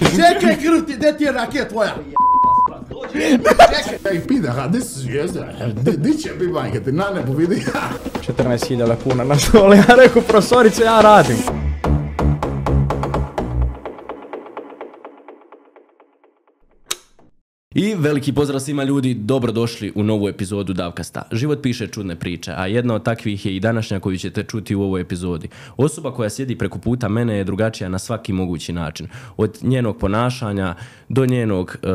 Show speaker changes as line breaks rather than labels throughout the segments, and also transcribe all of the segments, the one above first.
Čekaj, kruti, gdje ti je rakija tvoja? Čekaj, ej, pida, ha, gdje su zvijezde? Di će bi majke, ti na nebu vidi.
14.000 kuna na stole, ja rekao, profesorice, ja radim. I veliki pozdrav svima ljudi, dobrodošli u novu epizodu Davkasta. Život piše čudne priče, a jedna od takvih je i današnja koju ćete čuti u ovoj epizodi. Osoba koja sjedi preko puta mene je drugačija na svaki mogući način. Od njenog ponašanja do, njenog, e,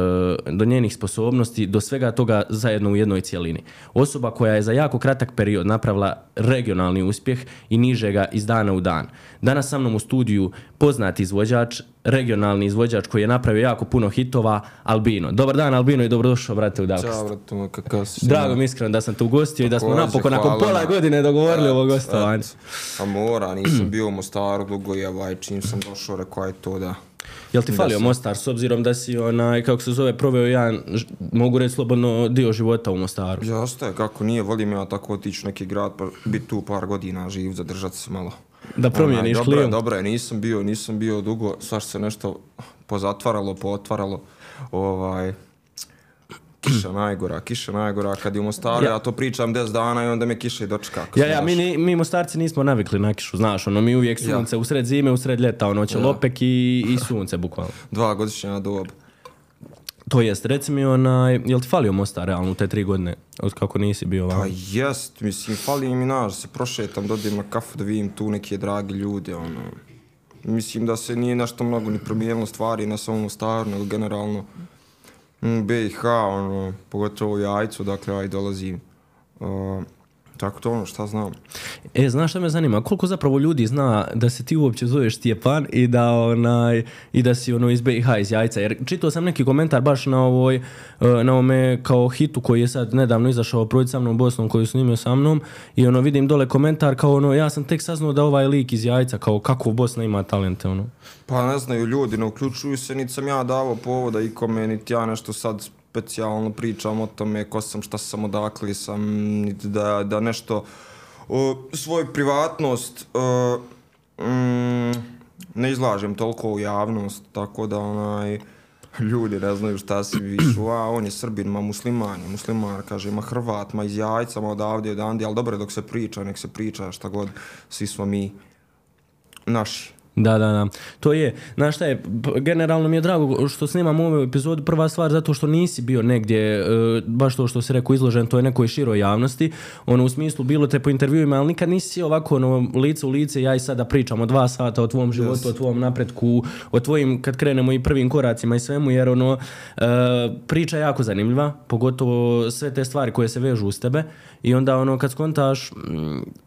do njenih sposobnosti, do svega toga zajedno u jednoj cijelini. Osoba koja je za jako kratak period napravila regionalni uspjeh i niže ga iz dana u dan. Danas sa mnom u studiju poznati izvođač, regionalni izvođač koji je napravio jako puno hitova, Albino. Dobar dan Albino i dobrodošao brate u Davkast.
Ćao, brate, moj, kakav si?
Drago mi iskreno da sam te ugostio i da smo napokon nakon pola
na-
godine dogovorili ovo gostovanje.
A mora, nisam bio u Mostaru dugo i ovaj, čim sam došao, rekao je to da...
Jel ti falio
sam.
Mostar s obzirom da si onaj, kako se zove, proveo ž- mogu reći slobodno, dio života u Mostaru?
Jasno je, kako nije, volim ja tako otići u neki grad, pa biti tu par godina živ, zadržati se malo.
Da promijeniš
dobro, je,
klimu?
dobro je, nisam bio, nisam bio dugo, svaš se nešto pozatvaralo, pootvaralo, ovaj... Kiša najgora, kiša najgora, kad je u Mostaru,
Ja-
ja, to pričam 10 dana i onda me kiša i dočeka.
Ja, ja, mi, ni, mi Mostarci nismo navikli na kišu, znaš, ono, mi uvijek sunce, usred zime, usred ljeta, ono, će lopek i, i sunce, bukvalno.
Dva godišnja doba.
To jest, reci mi, onaj, jel ti falio Mostar, realno, u te tri godine, od kako nisi bio
Pa
vam?
jest, mislim, fali mi naš, se prošetam, dodijem na kafu da vidim tu neke dragi ljude, ono. Mislim da se nije nešto mnogo ni promijenilo stvari, ne samo u Mostaru, nego generalno mm, BiH, ono, pogotovo u Jajcu, dakle, aj dolazim. Uh, tako to ono, šta znam.
E, znaš šta me zanima, koliko zapravo ljudi zna da se ti uopće zoveš Stjepan i da onaj i da si ono iz BiH iz jajca, jer čitao sam neki komentar baš na ovoj e, na ovome kao hitu koji je sad nedavno izašao projekt sa mnom Bosnom koji snimio sa mnom i ono vidim dole komentar kao ono ja sam tek saznao da ovaj lik iz jajca kao kako Bosna ima talente ono.
Pa ne znaju ljudi, ne uključuju se, niti sam ja davao povoda ikome, niti ja nešto sad specijalno pričam o tome ko sam, šta sam, odakle sam, da, da nešto o, svoju privatnost o, mm, ne izlažem toliko u javnost, tako da onaj, ljudi ne znaju šta si višu, a on je srbin, ma musliman je, musliman, kaže, ma hrvat, ma iz jajca, ma odavde, odande, ali dobro dok se priča, nek se priča šta god, svi smo mi naši.
Da, da, da. To je, znaš šta je, generalno mi je drago što snimam ovu epizodu, prva stvar zato što nisi bio negdje, e, baš to što si rekao, izložen toj nekoj široj javnosti, ono u smislu bilo te po intervjuima, ali nikad nisi ovako ono, lice u lice, ja i sada pričam o dva sata o tvom životu, o tvom napretku, o tvojim, kad krenemo i prvim koracima i svemu, jer ono, e, priča je jako zanimljiva, pogotovo sve te stvari koje se vežu uz tebe. I onda ono, kad skontaš,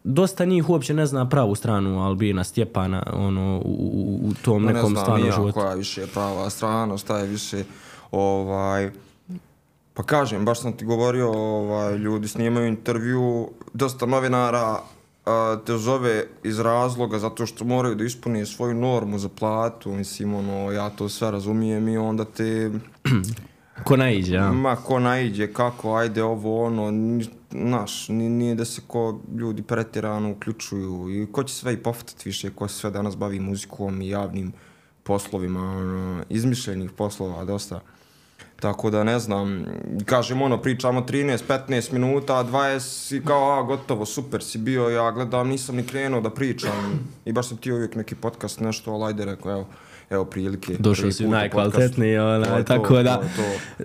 dosta njih uopće ne zna pravu stranu Albina, Stjepana, ono, u, u, u tom
Ma
nekom
ne
stvarnom
ja
životu.
koja je više prava strana, šta je više ovaj pa kažem, baš sam ti govorio, ovaj, ljudi snimaju intervju, dosta novinara a, te zove iz razloga zato što moraju da ispune svoju normu za platu, mislim, ono, ja to sve razumijem i onda te,
Ko naiđe, ja.
ma, ko naiđe, kako, ajde, ovo, ono, znaš, ni- nije da se ko ljudi pretjerano uključuju i ko će sve i pofatati više, ko se sve danas bavi muzikom i javnim poslovima, ono, izmišljenih poslova, dosta. Tako da ne znam, kažem ono, pričamo 13-15 minuta, 20 i kao, a gotovo, super si bio, ja gledam, nisam ni krenuo da pričam i baš sam ti uvijek neki podcast, nešto, ali ajde rekao, evo, evo prilike.
Došao si najkvalitetniji.
To
onaj,
to,
tako da,
to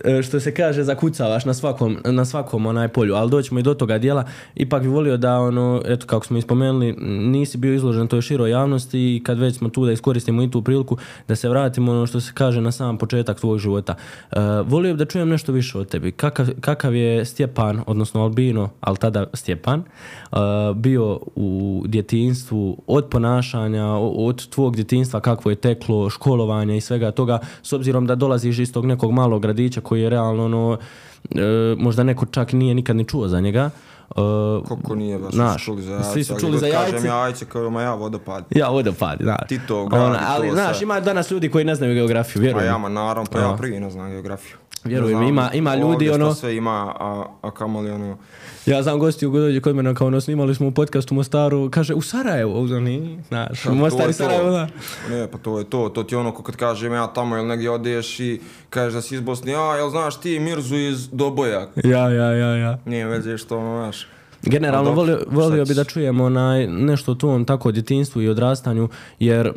to.
e, što se kaže, zakucavaš na svakom, na svakom onaj polju, ali doćemo i do toga dijela. Ipak bi volio da, ono, eto, kako smo ispomenuli, nisi bio izložen toj široj javnosti i kad već smo tu da iskoristimo i tu priliku, da se vratimo ono što se kaže na sam početak tvojeg života. E, volio bi da čujem nešto više od tebi. Kakav, kakav je Stjepan, odnosno Albino, ali tada Stjepan, e, bio u djetinstvu od ponašanja, o- od tvog djetinstva, kakvo je teklo, školovanja i svega toga, s obzirom da dolaziš iz tog nekog malog gradića koji je realno ono, e, možda neko čak nije nikad ni čuo za njega. E,
Koliko nije baš
Znaš,
čuli za jajce.
svi su čuli za
Kažem
jajce.
jajce, kao ma ja vodopad.
Ja, vodopad, znaš.
Tito, grad i
ali,
to
znaš, ima danas ljudi koji ne znaju geografiju,
Pa
vjerujem.
ja, ma naravno, pa
Ja.
ja prije ne znam geografiju.
Vjerujem,
znam,
ima- ima ljudi,
ovdje
ono-
sve ima, a, a kamoli ono...
Ja znam gostiju koji dođe kod mene kao ono snimali smo u podcastu u Mostaru, kaže u Sarajevu, uzmani, znaš,
Pa,
Mostar i
je
Sarajevo, da.
Ne, pa to je to, to ti je ono ko kad kažem ja tamo ili negdje odeš i kažeš da si iz Bosne, a jel znaš ti Mirzu iz Doboja?
Ja, ja, ja, ja.
Nije veze što ono, znaš.
Generalno volio, volio bi da čujemo onaj, nešto o tom tako djetinstvu i odrastanju, jer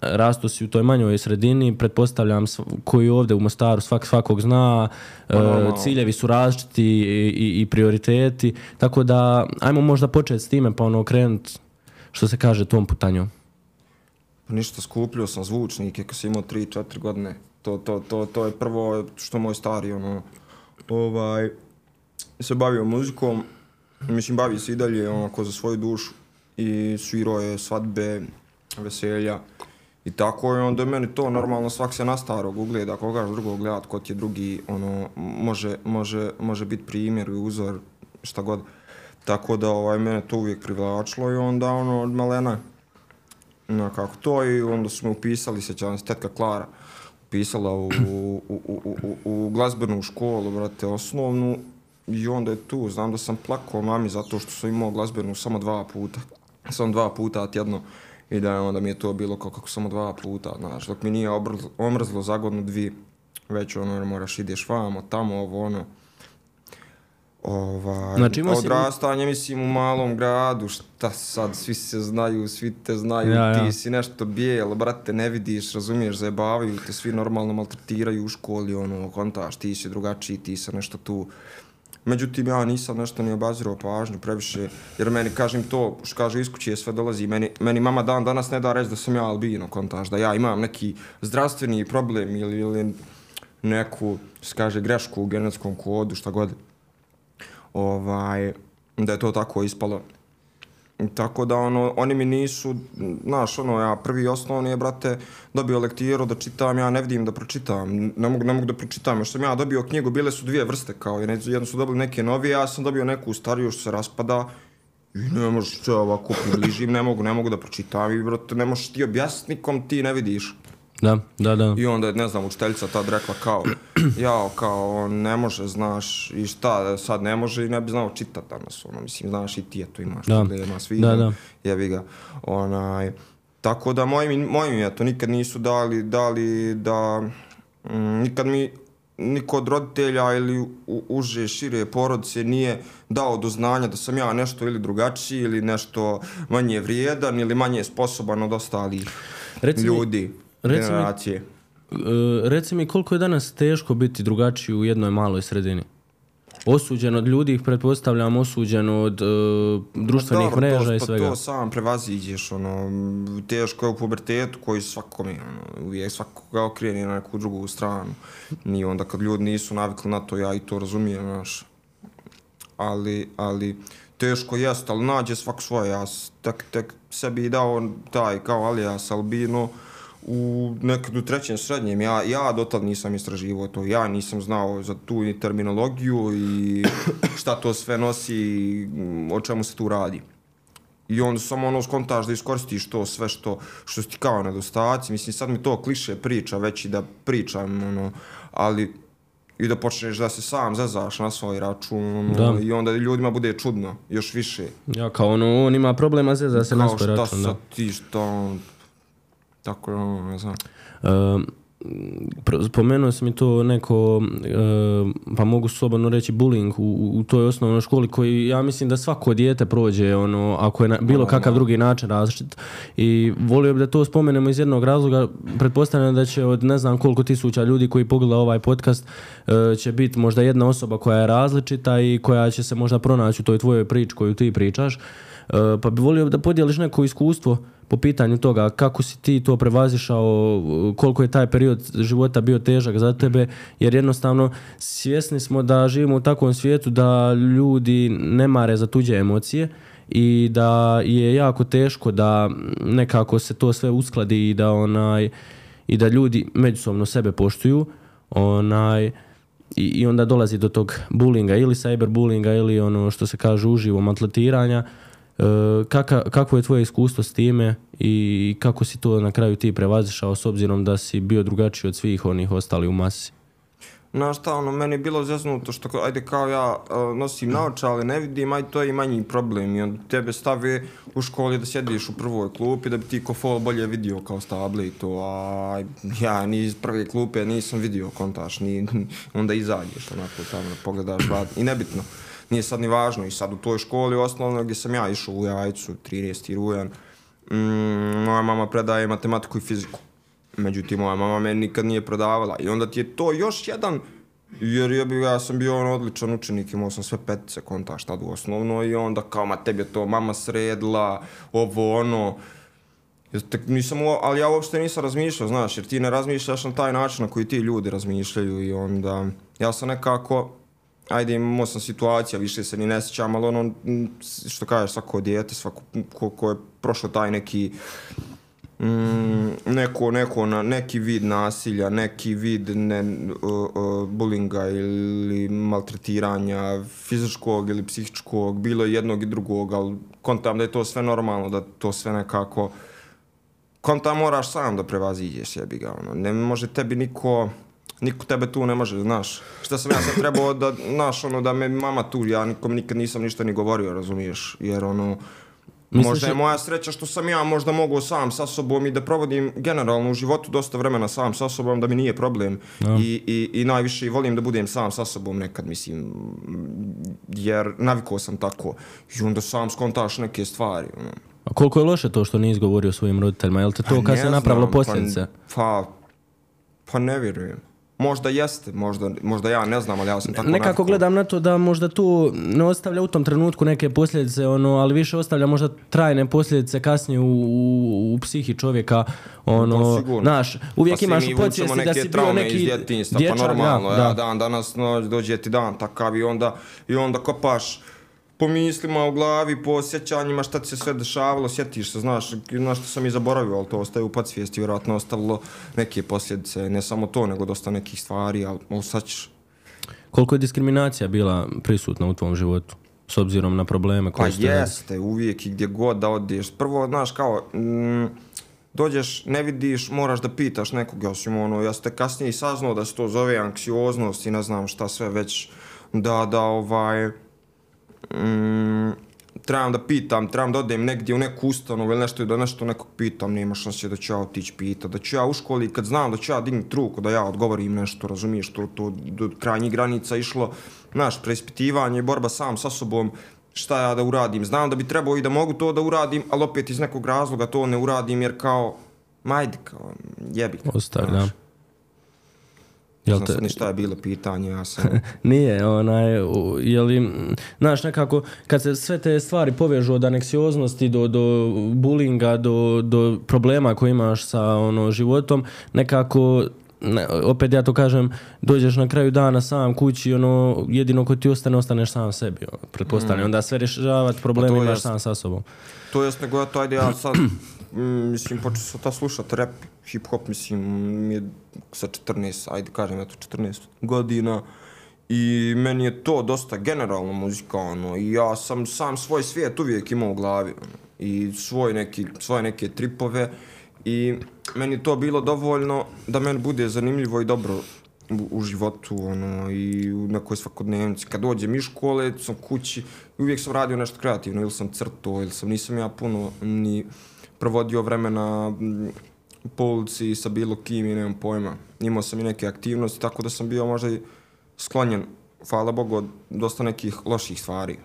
rastu si u toj manjoj sredini, pretpostavljam koji ovdje u Mostaru svak, svakog zna, e,
normalno.
ciljevi su različiti i, i, i prioriteti, tako da ajmo možda početi s time pa ono krenut što se kaže tom putanjom.
Pa ništa, skupljio sam zvučnike kad sam imao 3-4 godine. To, to, to, to je prvo što moj stari, ono, ovaj, se bavio muzikom, mislim, bavi se i dalje, onako, za svoju dušu i svirao je svadbe, veselja i tako je onda meni to normalno svak se na starog ugleda, koga drugog gledat, ko ti je drugi, ono, može, može, može biti primjer i uzor, šta god. Tako da, ovaj, mene to uvijek privlačilo i onda, ono, od malena, na kako to i onda smo upisali, sećam se, tetka Klara upisala u, u, u, u, u, u glazbenu školu, brate, osnovnu i onda je tu, znam da sam plakao mami zato što sam imao glazbenu samo dva puta, samo dva puta tjedno i da je onda mi je to bilo kao kako samo dva puta, znaš, dok mi nije obrzlo, omrzlo za godinu dvi, već ono, jer moraš ideš vamo, tamo, ovo, ono, Ovaj,
Znači, imao si-
odrastanje, mislim, u malom gradu, šta sad, svi se znaju, svi te znaju,
Ja, ja.
ti si nešto bijelo, brate, ne vidiš, razumiješ, zajebavaju te, svi normalno maltretiraju u školi, ono, kontaš, ti si drugačiji, ti si nešto tu. Međutim, ja nisam nešto ni obazirao pažnju previše, jer meni, kažem to, što kaže iz kuće, sve dolazi, meni, meni mama dan danas ne da reći da sam ja albino, kontaš, da ja imam neki zdravstveni problem ili, ili neku, se kaže, grešku u genetskom kodu, šta god ovaj, da je to tako ispalo. Tako da, ono, oni mi nisu, znaš, ono, ja prvi osnovni je, brate, dobio lektiru da čitam, ja ne vidim da pročitam, ne mogu, ne mogu da pročitam, još sam ja dobio knjigu, bile su dvije vrste, kao, jedno su dobili neke novije, ja sam dobio neku stariju što se raspada, i ne možeš se ovako približim, ne mogu, ne mogu da pročitam, i, brate, ne možeš ti objasnikom, ti ne vidiš.
Da, da, da.
I onda je, ne znam, učiteljica tad rekla kao, jao, kao, ne može, znaš, i šta, sad ne može i ne bi znao čitat danas, ono, mislim, znaš, i ti eto imaš
Da.
problema s
Da, da.
jebi ga, onaj, tako da moji, mi- moji mi eto nikad nisu dali, dali da, mm, nikad mi niko od roditelja ili u, uže, šire porodice nije dao do znanja da sam ja nešto ili drugačiji ili nešto manje vrijedan ili manje sposoban od ostalih
Reci mi-
ljudi,
reci mi-
generacije.
E, reci mi koliko je danas teško biti drugačiji u jednoj maloj sredini? Osuđen od ljudi, pretpostavljam, osuđen od e, društvenih
Pa Dobro,
mreža
to,
i
pa
svega.
to sam prevaziđeš, ono, teško je u pubertetu koji svakome, ono, uvijek svakoga okreni na neku drugu stranu. I onda kad ljudi nisu navikli na to, ja i to razumijem, znaš. Ali, ali, teško jest, ali nađe svak svoje, ja tek, tek sebi dao taj, kao alias albino, u nekad u trećem srednjem, ja, ja dotad nisam istraživao to, ja nisam znao za tu terminologiju i šta to sve nosi, i, mm, o čemu se tu radi. I onda samo ono skontaš da iskoristiš to sve što, što ti kao nedostaci. Mislim, sad mi to kliše priča, već i da pričam, ono, ali i da počneš da se sam zezaš na svoj račun, ono,
Da.
i onda ljudima bude čudno, još više.
Ja kao ono, on ima problema zeza se na
Kao
svoj
šta
račun, da.
sad ti on, tako, ono, ne znam.
Pr- spomenuo si mi to neko, pa mogu slobodno reći bullying u, u toj osnovnoj školi koji ja mislim da svako dijete prođe ono ako je na bilo kakav drugi način različit. I volio bih da to spomenemo iz jednog razloga. Pretpostavljam da će od ne znam koliko tisuća ljudi koji pogleda ovaj podcast uh, će biti možda jedna osoba koja je različita i koja će se možda pronaći u toj tvojoj priči koju ti pričaš. Uh, pa bi volio da podijeliš neko iskustvo po pitanju toga kako si ti to prevazišao, koliko je taj period života bio težak za tebe, jer jednostavno svjesni smo da živimo u takvom svijetu da ljudi ne mare za tuđe emocije i da je jako teško da nekako se to sve uskladi i da onaj i da ljudi međusobno sebe poštuju onaj i, i onda dolazi do tog bulinga ili cyberbullinga ili ono što se kaže uživo maltretiranja uh, E, kaka, kako je tvoje iskustvo s time i kako si to na kraju ti prevazišao s obzirom da si bio drugačiji od svih onih ostali u masi?
Na šta, ono, meni je bilo zeznuto što, ajde, kao ja uh, nosim naočale, ne vidim, ajde, to je i manji problem. I onda tebe stave u školi da sjediš u prvoj klupi, da bi ti ko fol bolje vidio kao stable i to, a ja ni iz prve klupe nisam vidio kontaš, ni, onda izađeš onako tamo, pogledaš rad, i nebitno, nije sad ni važno. I sad u toj školi osnovno gdje sam ja išao u Jajcu, 13. rujan, mm, moja mama predaje matematiku i fiziku. Međutim, moja mama meni nikad nije prodavala. I onda ti je to još jedan, jer ja, bi, ja sam bio on odličan učenik, imao sam sve petice konta šta u osnovno i onda kao, ma tebi je to mama sredila, ovo ono, Ja tek nisam, ali ja uopšte nisam razmišljao, znaš, jer ti ne razmišljaš na taj način na koji ti ljudi razmišljaju i onda ja sam nekako, ajde imao sam situacija, više se ni ne sjećam, ali ono, mm, što kažeš, svako dijete, svako ko, ko je prošlo taj neki, mm, neko, neko, na, neki vid nasilja, neki vid ne, uh, uh, bulinga ili maltretiranja fizičkog ili psihičkog, bilo jednog i drugog, ali kontam da je to sve normalno, da to sve nekako konta moraš sam da prevaziđeš jebi ga, ono. Ne može tebi niko, niko tebe tu ne može, znaš. Šta sam ja sad trebao da, znaš, ono, da me mama tu, ja nikom nikad nisam ništa ni govorio, razumiješ, jer ono,
Misliš
možda je moja sreća što sam ja možda mogao sam sa sobom i da provodim generalno u životu dosta vremena sam sa sobom, da mi nije problem. I, i, I najviše i volim da budem sam sa sobom nekad, mislim, jer navikao sam tako. I onda sam skontaš neke stvari, ono.
A koliko je loše to što nisi govorio svojim roditeljima? Jel te to kad
ne
se napravilo
znam,
posljedice?
Pa, pa, pa ne vjerujem. Možda jeste, možda, možda ja ne znam, ali ja sam tako
Nekako
navikao.
gledam na to da možda tu ne ostavlja u tom trenutku neke posljedice, ono, ali više ostavlja možda trajne posljedice kasnije u, u, u psihi čovjeka. Ono,
sigurno.
znaš, uvijek
pa
imaš u podsvijesti da si bio neki
iz djetinjstva,
dječak,
pa normalno,
da,
ja,
da.
dan danas noć dođe ti dan takav i onda, i onda kopaš po mislima u glavi, po sjećanjima šta ti se sve dešavalo, sjetiš se, znaš, znaš što sam i zaboravio, ali to ostaje u podsvijesti, vjerojatno ostavilo neke posljedice, ne samo to, nego dosta nekih stvari, ali, ćeš,
Koliko je diskriminacija bila prisutna u tvom životu? S obzirom na probleme
Pa
koje ste...
jeste, uvijek i gdje god da odeš. Prvo, znaš, kao, mm, dođeš, ne vidiš, moraš da pitaš nekog, ja sam ono, ja sam te kasnije i saznao da se to zove anksioznost i ne znam šta sve već, da, da, ovaj, mm, trebam da pitam, trebam da odem negdje u neku ustanovu ili nešto i da nešto nekog pitam, nema šanse da ću ja otići pita, da ću ja u školi kad znam da ću ja dignuti ruku da ja odgovorim nešto, razumiješ, to, to do krajnjih granica išlo, znaš, preispitivanje, borba sam sa sobom, šta ja da uradim, znam da bi trebao i da mogu to da uradim, ali opet iz nekog razloga to ne uradim jer kao, majde, kao, jebi
da. Jel
Znam
te,
sad ni šta je bilo pitanje, ja sam...
Nije, onaj, je li, mm, znaš, nekako, kad se sve te stvari povežu od aneksioznosti do, do bulinga, do, do problema koje imaš sa ono, životom, nekako, ne, opet ja to kažem, dođeš na kraju dana sam kući, ono, jedino ko ti ostane, ostaneš sam sebi, ono, pretpostavljam. Onda sve rješavati probleme
Pa
imaš
jest.
sam sa sobom.
To jest, nego ja to ajde ja sad, mm, mislim, počeo sam ta slušat rap, hip hop, mislim, mi je sa 14, ajde kažem, eto, 14 godina. I meni je to dosta generalno muzika, ono, i ja sam sam svoj svijet uvijek imao u glavi, ono, i svoj neki, svoje neke tripove, i meni je to bilo dovoljno da meni bude zanimljivo i dobro u, u životu, ono, i u nekoj svakodnevnici. Kad dođem iz škole, sam kući, uvijek sam radio nešto kreativno, ili sam crto, ili sam, nisam ja puno ni provodio vremena po ulici sa bilo kim i nemam pojma. Imao sam i neke aktivnosti, tako da sam bio možda i sklonjen, hvala Bogu, od dosta nekih loših stvari.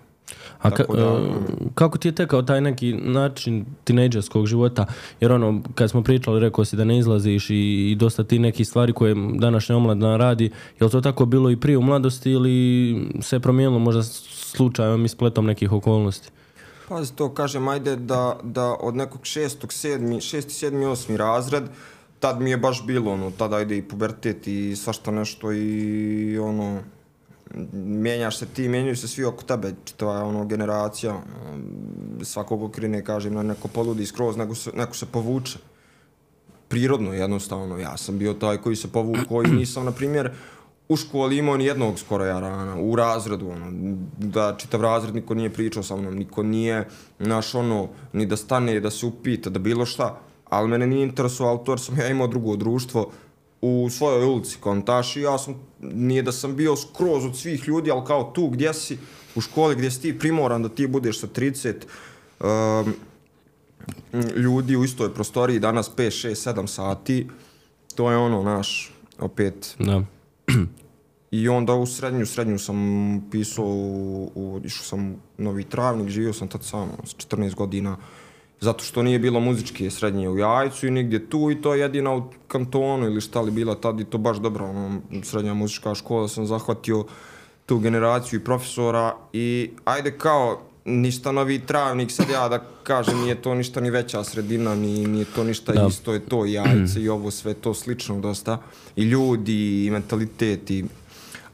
A ka,
da,
e, kako ti je tekao taj neki način tinejdžerskog života? Jer ono, kad smo pričali, rekao si da ne izlaziš i, i dosta ti neki stvari koje današnja omladina radi. Je li to tako bilo i prije u mladosti ili se je promijenilo možda slučajem i spletom nekih okolnosti?
Pazi to, kažem, ajde da, da od nekog šestog, sedmi, šesti, sedmi, osmi razred, tad mi je baš bilo, ono, tad ajde i pubertet i svašta nešto i ono, mijenjaš se ti, mijenjaju se svi oko tebe, čitava ono, generacija, ono, svakog okrine, kažem, na neko poludi skroz, neko se, neko se povuče. Prirodno, jednostavno, ja sam bio taj koji se povukao i nisam, na primjer, u školi imao ni jednog skoro jarana, u razredu, ono, da čitav razred niko nije pričao sa mnom, niko nije, naš ono, ni da stane, da se upita, da bilo šta, ali mene nije interesovalo to jer sam ja imao drugo društvo u svojoj ulici kontaš i ja sam, nije da sam bio skroz od svih ljudi, ali kao tu gdje si, u školi gdje si ti primoran da ti budeš sa 30 um, ljudi u istoj prostoriji danas 5, 6, 7 sati, to je ono naš, opet,
Da.
I onda u srednju, srednju sam pisao, u, u, išao sam u Novi Travnik, živio sam tad sam ono, s 14 godina, zato što nije bilo muzičke srednje u Jajcu i nigdje tu i to je jedina u kantonu ili šta li bila tad i to baš dobro, ono, srednja muzička škola sam zahvatio tu generaciju i profesora i ajde kao ništa novi travnik, sad ja da kažem, nije to ništa ni veća sredina, ni, nije to ništa
Da.
isto, je to i jajce i ovo sve to slično dosta, i ljudi, i mentalitet, i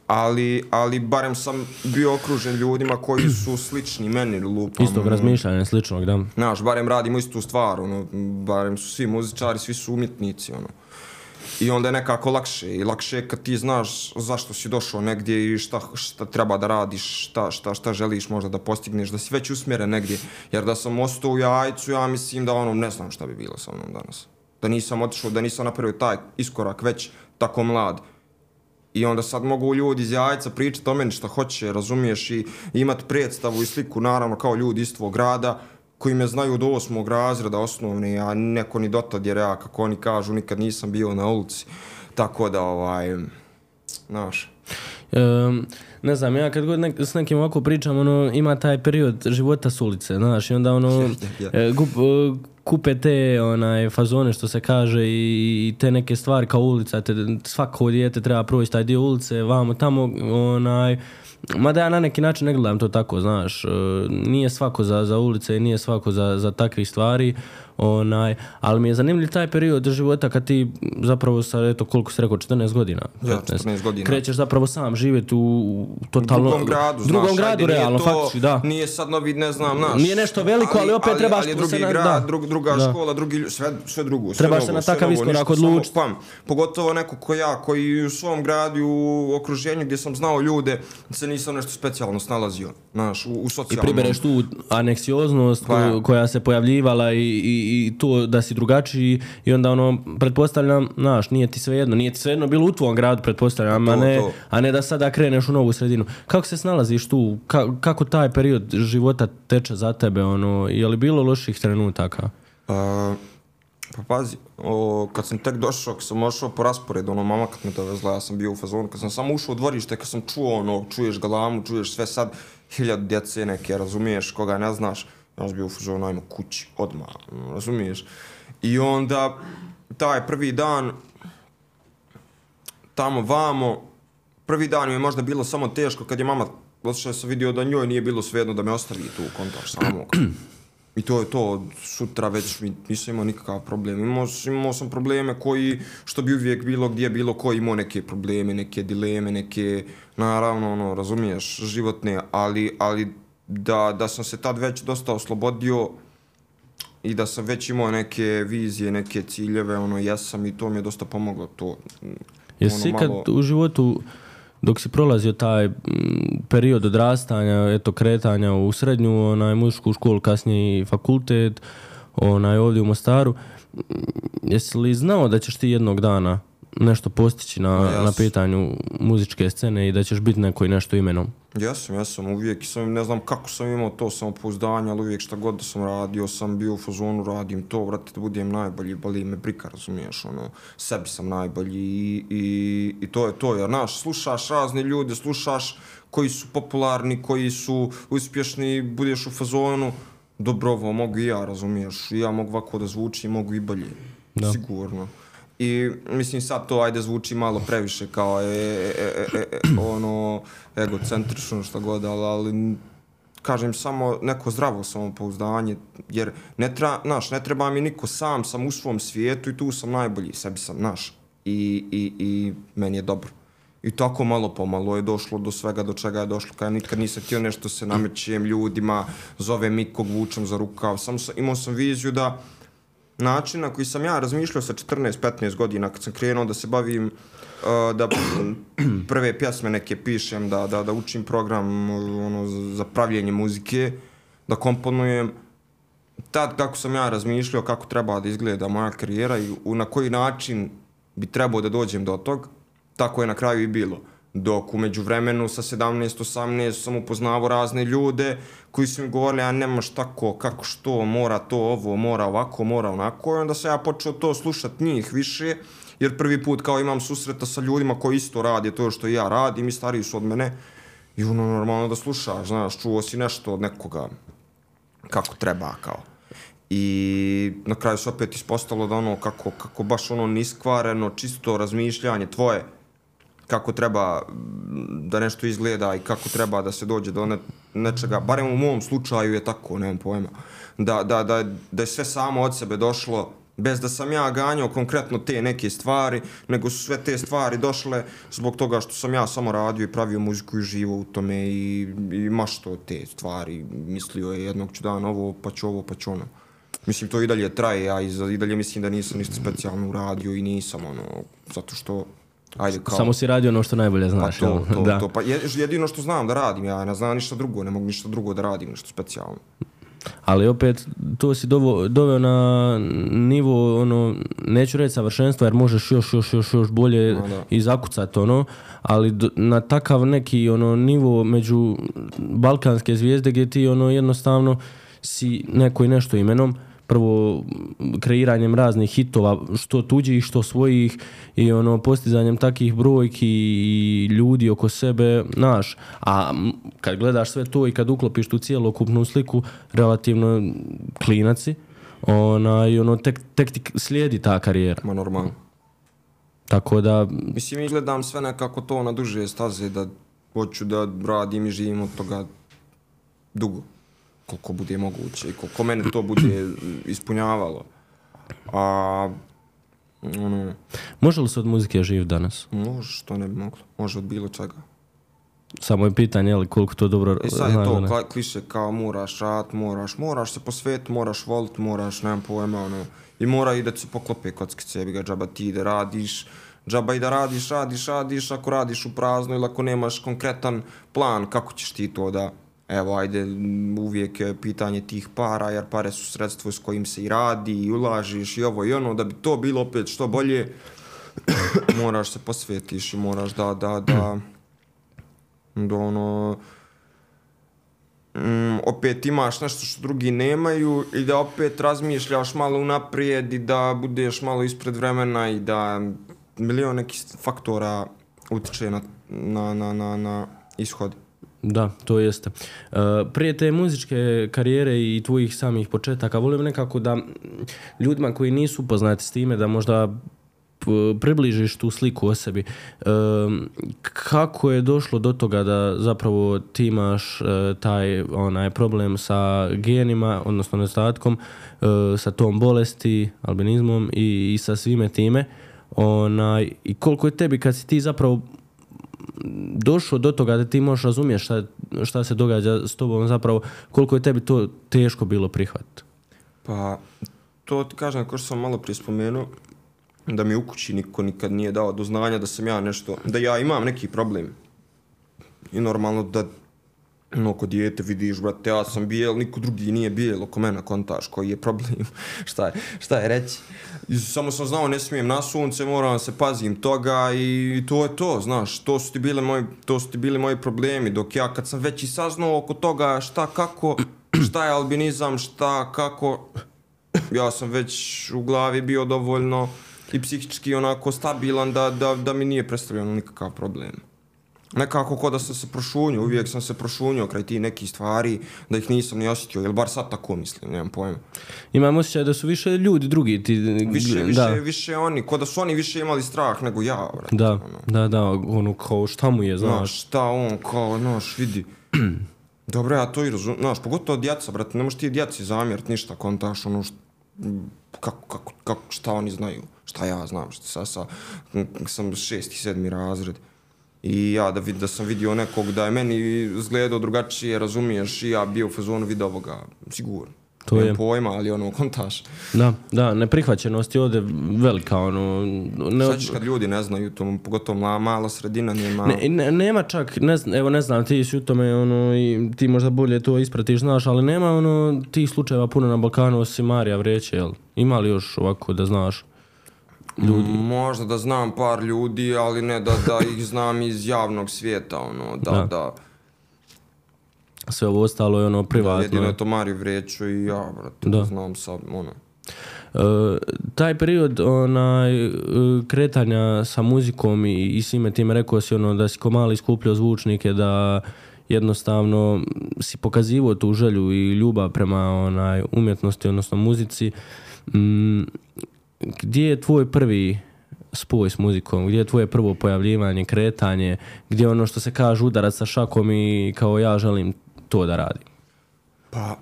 ali, ali barem sam bio okružen ljudima koji su slični meni lupam.
Istog
ono,
razmišljanja, sličnog, da.
Znaš, barem radimo istu stvar, ono, barem su svi muzičari, svi su umjetnici, ono. I onda je nekako lakše, i lakše je kad ti znaš zašto si došao negdje i šta, šta treba da radiš, šta, šta, šta želiš možda da postigneš, da si već usmjeren negdje. Jer da sam ostao u jajcu, ja mislim da ono, ne znam šta bi bilo sa mnom danas. Da nisam otišao, da nisam napravio taj iskorak već tako mlad. I onda sad mogu ljudi iz jajca pričati o meni šta hoće, razumiješ, i imat predstavu i sliku, naravno, kao ljudi iz tvog grada, koji me znaju do osmog razreda osnovne, a neko ni dotad, jer ja, kako oni kažu, nikad nisam bio na ulici. Tako da, ovaj, znaš,
Um, ne znam, ja kad god nek, s nekim ovako pričam, ono, ima taj period života s ulice, znaš, i onda ono,
Ja.
e, gup, e, kupe te onaj fazone što se kaže i, i te neke stvari kao ulica, te, svako dijete treba proći taj dio ulice, vamo tamo, onaj, Mada ja na neki način ne gledam to tako, znaš, e, nije svako za, za ulice, nije svako za, za takve stvari, onaj, ali mi je zanimljiv taj period života kad ti zapravo sa, eto, koliko si rekao, 14 godina,
Ja, 14 godina.
krećeš zapravo sam živjeti u, u
u
totalno...
drugom gradu,
drugom
znaš,
gradu,
ajde,
realno,
to,
faktički, da.
Nije sad novi, ne znam, znaš.
Nije nešto veliko, ali opet trebaš
ali je
se
drugi
na-
grad,
da.
drug, druga
Da.
škola, drugi, sve, sve drugo, sve
Trebaš
novo,
se na takav iskorak
samo
odlučiti.
Pam, pogotovo neko ko ja, koji u svom gradu, i u okruženju gdje sam znao ljude, se nisam nešto specijalno snalazio, znaš, u, u
I
socijalnom.
pribereš tu aneksioznost
Pa
koju- koja se pojavljivala i, i, i to da si drugačiji i onda ono, pretpostavljam, znaš, nije ti svejedno, nije ti svejedno bilo u tvom gradu, pretpostavljam, a ne,
to.
a ne da sada kreneš u novu sredinu. Kako se snalaziš tu? Ka, kako taj period života teče za tebe? Ono, je li bilo loših trenutaka?
A, pa pazi, o, kad sam tek došao, kad sam ošao po rasporedu, ono, mama kad me dovezla, ja sam bio u fazonu, kad sam samo ušao u dvorište, kad sam čuo, ono, čuješ galamu, čuješ sve sad, hiljadu djece neke, razumiješ, koga ne znaš, Znaš, bio u fazonu, ajmo ono kući, odmah, ono, razumiješ. I onda, taj prvi dan, tamo vamo, prvi dan mi je možda bilo samo teško kad je mama otišla sam vidio da njoj nije bilo svejedno da me ostavi tu u kontakt samog. I to je to, od sutra već mi nisam imao nikakav problem. Imao, imao sam probleme koji, što bi uvijek bilo gdje bilo ko imao neke probleme, neke dileme, neke, naravno, ono, razumiješ, životne, ali, ali da, da sam se tad već dosta oslobodio i da sam već imao neke vizije, neke ciljeve, ono, jesam i to mi je dosta pomoglo to.
Jesi
ono,
ikad
malo-
u životu, dok si prolazio taj mm, period odrastanja, eto kretanja u srednju, onaj muzičku školu, kasnije i fakultet, onaj ovdje u Mostaru, mm, jesi li znao da ćeš ti jednog dana nešto postići na,
jes.
na pitanju muzičke scene i da ćeš biti neko i nešto imenom?
Jesam, jesam, uvijek sam, ne znam kako sam imao to samopouzdanje, ali uvijek šta god da sam radio, sam bio u fazonu, radim to, vrati, da budem najbolji, boli me brika, razumiješ, ono, sebi sam najbolji i, i, i to je to, jer, znaš, slušaš razne ljude, slušaš koji su popularni, koji su uspješni, budeš u fazonu, dobro, ovo mogu i ja, razumiješ, i ja mogu ovako da zvučim, mogu i bolje,
Da.
sigurno. I mislim sad to ajde zvuči malo previše kao e, e, e, e, ono egocentrično što god, ali, ali kažem samo neko zdravo samopouzdanje, jer ne, tra, naš, ne treba mi niko sam, sam u svom svijetu i tu sam najbolji, sebi sam, naš. I, i, i meni je dobro. I tako malo pomalo je došlo do svega do čega je došlo. Kad ja nikad nisam htio nešto se namećem ljudima, zovem ikog, vučem za rukav. Samo sam, imao sam viziju da način na koji sam ja razmišljao sa 14-15 godina kad sam krenuo da se bavim uh, da prve pjesme neke pišem, da, da, da učim program ono, za pravljenje muzike, da komponujem. Tad kako sam ja razmišljao kako treba da izgleda moja karijera i na koji način bi trebao da dođem do tog, tako je na kraju i bilo. Dok umeđu vremenu sa 17-18 sam upoznavao razne ljude koji su mi govorili, a nemaš tako, kako što, mora to ovo, mora ovako, mora onako. I onda sam ja počeo to slušat njih više, jer prvi put kao imam susreta sa ljudima koji isto radi to što i ja radim i stariji su od mene. I ono normalno da slušaš, znaš, čuo si nešto od nekoga kako treba, kao. I na kraju se opet ispostalo da ono kako, kako baš ono niskvareno, čisto razmišljanje tvoje, kako treba mm, da nešto izgleda i kako treba da se dođe do ne, nečega, barem u mom slučaju je tako, nemam pojma, da, da, da, da je sve samo od sebe došlo, bez da sam ja ganjao konkretno te neke stvari, nego su sve te stvari došle zbog toga što sam ja samo radio i pravio muziku i živo u tome i, i mašto te stvari, mislio je jednog ću dan ovo, pa ću ovo, pa ću ono. Mislim, to i dalje traje, ja i, i dalje mislim da nisam ništa specijalno uradio i nisam, ono, zato što Ajde, kao...
Samo si radio ono što najbolje znaš.
Pa to, to,
da.
to, pa je- jedino što znam da radim, ja ne znam ništa drugo, ne mogu ništa drugo da radim, nešto specijalno.
Ali opet, to si dovo, doveo na nivo, ono, neću reći savršenstva, jer možeš još, još, još, još bolje
No, da.
i zakucati, ono, ali do, na takav neki, ono, nivo među balkanske zvijezde gdje ti, ono, jednostavno si neko i nešto imenom, prvo kreiranjem raznih hitova, što tuđih, što svojih i ono postizanjem takih brojki i ljudi oko sebe, znaš, a kad gledaš sve to i kad uklopiš tu cijelokupnu sliku, relativno klinaci, ona, i ono, tek, tek ti slijedi ta karijera.
Ma normalno.
Tako da,
Mislim, i gledam sve nekako to na duže staze, da hoću da radim i živim od toga dugo. Koliko bude moguće i koliko mene to bude ispunjavalo. A, ono,
može li se od muzike živ danas?
može što ne bi moglo. Može od bilo čega.
Samo je pitanje, je li koliko to dobro
E sad je
znaš
to
ne?
kla- kliše kao moraš rat, moraš, moraš se posvetiti, moraš volit, moraš, nemam pojma, ono, i mora i da ti se poklope kockice, jebi ga, džaba ti da radiš, džaba i da radiš, radiš, radiš, ako radiš u prazno ili ako nemaš konkretan plan, kako ćeš ti to da, evo, ajde, uvijek je pitanje tih para, jer pare su sredstvo s kojim se i radi i ulažiš i ovo i ono, da bi to bilo opet što bolje, moraš se posvetiš i moraš da, da, da, da ono, mm, opet imaš nešto što drugi nemaju i da opet razmišljaš malo unaprijed i da budeš malo ispred vremena i da milion nekih faktora utiče na, na, na, na, na ishod.
Da, to jeste. Uh, prije te muzičke karijere i tvojih samih početaka, volim nekako da ljudima koji nisu upoznati s time, da možda približiš tu sliku o sebi. Um, kako je došlo do toga da zapravo ti imaš e, taj onaj problem sa genima, odnosno nedostatkom, sa tom bolesti, albinizmom i, i sa svime time. Onaj, I koliko je tebi kad si ti zapravo došao do toga da ti možeš razumjeti šta, šta se događa s tobom zapravo, koliko je tebi to teško bilo prihvatiti?
Pa, to ti kažem, kao što sam malo prije spomenuo, da mi u kući niko nikad nije dao do znanja da sam ja nešto, da ja imam neki problem. I normalno da no, kod dijete vidiš, brate, ja sam bijel, niko drugi nije bijel, oko mene kontaš koji je problem, šta je, šta je reći. I samo sam znao, ne smijem na sunce, moram se pazim toga i to je to, znaš, to su ti bile moji, to su ti bili moji problemi, dok ja kad sam već i saznao oko toga šta, kako, šta je albinizam, šta, kako, ja sam već u glavi bio dovoljno i psihički onako stabilan da, da, da mi nije predstavljeno nikakav problem. Nekako ko da sam se prošunio, uvijek sam se prošunio kraj ti nekih stvari, da ih nisam ni osjetio, ili bar sad tako mislim, nemam pojma.
Imam osjećaj da su više ljudi drugi ti...
Više, više,
da,
više oni, ko da su oni više imali strah nego ja, brate.
da,
ono.
da, da, ono kao šta mu je,
Znaš,
znaš.
šta on, kao, znaš, vidi. Dobro, ja to i razumem, znaš, pogotovo djeca, brate, ne možeš ti djeci zamjerit ništa, kontaš, ono, št, kako, kako, kako, šta oni znaju, šta ja znam, šta sa, sa, sam šesti, sedmi razred. I ja da, vid, da sam vidio nekog da je meni izgledao drugačije, razumiješ, i ja bio u fazonu vidio ovoga, sigurno.
To je.
pojma, ali ono, kontaš.
Da, da, neprihvaćenost je ovdje velika, ono... Ne,
Sad ćeš kad ljudi ne znaju, to pogotovo mala, mala sredina nema...
Ne, ne, nema čak, ne, evo ne znam, ti si u tome, ono, i ti možda bolje to ispratiš, znaš, ali nema, ono, tih slučajeva puno na Balkanu, osim Marija Vreće, jel? Ima li još ovako da znaš? Ljudi?
Možda da znam par ljudi, ali ne da, da ih znam iz javnog svijeta, ono, da,
Da.
da.
Sve ovo ostalo je ono privatno.
Jedino je to Mariju Vreću i ja, brate,
Da.
da. znam sad, ono.
E, taj period onaj, e, kretanja sa muzikom i, i svime time rekao si ono da si ko mali skupljao zvučnike da jednostavno si pokazivao tu želju i ljubav prema onaj umjetnosti odnosno muzici mm, gdje je tvoj prvi spoj s muzikom, gdje je tvoje prvo pojavljivanje, kretanje, gdje je ono što se kaže udarac sa šakom i kao ja želim to da radim.
Pa,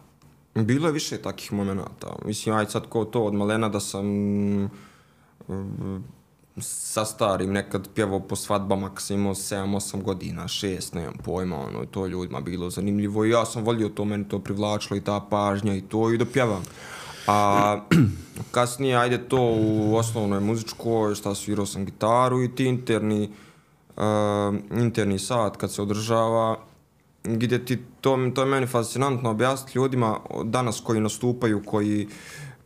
bilo je više takih momenata. Mislim, aj sad ko to od malena da sam mm, sa starim nekad pjevao po svadbama kad sam imao 7-8 godina, 6, nemam pojma, ono, to ljudima bilo zanimljivo i ja sam volio to, meni to privlačilo i ta pažnja i to i da pjevam. A kasnije, ajde to u osnovnoj muzičkoj, šta svirao sam gitaru i ti interni, uh, interni sat kad se održava, gdje ti, to, to je meni fascinantno objasniti ljudima danas koji nastupaju, koji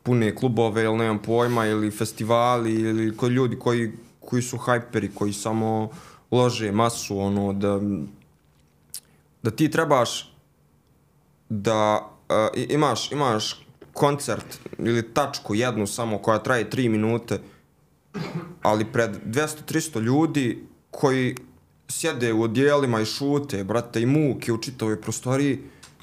pune klubove ili nemam pojma, ili festivali, ili koji ljudi koji, koji su hajperi, koji samo lože masu, ono, da, da ti trebaš da uh, imaš, imaš koncert ili tačku jednu samo koja traje 3 minute, ali pred 200-300 ljudi koji sjede u odjelima i šute, brate, i muke u čitavoj prostoriji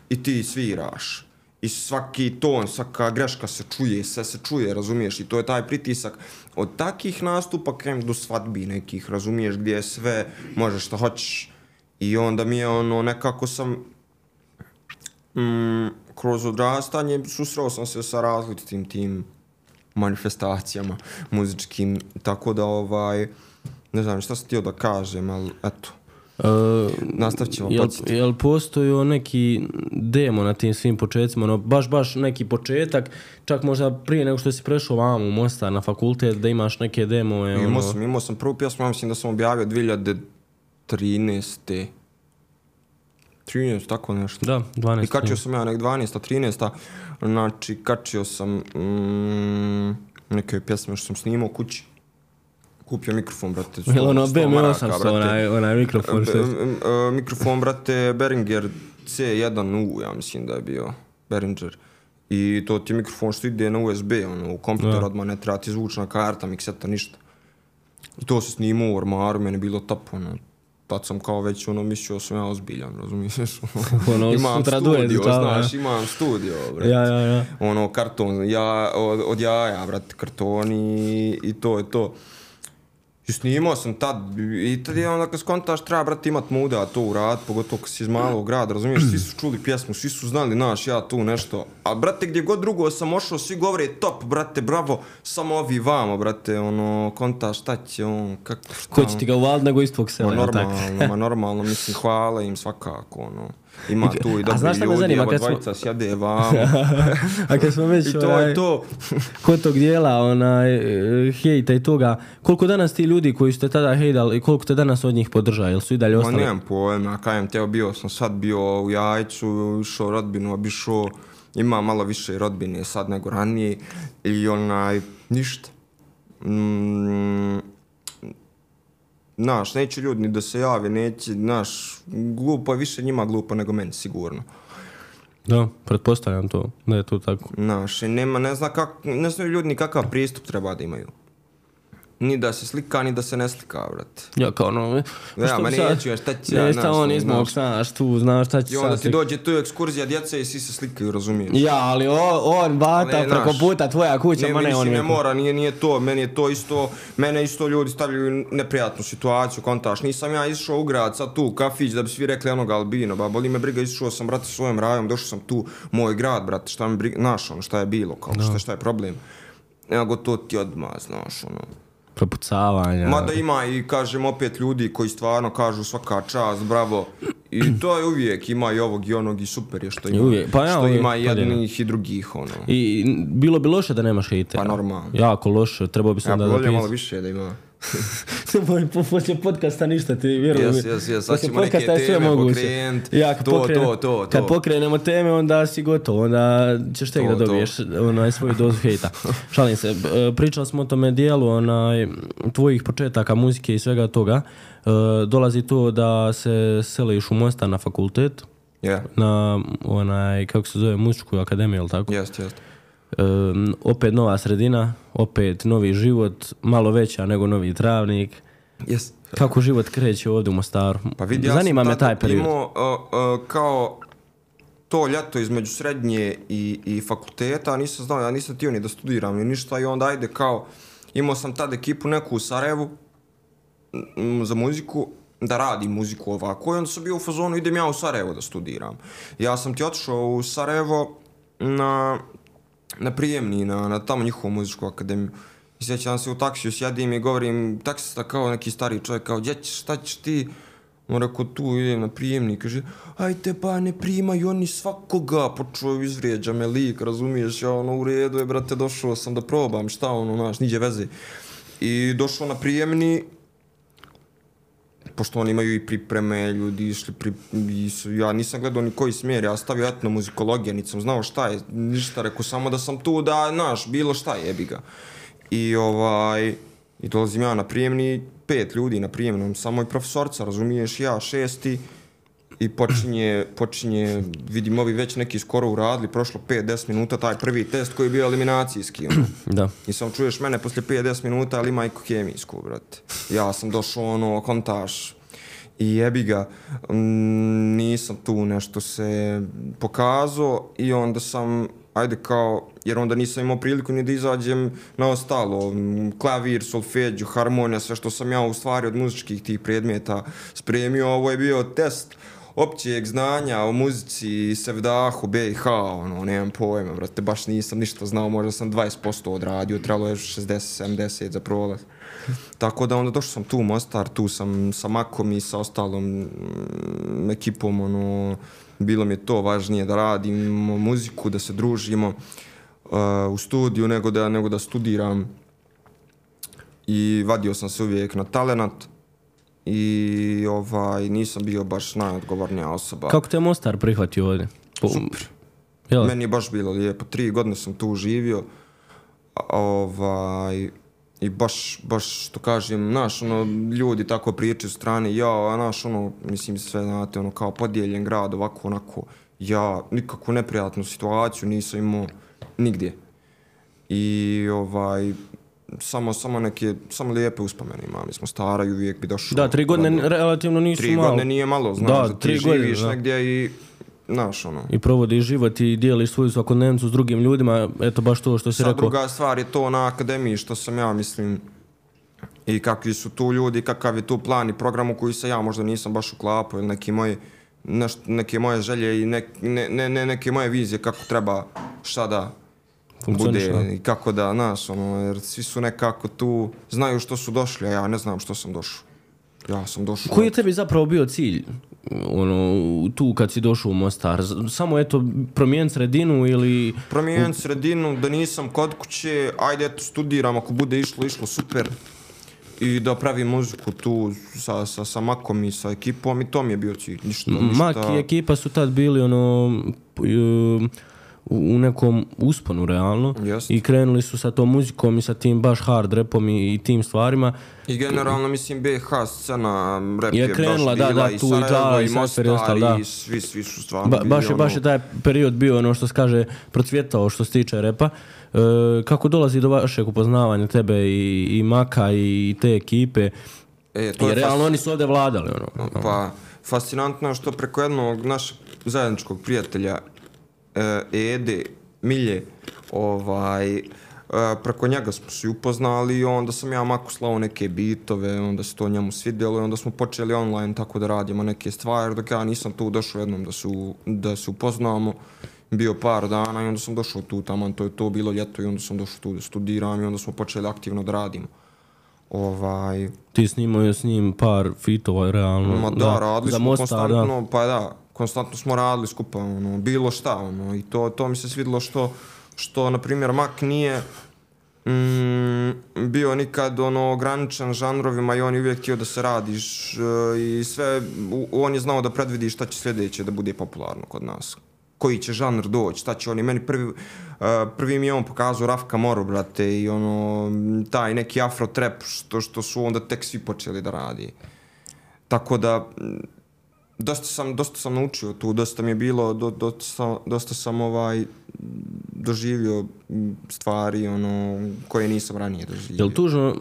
i ti sviraš. I svaki ton, svaka greška se čuje, sve se čuje, razumiješ? I to je taj pritisak. Od takih nastupa krem do svadbi nekih, razumiješ, gdje je sve, možeš što hoćeš. I onda mi je ono, nekako sam mm, kroz odrastanje susreo sam se sa različitim tim manifestacijama muzičkim, tako da ovaj, ne znam šta sam htio da kažem, ali eto,
Uh,
nastavit ćemo
jel,
podsjetiti.
jel postoji neki demo na tim svim početcima, ono, baš, baš neki početak, čak možda prije nego što si prešao vam u Mostar na fakultet, da imaš neke demove, ono,
Imao sam, imao sam prvu pjesmu, ja mislim da sam objavio 2013. 13, tako nešto.
da, 12.
I kačio sam ja nek 12. 13. Znači, kačio sam mm, neke pjesme što sam snimao kući. Kupio mikrofon, brate.
Jel ono
100
BM800,
maraka, brate.
onaj, onaj mikrofon što
e, mikrofon, brate, Behringer C1U, ja mislim da je bio Behringer. I to ti je mikrofon što ide na USB, ono, u kompjuter odmah ne treba ti zvučna karta, mikseta, ništa. I to se snimao u ormaru, meni je bilo top, ono. Tad sam kao već, ono, mislio sam ja ozbiljan, razumiješ?
Ono,
imam studio,
čao,
znaš,
ja.
imam studio, brate
Ja, ja, ja.
ono karton ja, od, od jaja, brate, karton i, i to je to. I snimao sam tad, i tad je onda kad skontaš treba, brate, imat muda to urad, pogotovo kad si iz malog grada, razumiješ, svi su čuli pjesmu, svi su znali, naš, ja tu nešto. A, brate, gdje god drugo sam ošao, svi govore top, brate, bravo, samo ovi vamo, brate, ono, kontaš, šta će on, kako, šta,
Ko će ti ga uvaliti nego iz tvog sela,
Ma
tako?
normalno, ma normalno, mislim, hvala im svakako, ono. Ima tu i dobri ljudi,
zanima,
evo
kad smo-
dvojica sjede vamo.
A kad smo već
I to
onaj,
je to.
kod tog dijela onaj, e, hejta i toga, koliko danas ti ljudi koji ste tada hejdali i koliko te danas od njih podrža, jel su i dalje
Ma
ostali?
nemam pojma, kajem teo bio sam sad bio u jajcu, išao rodbinu, obišao, ima malo više rodbine sad nego ranije i onaj, ništa. Mm, Znaš, neće ljudi ni da se jave, neće, znaš, glupo je više njima glupo nego meni, sigurno.
Da, pretpostavljam to, da je to tako.
Znaš, nema, ne zna kak, ne znaju ljudi ni kakav pristup treba da imaju. Ni da se slika, ni da se ne slika, brate.
Ja kao ono...
Ja,
što
ma neću, ja, šta ja,
Ne, šta on
ono,
izmog,
znaš.
tu, znaš šta će
I onda ti
se-
dođe tu ekskurzija djece i svi se slikaju, razumiješ?
Ja, ali o, on bata
Ne,
preko
znaš,
puta tvoja kuća,
Ne,
ma ne, on
ne mora, nije, nije to, meni je to isto, mene isto ljudi stavljaju neprijatnu situaciju, kontaš, nisam ja išao u grad, sad tu, kafić, da bi svi rekli onog albino, ba, boli me briga, išao sam, brate, svojim rajom, došao sam tu, moj grad, brate, šta mi briga, znaš, ono, šta je bilo, kao, šta, šta je problem. Nego to ti odmah, znaš, ono.
Prepucavanja.
Mada ima i, kažem, opet ljudi koji stvarno kažu svaka čast, bravo. I to je uvijek, ima i ovog i onog i super je što ima,
uvijek, pa ja,
što
uvijek,
ima
pa da,
jednih i drugih, ono.
I bilo bi loše da nemaš hejtera.
Pa normalno.
Jako loše, trebao bi se
Ja
onda
bi volio malo više da ima.
Moj, po, poslije podcasta ništa ti vjerujem.
Jes, jes, jes, sad ćemo neke teme pokrenut.
Ja, kad
To,
pokrene-
to, to,
Kad
to.
pokrenemo teme, onda si gotov, onda ćeš tek
To,
da
to.
dobiješ onaj svoju dozu hejta. Šalim se, pričali smo o tome dijelu onaj, tvojih početaka muzike i svega toga. E, dolazi to da se seliš u Mostar na fakultet,
Je,
na onaj, kako se zove, muzičku akademiju, ili tako?
jest, jest.
E, opet nova sredina, opet novi život, malo veća nego novi travnik.
Jest.
Kako život kreće ovdje u Mostaru?
Pa vidi, ja
Zanima me taj period.
Imao, uh, uh, kao to ljeto između srednje i, i fakulteta, nisam znao, ja nisam tio ni da studiram ni ništa i onda ajde kao, imao sam tad ekipu neku u Sarajevu m, za muziku, da radim muziku ovako i onda sam bio u fazonu idem ja u Sarajevo da studiram. Ja sam ti otišao u Sarajevo na, na prijemni, na, na tamo njihovu muzičku akademiju. I sjećam se u taksiju, sjedim i govorim, taksista kao neki stari čovjek, kao, gdje ćeš, šta ćeš ti? On rekao, tu idem na prijemni, kaže, ajte pa ne primaju oni svakoga, počeo izvrijeđa me lik, razumiješ, ja ono u redu je, brate, došao sam da probam, šta ono, naš, niđe veze. I došao na prijemni, pošto oni imaju i pripreme, ljudi išli pri... I su, ja nisam gledao ni koji smjer, ja stavio etnomuzikologija, niti sam znao šta je, ništa, rekao samo da sam tu da, znaš, bilo šta jebi ga. I ovaj, i dolazim ja na prijemni, pet ljudi na prijemnom, samo i profesorca, razumiješ, ja šesti, i počinje, počinje, vidim ovi već neki skoro uradili, prošlo 5-10 minuta, taj prvi test koji je bio eliminacijski, ono.
Da.
I samo čuješ mene poslije 5-10 minuta, ali ima i kemijsku, brate. Ja sam došao, ono, kontaž. I jebi ga, nisam tu nešto se pokazao i onda sam, ajde kao, jer onda nisam imao priliku ni da izađem na ostalo, klavir, solfeđu, harmonija, sve što sam ja u stvari od muzičkih tih predmeta spremio, ovo je bio test općeg znanja o muzici, Sevdahu, BiH, ono, nemam pojma, brate, baš nisam ništa znao, možda sam 20% odradio, trebalo je 60-70 za prolaz. Tako da onda došao sam tu u Mostar, tu sam sa Makom i sa ostalom mm, ekipom, ono, bilo mi je to važnije da radimo muziku, da se družimo uh, u studiju nego da, nego da studiram. I vadio sam se uvijek na talenat i ovaj, nisam bio baš najodgovornija osoba.
Kako te Mostar prihvatio ovdje? Po,
Super.
Jel?
Meni je baš bilo lijepo. Tri godine sam tu živio. Ovaj, I baš, baš, što kažem, naš, ono, ljudi tako pričaju strane, ja, a naš, ono, mislim, sve, znate, ono, kao podijeljen grad, ovako, onako, ja nikakvu neprijatnu situaciju nisam imao nigdje. I, ovaj, samo, samo neke, samo lijepe uspomene imam, mi smo stara i uvijek bi došao.
Da, tri godine
gledao.
relativno nisu
Tri
malo.
godine nije malo, znaš,
Da,
da, ti
tri godine,
živiš
da.
negdje i, znaš, ono.
I provodiš život i dijeliš svoju svakodnevnicu s drugim ljudima, eto baš to što si
Sad
rekao.
druga stvar je to na akademiji što sam ja mislim i kakvi su tu ljudi, kakav je tu plan i program u koji se ja možda nisam baš uklapao ili neki moje, neš, neke moje želje i ne, ne, ne, ne neke moje vizije kako treba šta da bude i kako da, znaš, ono, jer svi su nekako tu, znaju što su došli, a ja ne znam što sam došao. Ja sam došao...
Koji je tebi zapravo bio cilj? Ono, tu kad si došao u Mostar, samo eto promijeniti sredinu ili
promijeniti sredinu, da nisam kod kuće, ajde eto studiram, ako bude išlo, išlo super. I da pravim muziku tu sa, sa, sa Makom i sa ekipom i to mi je bio cilj. Ništa, ništa.
Mak i ekipa su tad bili ono e, u nekom usponu realno
Jest.
i krenuli su sa tom muzikom i sa tim baš hard rapom i, i tim stvarima.
I generalno, mislim, BiH scena, rap
Je
je,
krenula,
baš
da,
bila
da,
i
tu i
Sarajevo,
i
i
Sefer i
Mostar,
ostalo, da.
i svi, svi su stvarno
Ba,
bili
baš, je,
ono,
baš je taj period bio ono što se kaže procvjetao što se tiče repa. E, kako dolazi do vašeg upoznavanja tebe i, i Maka i te ekipe?
E, to
Jer
je
realno
fas-
oni su ovdje vladali. Ono.
Pa, fascinantno je što preko jednog našeg zajedničkog prijatelja Ede, Milje, ovaj, e, preko njega smo se upoznali i onda sam ja Maku slao neke bitove, onda se to njemu svidjelo i onda smo počeli online tako da radimo neke stvari, dok ja nisam tu došao jednom da se, da se upoznamo, bio par dana i onda sam došao tu tamo, to je to bilo ljeto i onda sam došao tu da studiram i onda smo počeli aktivno da radimo. Ovaj,
Ti snimao je s njim par fitova realno.
Ma da, radili
za
smo konstantno, pa da, konstantno smo radili skupa, ono, bilo šta, ono, i to, to mi se svidilo što, što, na primjer, Mak nije, mm, bio nikad ono ograničen žanrovima i on je uvijek htio da se radiš e, i sve, u- on je znao da predvidi šta će sljedeće da bude popularno kod nas. Koji će žanr doći, šta će oni, meni prvi, uh, prvi mi je on pokazao Rafka Moro, brate, i ono, taj neki afro trap što, što su onda tek svi počeli da radi. Tako da, dosta sam, dosta sam naučio tu, dosta mi je bilo, do, dosta, sam, dosta sam ovaj, doživio stvari ono, koje nisam ranije doživio.
Jel tužno,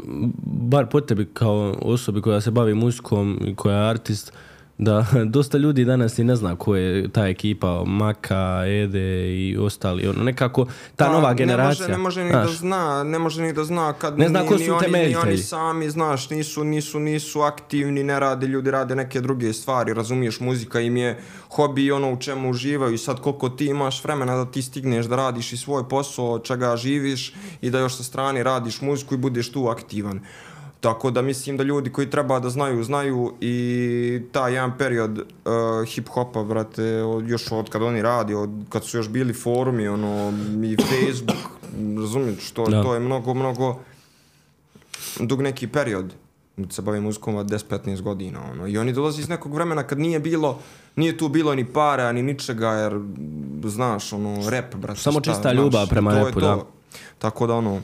bar po tebi kao osobi koja se bavi muzikom i koja je artist, da dosta ljudi danas i ne zna ko je ta ekipa, Maka, Ede i ostali, ono nekako ta
Pa,
nova generacija.
Ne može, ne može ni
znaš.
da zna, ne može ni da zna kad
Ne zna
ni,
ko
ni
su
oni, ni oni sami, znaš, nisu, nisu, nisu aktivni, ne rade, ljudi rade neke druge stvari, razumiješ, muzika im je hobi i ono u čemu uživaju i sad koliko ti imaš vremena da ti stigneš da radiš i svoj posao, od čega živiš i da još sa strane radiš muziku i budeš tu aktivan. Tako da mislim da ljudi koji treba da znaju, znaju i taj jedan period uh, hip-hopa, brate, od, još od kad oni radi, od kad su još bili forumi, ono, i Facebook, razumiješ, što
Da.
to je mnogo, mnogo dug neki period se bavim muzikom od 10-15 godina, ono, i oni dolaze iz nekog vremena kad nije bilo, nije tu bilo ni para, ni ničega, jer, znaš, ono, rap, brate,
Samo
šta,
čista
znaš,
ljubav prema
to.
da.
Tako da, ono,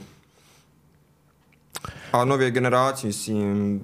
a nove generacije, mislim,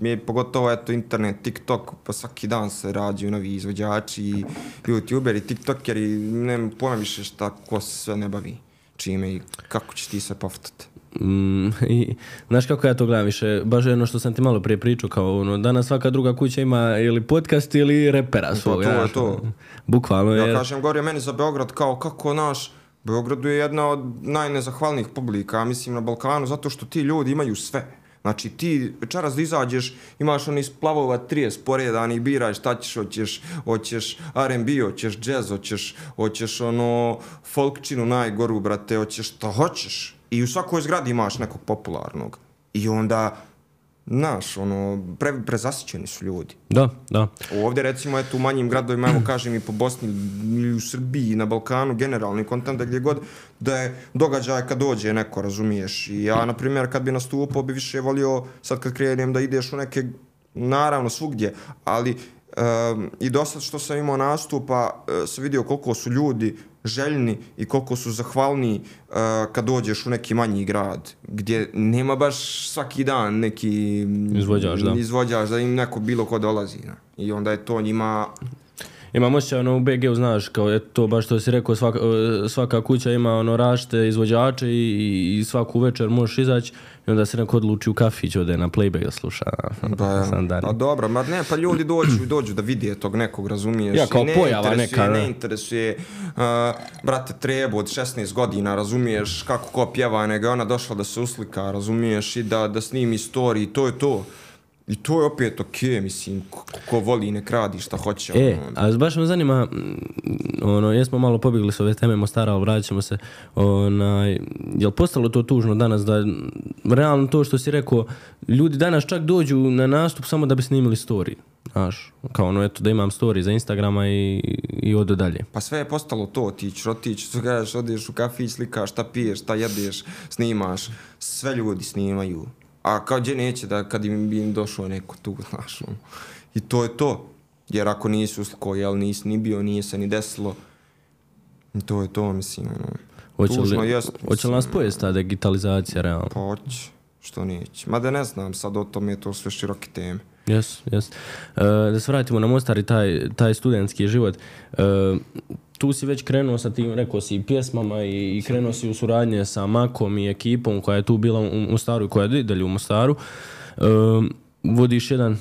mi je pogotovo eto internet, TikTok, pa svaki dan se rađaju novi izvođači, youtuberi, tiktokeri, nemam pojma više šta, ko se sve ne bavi čime i kako će ti se poftati.
Mm, i, znaš kako ja to gledam više, baš jedno što sam ti malo prije pričao, kao ono, danas svaka druga kuća ima ili podcast ili repera svog,
to je
znaš,
to.
ono, Bukvalno
Ja
je.
kažem, govorio meni za Beograd kao kako naš, Beogradu je jedna od najnezahvalnijih publika, mislim na Balkanu, zato što ti ljudi imaju sve. Znači ti večeras da izađeš, imaš oni splavova 30 poredanih, biraš šta ćeš, hoćeš, hoćeš R&B, hoćeš jazz, hoćeš, hoćeš ono folkčinu najgoru, brate, hoćeš šta hoćeš. I u svakoj zgradi imaš nekog popularnog. I onda, znaš, ono, pre, prezasićeni su ljudi.
Da, da.
Ovdje recimo eto u manjim gradovima, evo kažem i po Bosni ili u Srbiji i na Balkanu generalno i kontent da gdje god da je događaj kad dođe neko, razumiješ. I ja, na primjer, kad bi nastupao bi više volio, sad kad krenem da ideš u neke, naravno svugdje, ali um, i do sad što sam imao nastupa, uh, sam vidio koliko su ljudi željni i koliko su zahvalni uh, kad dođeš u neki manji grad, gdje nema baš svaki dan neki
Izvođač, da.
izvođač, da im neko bilo ko dolazi. Na. I onda je to njima...
Imam osjećaj ono u BG-u, znaš, kao je to baš što si rekao, svaka, svaka kuća ima ono rašte izvođače i, i svaku večer možeš izaći i onda se neko odluči u kafić, ode na playback da sluša
Pa, ja.
Sandari.
pa dobro, ma ne, pa ljudi dođu, dođu da vidi tog nekog, razumiješ?
Ja, kao
I ne
pojava neka, da.
Ne interesuje, uh, brate, trebu od 16 godina, razumiješ kako ko pjeva, nego je ona došla da se uslika, razumiješ, i da, da snimi story, to je to. I to je opet okej, mislim, ko, ko voli nek radi šta hoće.
E,
ono.
a baš me zanima, ono, jesmo malo pobjegli s ove teme Mostara, ali vratit ćemo se, onaj, jel postalo to tužno danas da, realno to što si rekao, ljudi danas čak dođu na nastup samo da bi snimili story, znaš, kao ono, eto, da imam story za Instagrama i, i ode dalje.
Pa sve je postalo to, otići, što kažeš, odeš u kafić, slikaš, šta piješ, šta jedeš, snimaš, sve ljudi snimaju. A kao gdje neće da kad im bi im došao neko tu, znaš, ono. I to je to. Jer ako nisi usliko, jel nisi ni bio, nije se ni desilo, i to je to, mislim, ono.
Hoće
Tužno
li,
jest,
hoće li nas pojesti ta digitalizacija, realno?
Pa hoće, što neće. Mada ne znam, sad o tome je to sve široke teme.
Jes, jes. E, da se vratimo na Mostar i taj, taj studentski život. E, tu si već krenuo sa tim, rekao si, pjesmama i, i krenuo si u suradnje sa Makom i ekipom koja je tu bila u Mostaru i koja je dalje u Mostaru. E, vodiš jedan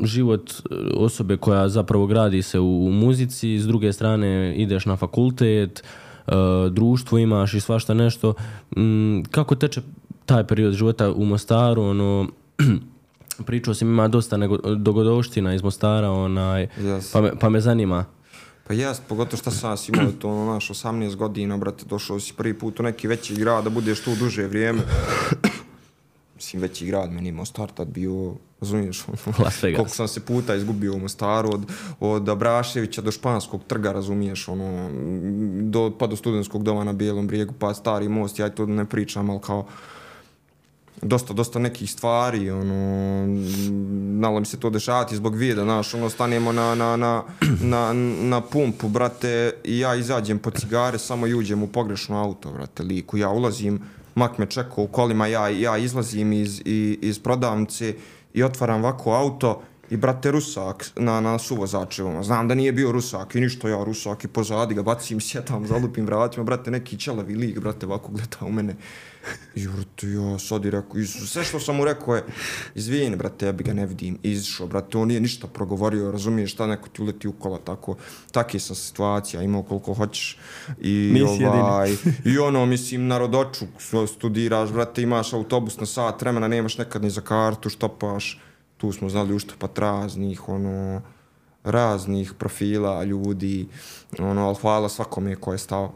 život e, osobe koja zapravo gradi se u, u muzici, s druge strane ideš na fakultet, e, društvo imaš i svašta nešto. Mm, kako teče taj period života u Mostaru, ono, pričao sam ima dosta nego, dogodovština iz Mostara, onaj,
Yes.
pa, me, pa me zanima.
Pa jest, pogotovo šta sam vas imao to ono naš 18 godina, brate, došao si prvi put u neki veći grad da budeš tu duže vrijeme. mislim, veći grad, meni je Mostar tad bio, razumiješ, ono,
Las Vegas.
koliko sam se puta izgubio u Mostaru, od, od Abraševića do Španskog trga, razumiješ, ono, do, pa do studentskog doma na Bijelom brijegu, pa stari most, ja to ne pričam, ali kao, dosta, dosta nekih stvari, ono, nalo mi se to dešavati zbog vida, znaš, ono, stanemo na, na, na, na, na pumpu, brate, i ja izađem po cigare, samo i uđem u pogrešno auto, brate, liku, ja ulazim, mak me čekao u kolima, ja, ja izlazim iz, i, iz prodavnice i otvaram ovako auto i brate Rusak na, na suvozačevoma. Znam da nije bio Rusak i ništa ja Rusak i pozadi ga bacim, sjetam, zalupim vratima, brate neki čelavi lik, brate ovako gleda u mene. I brate, ja sad i rekao, Isus, sve što sam mu rekao je, izvini, brate, ja bi ga ne vidim, izišao, brate, on nije ništa progovorio, razumiješ šta neko ti uleti u kola, tako, takve sam situacija, imao koliko hoćeš. I,
Nisi
ovaj, I ono, mislim, narodoču, studiraš, brate, imaš autobus na sat vremena, nemaš nekad ni za kartu, štopaš, tu smo znali uštopat raznih, ono, raznih profila ljudi, ono, ali hvala svakome ko je stao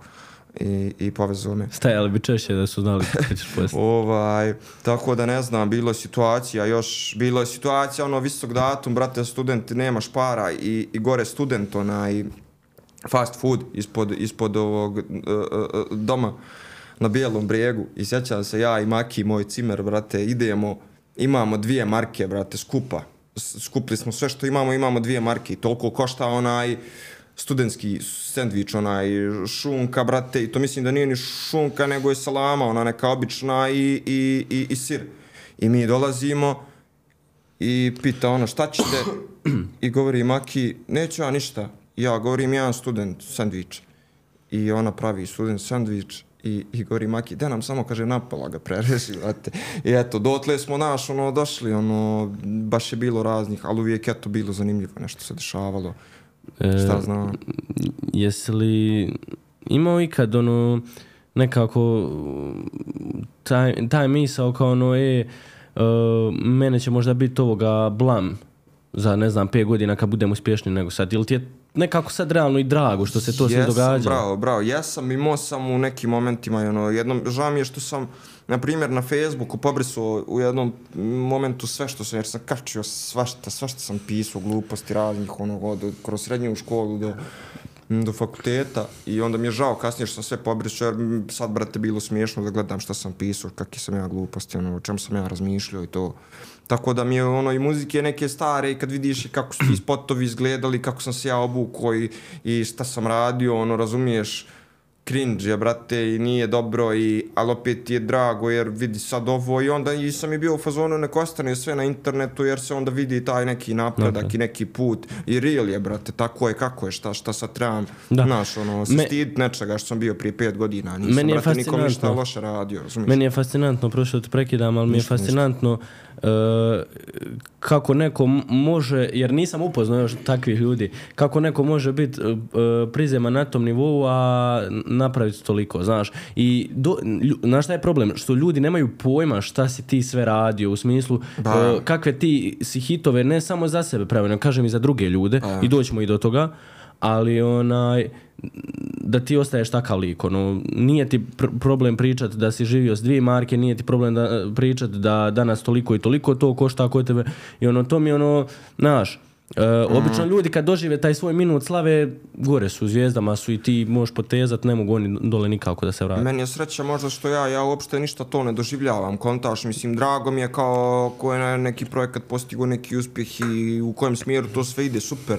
i, i povezao me.
Stajali bi češće da su znali kako ćeš pojesti.
Ovaj, tako da ne znam, bilo je situacija još, bilo je situacija, ono, visok datum, brate, student, nemaš para i, i gore student, onaj, fast food ispod, ispod ovog uh, uh, doma na Bijelom brijegu i sjećam se ja i Maki, moj cimer, brate, idemo, imamo dvije marke, brate, skupa, skupili smo sve što imamo, imamo dvije marke i toliko košta onaj studentski sendvič, onaj šunka, brate, i to mislim da nije ni šunka, nego je salama, ona neka obična i, i, i, i sir. I mi dolazimo i pita ono šta ćete i govori Maki, neću ja ništa. Ja govorim jedan student sandvič. I ona pravi student sandvič i, i govori Maki, da nam samo kaže napola ga prerezi, brate. I eto, dotle smo naš, ono, došli, ono, baš je bilo raznih, ali uvijek eto bilo zanimljivo, nešto se dešavalo.
E,
Šta znam.
Jesi li imao ikad ono nekako taj, taj misao kao ono e, uh, mene će možda biti ovoga blam za ne znam 5 godina kad budem uspješni nego sad ili ti je nekako sad realno i drago što se to sve
Jesam,
događa
Bravo, bravo. Jesam, imao sam u nekim momentima, ono, jednom, žao mi je što sam, na primjer, na Facebooku pobrisao u jednom momentu sve što sam, jer sam kačio svašta, svašta sam pisao, gluposti raznih, ono, od, kroz srednju školu do, do fakulteta i onda mi je žao kasnije što sam sve pobrisao, jer sad, brate, bilo smiješno da gledam šta sam pisao, kakve sam ja gluposti, ono, o čemu sam ja razmišljao i to. Tako da mi je ono i muzike neke stare i kad vidiš i kako su ti spotovi izgledali, kako sam se ja obukao i, i šta sam radio, ono razumiješ, cringe je, brate, i nije dobro, i, ali opet je drago jer vidi sad ovo i onda i sam i bio u fazonu neko ostane sve na internetu jer se onda vidi taj neki napredak
Ok.
i neki put i real je, brate, tako je, kako je, šta, šta sad trebam,
Da.
znaš, ono, se
Me-
stid nečega što sam bio prije pet godina, nisam,
Meni je
brate, nikom ništa
fascinantno.
loše radio, razumiješ?
Meni je fascinantno, prošlo te prekidam, ali mi je
Ništa, ništa.
Uh, kako neko može, jer nisam upoznao još takvih ljudi, kako neko može biti uh, prizema na tom nivou, a napraviti toliko, znaš. I do, lju, znaš šta je problem? Što ljudi nemaju pojma šta si ti sve radio, u smislu uh, kakve ti si hitove ne samo za sebe pravi, nego kažem i za druge ljude, i doćemo i do toga, ali onaj da ti ostaješ takav lik, ono, nije ti pr problem pričat da si živio s dvije marke, nije ti problem da, pričat da danas toliko i toliko to košta kod tebe i ono, to mi ono, znaš, E, obično ljudi kad dožive taj svoj minut slave, gore su zvijezdama su i ti možeš potezat, ne mogu oni dole nikako da se vrate.
Meni je sreća možda što ja, ja uopšte ništa to ne doživljavam, kontaš, mislim, drago mi je kao ko je neki projekat postigo neki uspjeh i u kojem smjeru to sve ide, super,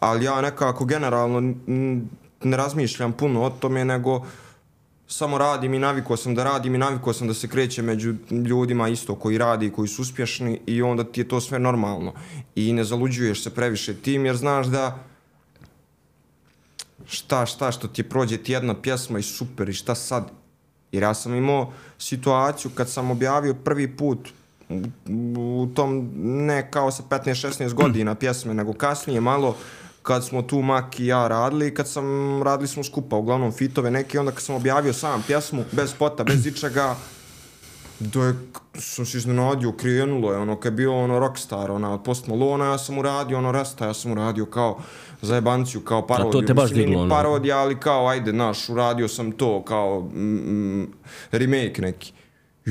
ali ja nekako generalno ne razmišljam puno o tome, nego samo radim i navikao sam da radim i navikao sam da se krećem među ljudima isto koji radi i koji su uspješni i onda ti je to sve normalno i ne zaluđuješ se previše tim jer znaš da šta, šta, što ti prođe ti jedna pjesma i super i šta sad? Jer ja sam imao situaciju kad sam objavio prvi put u, tom, ne kao sa 15-16 godina pjesme, nego kasnije malo kad smo tu Mak i ja radili kad sam, radili smo skupa, uglavnom fitove neke, onda kad sam objavio sam pjesmu, bez spota, bez ičega, da je, sam se iznenadio, krenulo je, ono, kad je bio ono rockstar, ona, od Post Malona, ja sam uradio, ono, Rasta, ja sam uradio kao zajebanciju, kao parodiju.
te baš
Mislim, nije
diglo, ono.
parodija, ali kao, ajde, naš, uradio sam to, kao mm, remake neki.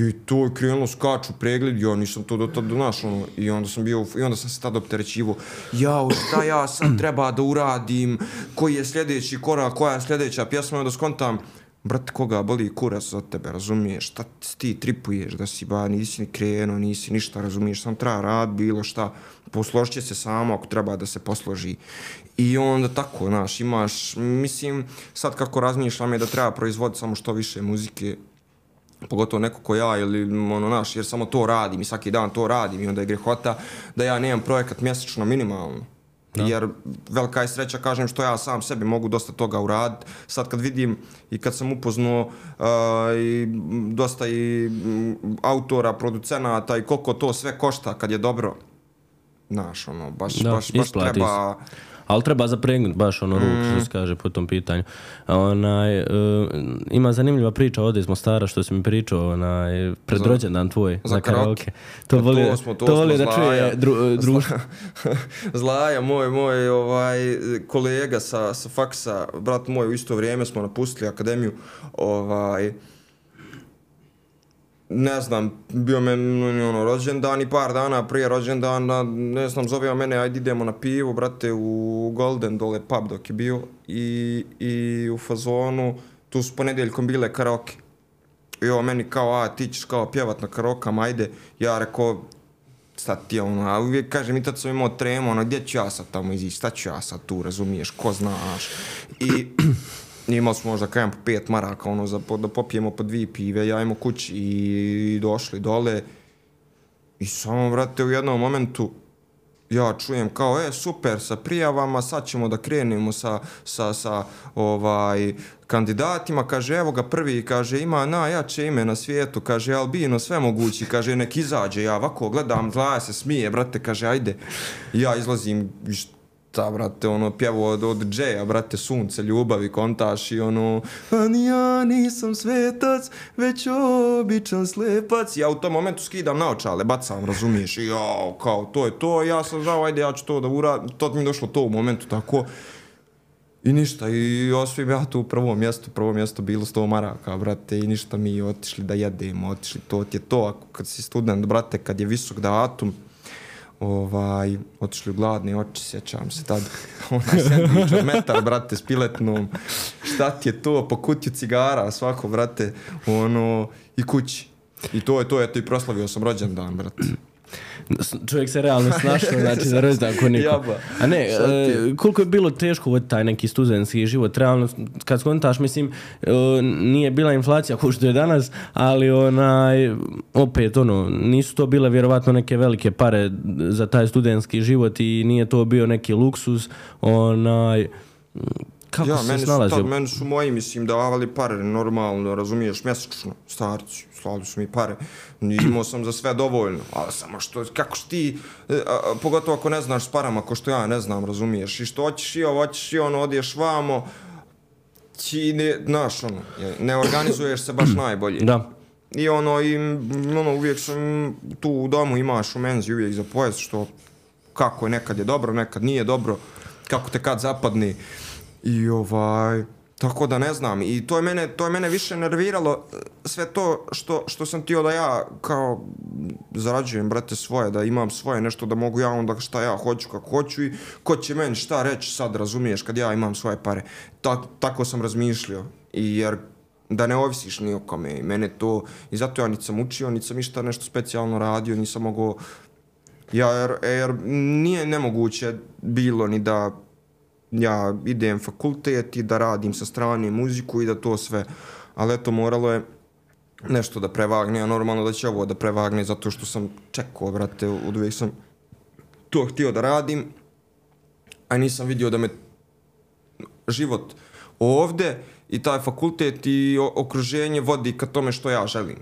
I to je krenulo, skaču pregled, ja nisam to do tada donašao, ono, i onda sam bio, i onda sam se tad opterećivo, jao, šta ja sad treba da uradim, koji je sljedeći korak, koja je sljedeća pjesma, onda skontam, brat, koga boli kurac za tebe, razumiješ, šta ti tripuješ, da si ba, nisi ni krenuo, nisi ništa, razumiješ, sam treba rad, bilo šta, posložit se samo ako treba da se posloži. I onda tako, znaš, imaš, mislim, sad kako razmišljam je da treba proizvoditi samo što više muzike, pogotovo neko ko ja ili ono naš, jer samo to radim i svaki dan to radim i onda je grehota da ja nemam projekat mjesečno minimalno. Da. Jer velika je sreća, kažem, što ja sam sebi mogu dosta toga uraditi. Sad kad vidim i kad sam upoznao uh, i dosta i m, autora, producenata i koliko to sve košta kad je dobro, znaš, ono, baš,
Da,
baš, baš treba...
Ali treba zapregnut baš ono ruku, što se kaže po tom pitanju. Onaj, uh, ima zanimljiva priča ovdje iz Mostara što si mi pričao onaj, pred
Za-
rođendan tvoj
za
za
karaoke.
To,
Pa
voli,
to smo- to
to voli da čuje dru, društvo.
Zlaja, moj, moj ovaj, kolega sa, sa faksa, brat moj, u isto vrijeme smo napustili akademiju, ovaj, ne znam, bio me ono, rođendan i par dana prije rođendana, ne znam, zoveo mene, ajde idemo na pivo, brate, u Golden, dole pub dok je bio, i, i u fazonu, tu su ponedeljkom bile karaoke. I ovo meni kao, a ti ćeš kao pjevat na karokama, ajde, ja rekao, sad ti je ono, a uvijek kažem i tad sam imao tremu, ono, gdje ću ja sad tamo izići, šta ću ja sad tu, razumiješ, ko znaš. I imali smo možda kajem po pet maraka, ono, za, po, da popijemo po dvije pive, jajmo kući i došli dole. I samo, brate, u jednom momentu, ja čujem kao, e, super, sa prijavama, sad ćemo da krenemo sa, sa, sa ovaj, kandidatima, kaže, evo ga prvi, kaže, ima najjače ime na svijetu, kaže, albino, sve mogući, kaže, nek izađe, ja ovako gledam, zlaja se smije, brate, kaže, ajde. Ja izlazim, i šta, brate, ono, pjevo od, od Džeja, brate, sunce, ljubavi, kontaš i ono, pa ni ja nisam svetac, već običan slepac. Ja u tom momentu skidam naočale, bacam, razumiješ, i jao, kao, to je to, ja sam znao, ajde, ja ću to da uradim, to mi je došlo to u momentu, tako, I ništa, i osvim ja tu u prvom mjestu, prvo mjesto bilo 100 maraka, brate, i ništa mi otišli da jedemo, otišli, to ti je to, ako kad si student, brate, kad je visok datum, ovaj, otišli u gladne oči, sjećam se tad, onaj sandvič od metar, brate, s piletnom, šta ti je to, po kutju cigara, svako, brate, ono, i kući. I to je to, eto i proslavio sam rođendan, brate.
Čovjek se realno snašao, znači za rođendan ko niko.
Jaba.
A ne, e, koliko je bilo teško voditi taj neki studentski život, realno, kad skontaš, mislim, e, nije bila inflacija kao što je danas, ali onaj, opet, ono, nisu to bile vjerovatno neke velike pare za taj studentski život i nije to bio neki luksus, onaj, kako
ja,
se
meni su,
snalazio?
tad, meni su moji, mislim, davali pare, normalno, razumiješ, mjesečno, starci, slali su mi pare, imao sam za sve dovoljno, ali samo što, kako što ti, e, a, a, pogotovo ako ne znaš s parama, ko što ja ne znam, razumiješ, i što hoćeš i ovo, hoćeš i ono, odješ vamo, ti ne, znaš, ono, ne organizuješ se baš najbolje.
Da.
I ono, i, ono, uvijek sam tu u domu imaš u menzi uvijek za pojest, što kako je, nekad je dobro, nekad nije dobro, kako te kad zapadni. I ovaj, tako da ne znam, i to je mene, to je mene više nerviralo, e, sve to što, što sam tio da ja kao zarađujem, brate, svoje, da imam svoje nešto, da mogu ja onda šta ja hoću, kako hoću i ko će meni šta reći sad, razumiješ, kad ja imam svoje pare. Ta, tako sam razmišljao, i jer da ne ovisiš ni o kome. I mene to, i zato ja niti sam učio, niti sam ništa nešto specijalno radio, nisam mogao, ja, jer, jer nije nemoguće bilo ni da ja idem fakultet i da radim sa strane muziku i da to sve, ali eto moralo je nešto da prevagne, a normalno da će ovo da prevagne zato što sam čekao, brate, od uvijek sam to htio da radim, a nisam vidio da me život ovde i taj fakultet i okruženje vodi ka tome što ja želim.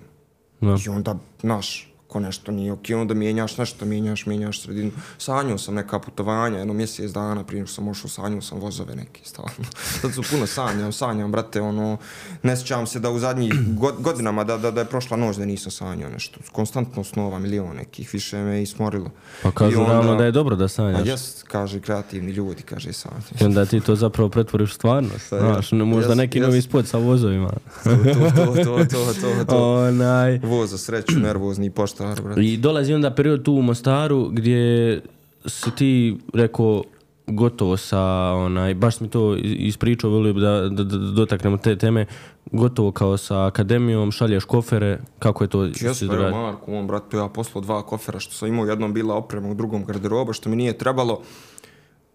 Da.
I onda, znaš, Ako nešto nije ok, onda mijenjaš nešto, mijenjaš, mijenjaš sredinu. Sanjao sam neka putovanja, jedno mjesec dana prije nego sam ošao, sanjao sam vozove neke, stalno. Sad su puno sanjam, sanjam, brate, ono, ne sjećam se da u zadnjih god, godinama, da, da, da je prošla noć da nisam sanjao nešto. Konstantno snova, milion nekih, više me i smorilo.
Pa kažu
onda-
da je dobro da
A
sanjaš.
jest, kaže, kreativni ljudi, kaže sanjam.
I onda ti to zapravo pretvoriš stvarnost.
Pa,
Znaš,
ja.
možda
Jes,
neki
jes.
novi spot sa vozovima.
to, to, to, to, to, to.
Onaj.
Voz sreću, nervozni poštar, brate.
I dolazi onda period tu u Mostaru gdje si ti rekao gotovo sa onaj, baš mi to ispričao, volio bi da, da, da dotaknemo te teme, gotovo kao sa akademijom, šalješ kofere, kako je to
Jesmo,
se
evo
događa?
Marko, on, brate, ja poslao dva kofera što sam imao, jednom bila oprema, u drugom garderoba, što mi nije trebalo.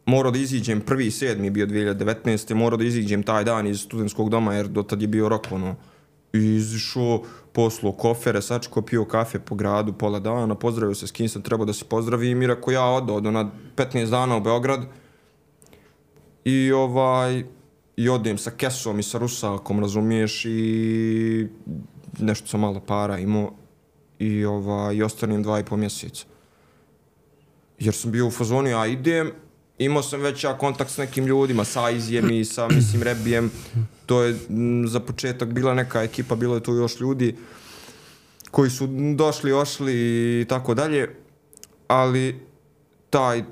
Morao da iziđem, prvi sedmi bio 2019. Morao da iziđem taj dan iz studentskog doma, jer do tad je bio rok, ono. I izišao, poslao kofere, sačko, pio kafe po gradu pola dana, pozdravio se s kim sam trebao da se pozdravi i rekao ja odo, odo na 15 dana u Beograd. I ovaj, i odem sa kesom i sa rusakom, razumiješ, i nešto sam malo para imao i, ovaj, i ostanem dva i po mjeseca. Jer sam bio u fazonu, ja idem, imao sam već ja kontakt s nekim ljudima, sa Izijem i sa, mislim, Rebijem. To je m, za početak bila neka ekipa, bilo je tu još ljudi koji su došli, ošli i tako dalje. Ali taj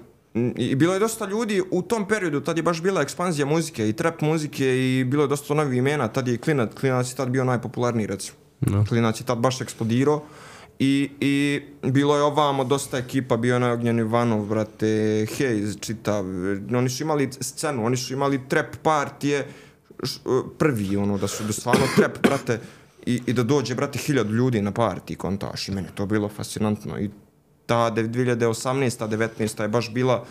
i bilo je dosta ljudi u tom periodu, tad je baš bila ekspanzija muzike i trap muzike i bilo je dosta novih imena, tad je Klinac, Klinac je tad bio najpopularniji recimo.
No.
Klinac je tad baš eksplodirao i, i bilo je ovamo dosta ekipa, bio je Ognjen Ivanov, brate, Hayes, čitav, oni su imali scenu, oni su imali trap partije prvi, ono, da su da stvarno trap, brate, i, i da dođe, brate, hiljadu ljudi na partiji, kontaš, i meni to bilo fascinantno i ta de- 2018. 19. je baš bila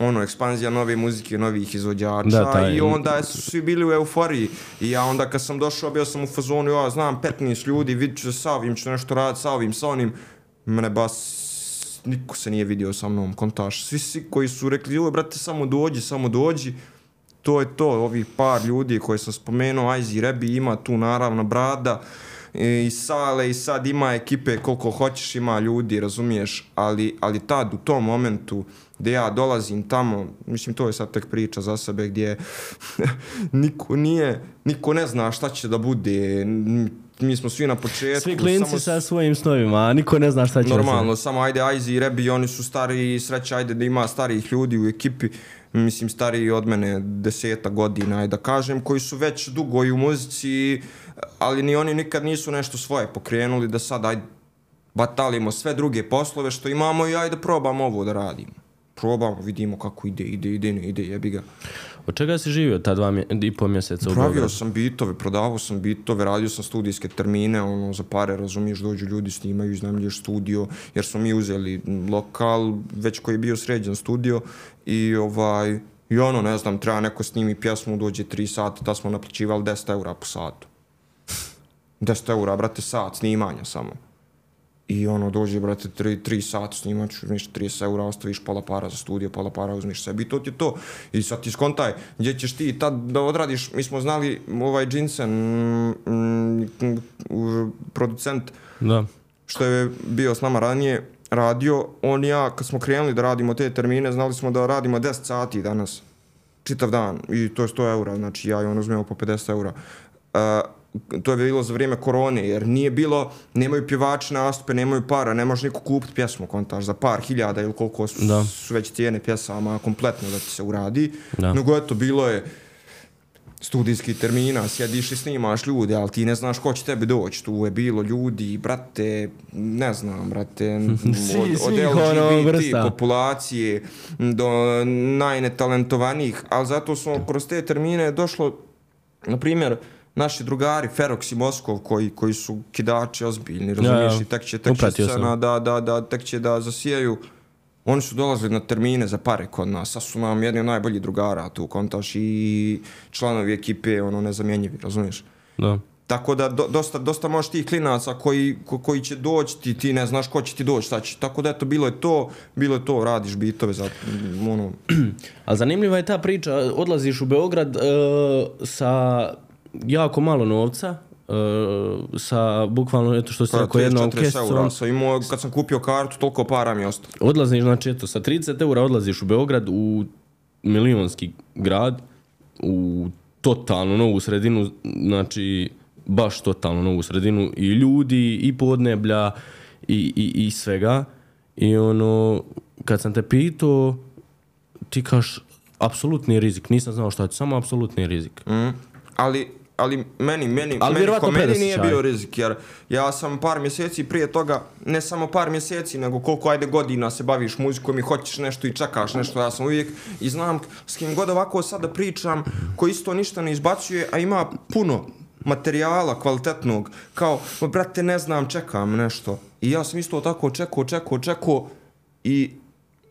ono, ekspanzija nove muzike, novih izvođača
Da, taj-
i onda su svi bili u euforiji i ja onda kad sam došao bio sam u fazonu, ja znam 15 ljudi, vidit ću se sa ovim, ću nešto raditi sa ovim, sa onim, mene bas niko se nije vidio sa mnom, kontaš, svi, svi koji su rekli, joj brate, samo dođi, samo dođi, to je to, ovih par ljudi koje sam spomenuo, Ajzi Rebi ima tu naravno Brada i Sale i sad ima ekipe koliko hoćeš, ima ljudi, razumiješ, ali, ali tad u tom momentu gdje ja dolazim tamo, mislim to je sad tek priča za sebe gdje niko nije, niko ne zna šta će da bude, mi smo svi na početku.
Svi klinci
samo
sa svojim snovima, a niko ne zna šta će da se-
Normalno, samo ajde Ajzi i Rebi, oni su stari, sreća ajde da ima starijih ljudi u ekipi, mislim stariji od mene deseta godina, i da kažem, koji su već dugo i u muzici, ali ni oni nikad nisu nešto svoje pokrenuli, da sad ajde batalimo sve druge poslove što imamo i ajde probamo ovo da radimo. Probamo, vidimo kako ide, ide, ide, ne ide, jebi ga.
Od čega si živio ta dva mje, i po mjeseca u
Pravio
Beogradu?
sam bitove, prodavao sam bitove, radio sam studijske termine, ono, za pare, razumiješ, dođu ljudi, snimaju, iznajmljuješ studio, jer smo mi uzeli lokal, već koji je bio sređen studio, i ovaj, i ono, ne znam, treba neko snimi pjesmu, dođe 3 sata, da smo naplaćivali 10 eura po satu. 10 eura, brate, sat snimanja samo. I ono, dođe, brate, 3, 3 sata snimat ću, ništa 30 eura, ostaviš pola para za studio, pola para uzmiš sebi i to ti je to. I sad ti skontaj, gdje ćeš ti tad da odradiš, mi smo znali, ovaj Jinsen, mm, mm, producent,
Da.
što je bio s nama ranije, radio, on i ja, kad smo krenuli da radimo te termine, znali smo da radimo 10 sati danas, čitav dan, i to je 100 eura, znači ja i on uzmemo po 50 eura. Uh, to je bilo za vrijeme korone, jer nije bilo, nemaju pjevači nastupe, nemaju para, ne može niko kupiti pjesmu, kontaž, za par hiljada ili koliko su,
Da.
su već cijene pjesama kompletno da ti se uradi.
Da.
Nego eto, bilo je studijski termina, sjediš i snimaš ljude, ali ti ne znaš ko će tebi doći. Tu je bilo ljudi, brate, ne znam, brate,
Svi-
od, od
ono
LGBT populacije do najnetalentovanijih, ali zato smo kroz te termine došlo, na primjer, naši drugari, Ferox i Moskov, koji, koji su kidači ozbiljni, razumiješ,
ja.
i tek će, tek će scena da, da, da, tek će da zasijaju Oni su dolazili na termine za pare kod nas, sad su nam jedni od najboljih drugara tu, kontaš i članovi ekipe, ono, nezamjenjivi, razumiješ?
Da.
Tako da do, dosta, dosta možeš tih klinaca koji, ko, koji će doći, ti, ti ne znaš ko će ti doći, šta će. Tako da eto, bilo je to, bilo je to, radiš bitove za, ono,
Ali zanimljiva je ta priča, odlaziš u Beograd e, sa jako malo novca, sa bukvalno, eto što se
Pa,
rekao, jednom
34 eura
kesicom,
sam imao, kad sam kupio kartu, toliko para mi ostalo.
odlaziš, znači eto, sa 30 eura odlaziš u Beograd, u milionski grad, u totalno novu sredinu, znači baš totalno novu sredinu i ljudi, i podneblja, i, i, i svega. I ono, kad sam te pitao, ti kaš, apsolutni rizik, nisam znao šta je, samo apsolutni rizik.
Mm. Ali, ali meni, meni,
Ali
meni, ko meni nije bio rizik, jer ja sam par mjeseci prije toga, ne samo par mjeseci, nego koliko ajde godina se baviš muzikom i hoćeš nešto i čekaš nešto, ja sam uvijek i znam s kim god ovako sada pričam, ko isto ništa ne izbacuje, a ima puno materijala kvalitetnog, kao, brate, ne znam, čekam nešto. I ja sam isto tako čekao, čekao, čekao i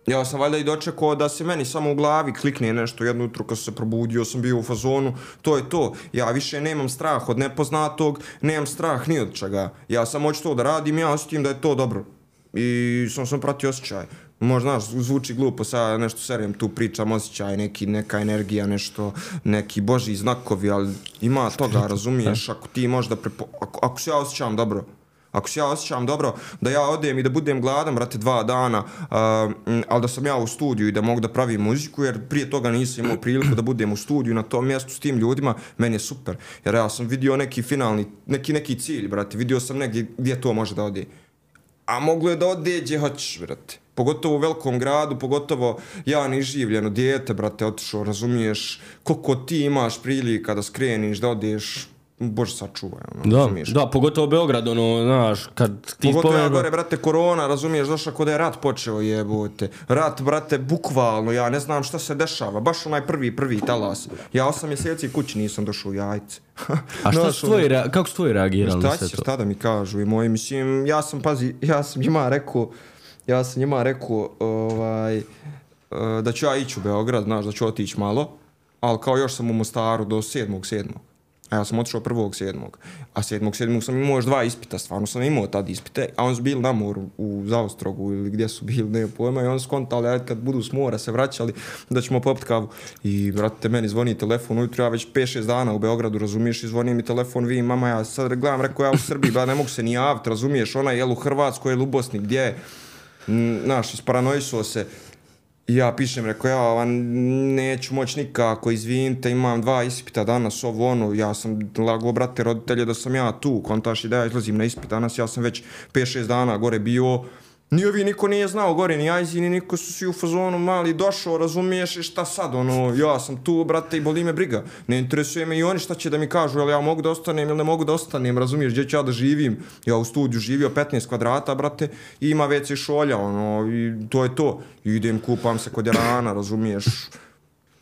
Ja sam valjda i dočekao da se meni samo u glavi klikne nešto jedno jutro kad se probudio, sam bio u fazonu, to je to. Ja više nemam strah od nepoznatog, nemam strah ni od čega. Ja sam hoću to da radim, ja osjetim da je to dobro. I sam sam pratio osjećaj. Možda, znaš, zvuči glupo, sad nešto serijem tu pričam, osjećaj, neki, neka energija, nešto, neki boži znakovi, ali ima toga, razumiješ, ako ti možda, prepo... ako, ako se ja osjećam dobro, Ako se ja osjećam dobro, da ja odem i da budem gladan, brate, dva dana, uh, ali da sam ja u studiju i da mogu da pravim muziku, jer prije toga nisam imao priliku da budem u studiju na tom mjestu s tim ljudima, meni je super. Jer ja sam vidio neki finalni, neki, neki cilj, brate, vidio sam negdje gdje to može da ode. A moglo je da ode gdje hoćeš, brate. Pogotovo u velikom gradu, pogotovo ja neživljeno dijete, brate, otišao, razumiješ, koliko ti imaš prilika da skreniš, da odeš, Bože sačuvaj, ono,
Da,
razumiješ.
da, pogotovo Beograd, ono, znaš, kad ti
Pogotovo ja
spomenu...
gore, brate, korona, razumiješ, došla kod je rat počeo jebote. Rat, brate, bukvalno, ja ne znam šta se dešava, baš onaj prvi, prvi talas. Ja osam mjeseci kući nisam došao u jajce.
A šta su tvoji, rea- kako su tvoji reagirali na
Šta
sve
će,
to?
šta da mi kažu i moji, mislim, ja sam, pazi, ja sam njima rekao, ja sam njima rekao, ovaj, eh, da ću ja ići u Beograd, znaš, da ću otići malo, ali kao još sam u Mostaru do 7.7. A ja sam otišao prvog sedmog. A sedmog sedmog sam imao još dva ispita, stvarno sam imao tad ispite. A oni su bili na moru u Zaostrogu ili gdje su bili, ne pojma. I oni su kontali, ajde kad budu s mora se vraćali, da ćemo popit kavu. I, vratite, meni zvoni telefon ujutro, ja već 5-6 dana u Beogradu, razumiješ, i zvoni mi telefon, vi, mama, ja sad gledam, rekao ja u Srbiji, ba, ne mogu se ni javiti, razumiješ, ona je u Hrvatskoj, je u Bosni, gdje je? Mm, Znaš, se. I ja pišem, rekao ja, van, neću moći nikako, izvinite, imam dva ispita danas, ovo ono, ja sam lago, brate, roditelje, da sam ja tu, kontaš i da ja izlazim na ispit. Danas, ja sam već 5-6 dana gore bio, Ni ovi niko nije znao gore, ni Ajzi, ni niko su svi u fazonu mali došao, razumiješ i šta sad, ono, ja sam tu, brate, i boli me briga. Ne interesuje me i oni šta će da mi kažu, jel ja mogu da ostanem ili ne mogu da ostanem, razumiješ, gdje ću ja da živim. Ja u studiju živio 15 kvadrata, brate, i ima WC šolja, ono, i to je to. I idem, kupam se kod rana, razumiješ,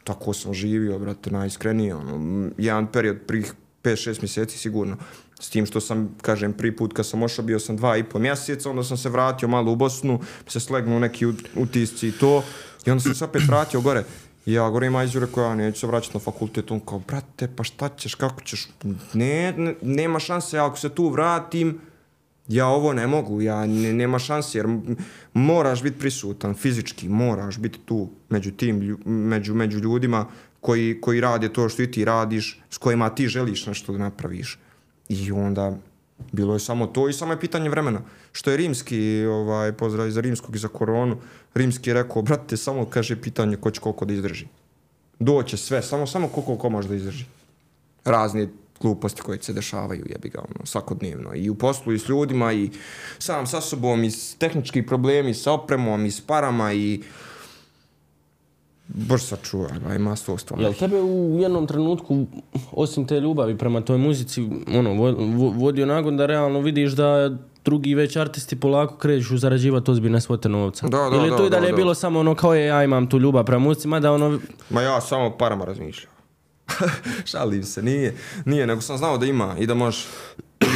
tako sam živio, brate, najiskrenije, ono, jedan period prih 5-6 mjeseci sigurno. S tim što sam, kažem, prvi put kad sam ošao bio sam dva i po mjeseca, onda sam se vratio malo u Bosnu, se slegnu neki utisci i to, i onda sam se opet vratio gore. I ja gore ima Ajzu rekao, ja neću se vraćati na fakultet, on kao, brate, pa šta ćeš, kako ćeš, ne, ne nema šanse, ako se tu vratim, ja ovo ne mogu, ja ne, nema šanse jer moraš biti prisutan fizički, moraš biti tu među tim među među ljudima koji koji rade to što i ti radiš, s kojima ti želiš nešto da napraviš. I onda bilo je samo to i samo je pitanje vremena. Što je rimski, ovaj pozdrav za rimskog i za koronu, rimski je rekao, brate, samo kaže pitanje ko će koliko da izdrži. Doće sve, samo samo koliko ko može da izdrži razne gluposti koje se dešavaju, jebi ga, ono, svakodnevno. I u poslu, i s ljudima, i sam sa sobom, i s tehnički problemi, sa opremom, i s parama, i... Bož sačuvaj, ba, ima sto stvari.
Jel tebe u jednom trenutku, osim te ljubavi prema toj muzici, ono, vo- vo- vodio nagon da realno vidiš da drugi već artisti polako kreću zarađivati ozbiljne svote novca?
Da, da,
Ili
da,
to i dalje
da, da.
bilo samo ono kao je ja imam tu ljubav prema muzici, mada ono,
Ma ja samo parama razmišljam. Šalim se, nije, nije, nego sam znao da ima i da može.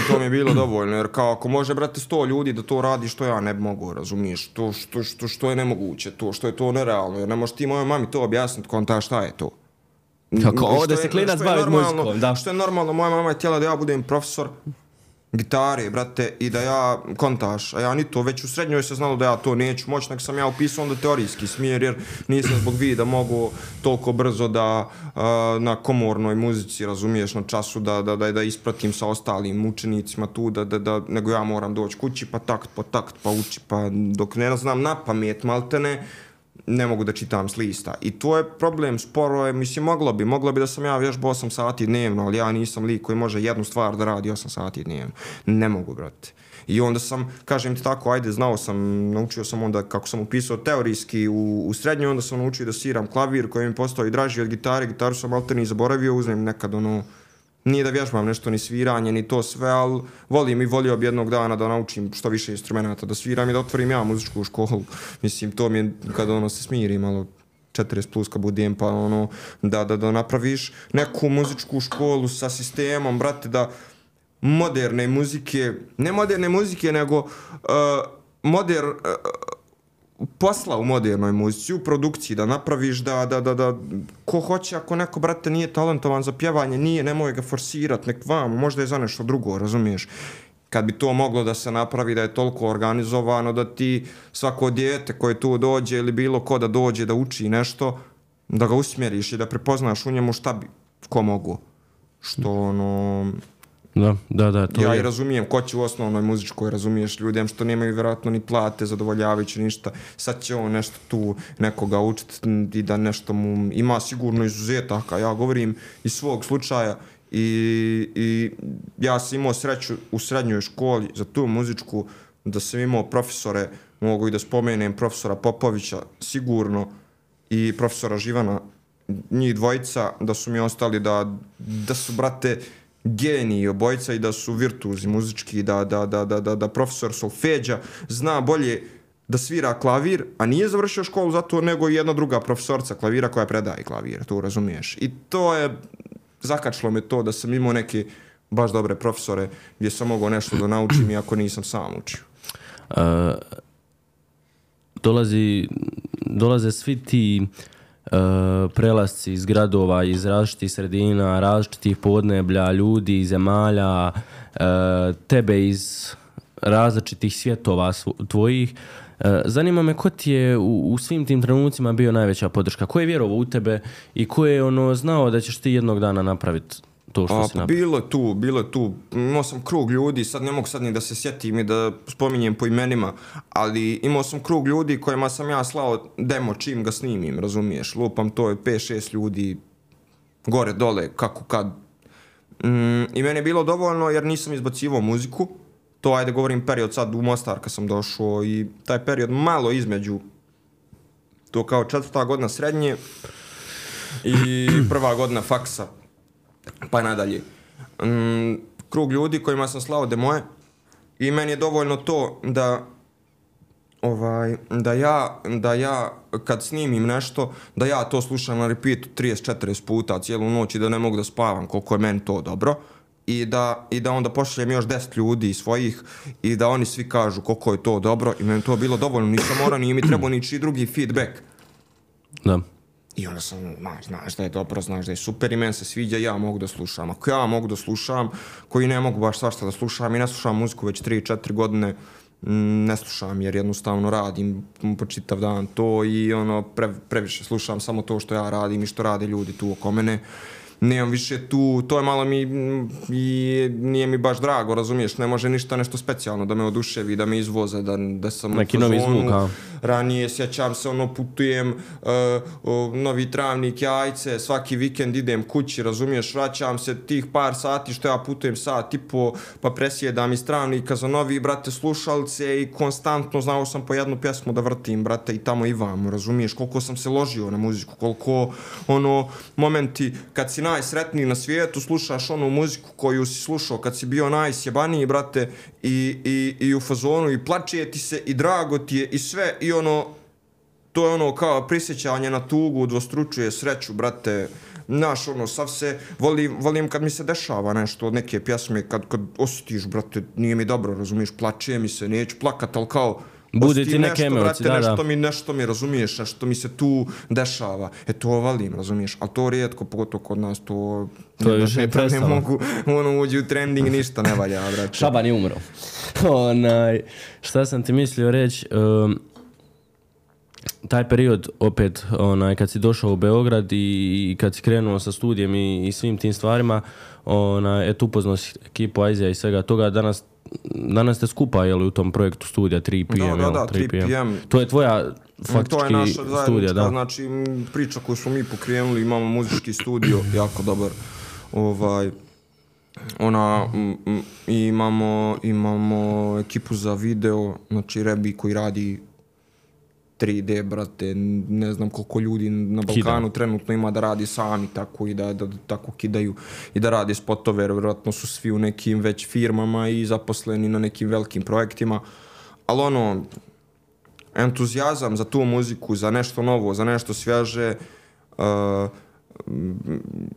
To mi je bilo dovoljno, jer kao ako može, brate, sto ljudi da to radi što ja ne mogao, razumiješ, to što, što, što je nemoguće, to što je to nerealno, jer ne možeš ti mojoj mami to objasniti, konta šta je to.
Kako, ovo da se klinac bavi muzikom, da.
Što je normalno, moja mama je htjela da ja budem profesor, gitare, brate, i da ja kontaš, a ja ni to, već u srednjoj se znalo da ja to neću moći, nek sam ja upisao onda teorijski smjer, jer nisam zbog vida mogu toliko brzo da uh, na komornoj muzici, razumiješ, na času da, da, da, da ispratim sa ostalim učenicima tu, da, da, da, nego ja moram doći kući, pa takt, pa takt, pa uči, pa dok ne znam na pamet, maltene, ne mogu da čitam s lista. I to je problem, sporo je, mislim, moglo bi, moglo bi da sam ja vježbao 8 sati dnevno, ali ja nisam lik koji može jednu stvar da radi 8 sati dnevno. Ne mogu, brate. I onda sam, kažem ti tako, ajde, znao sam, naučio sam onda kako sam upisao teorijski u, u srednjoj, onda sam naučio da sviram klavir koji mi postao i draži od gitare, gitaru sam alterni zaboravio, uzmem nekad ono, nije da vježbam nešto ni sviranje ni to sve, ali volim i volio bi jednog dana da naučim što više instrumenta da sviram i da otvorim ja muzičku školu. Mislim, to mi je kad ono se smiri malo 40 plus kad budem, pa ono, da, da, da napraviš neku muzičku školu sa sistemom, brate, da moderne muzike, ne moderne muzike, nego uh, moder, uh, posla u modernoj muzici, u produkciji, da napraviš da, da, da, da, ko hoće, ako neko, brate, nije talentovan za pjevanje, nije, nemoj ga forsirat, nek vam, možda je za nešto drugo, razumiješ? Kad bi to moglo da se napravi, da je toliko organizovano, da ti svako dijete koje tu dođe ili bilo ko da dođe da uči nešto, da ga usmjeriš i da prepoznaš u njemu šta bi, ko mogu. Što, ono,
Da, da, da. To
ja
je.
i razumijem ko će u osnovnoj muzičkoj, razumiješ ljudem što nemaju vjerojatno ni plate zadovoljavajući ništa, sad će on nešto tu nekoga učiti i da nešto mu ima sigurno izuzetaka, ja govorim iz svog slučaja i, i ja sam imao sreću u srednjoj školi za tu muzičku da sam imao profesore, mogu i da spomenem profesora Popovića sigurno i profesora Živana njih dvojica da su mi ostali da, da su brate geniji obojca i da su virtuozi muzički, da, da, da, da, da, da profesor Solfeđa zna bolje da svira klavir, a nije završio školu zato nego jedna druga profesorca klavira koja predaje klavir, to razumiješ. I to je, zakačilo me to da sam imao neke baš dobre profesore gdje sam mogao nešto da naučim iako nisam sam učio.
Uh, dolazi, dolaze svi ti uh, E, prelasci iz gradova, iz različitih sredina, različitih podneblja, ljudi, zemalja, e, tebe iz različitih svjetova tvojih. E, zanima me ko ti je u, u svim tim trenucima bio najveća podrška? Ko je vjerovao u tebe i ko je ono znao da ćeš ti jednog dana napraviti to što
A,
si
pa
napravio?
bilo je tu, bilo je tu. Imao sam krug ljudi, sad ne mogu sad ni da se sjetim i da spominjem po imenima, ali imao sam krug ljudi kojima sam ja slao demo čim ga snimim, razumiješ? Lupam to je 5-6 ljudi gore, dole, kako kad. Mm, I meni je bilo dovoljno jer nisam izbacivao muziku. To ajde govorim period sad u Mostar kad sam došao i taj period malo između to kao četvrta godina srednje i prva godina faksa pa nadalje. Mm, krug ljudi kojima sam slao demoje i meni je dovoljno to da ovaj da ja da ja kad snimim nešto da ja to slušam na repeatu 30-40 puta cijelu noć i da ne mogu da spavam koliko je meni to dobro i da, i da onda pošaljem još 10 ljudi svojih i da oni svi kažu koliko je to dobro i meni to bilo dovoljno, nisam morao, ni mi trebao niči drugi feedback.
Da.
I onda sam, znaš, znaš da je dobro, znaš da je super i meni se sviđa, ja mogu da slušam. Ako ja mogu da slušam, koji ne mogu baš svašta da slušam i ne slušam muziku već 3-4 godine, mm, ne slušam jer jednostavno radim po čitav dan to i ono pre, previše slušam samo to što ja radim i što rade ljudi tu oko mene. Nemam više tu, to je malo mi, mm, i nije mi baš drago, razumiješ, ne može ništa nešto specijalno da me oduševi, da me izvoze, da, da sam
Neki novi zvuk?
Ranije sjećam se ono putujem uh, uh, novi travnik jajce svaki vikend idem kući razumiješ vraćam se tih par sati što ja putujem sat i po pa presjedam iz travnika za novi brate slušalce i konstantno znao sam po jednu pjesmu da vrtim brate i tamo i vamo razumiješ koliko sam se ložio na muziku koliko ono momenti kad si najsretniji na svijetu slušaš onu muziku koju si slušao kad si bio najsjebaniji brate i, i, i u fazonu i plače ti se i drago ti je i sve i ono to je ono kao prisjećanje na tugu udvostručuje sreću brate Znaš, ono, sav se, volim, volim kad mi se dešava nešto od neke pjesme, kad, kad osjetiš, brate, nije mi dobro, razumiješ, plače mi se, neću plakat, ali kao,
Bude ti neke
nešto,
emocije,
brate,
da, da.
nešto mi, nešto mi razumiješ, nešto mi se tu dešava. E to valim, razumiješ, ali to rijetko, pogotovo kod nas, to...
To je
ne,
više
ne, ne mogu, ono uđi u trending, ništa ne valja, brate.
Šaban je umro. Onaj, šta sam ti mislio reći, um, taj period opet onaj kad si došao u Beograd i, i kad si krenuo sa studijem i, i svim tim stvarima onaj et upoznao si ekipu Aizija i svega toga danas danas ste skupa jel, u tom projektu studija 3 PM,
Da, da, da,
3
3PM.
To je tvoja faktički
to je naša
studija, da.
znači priča koju smo mi pokrenuli, imamo muzički studio, jako dobar. Ovaj, ona, m, m, i imamo, imamo ekipu za video, znači Rebi koji radi 3D, brate, ne znam koliko ljudi na Balkanu trenutno ima da radi sami tako i da, da, da tako kidaju i da radi spotove, jer vjerojatno su svi u nekim već firmama i zaposleni na nekim velikim projektima, ali ono, entuzijazam za tu muziku, za nešto novo, za nešto svježe, uh,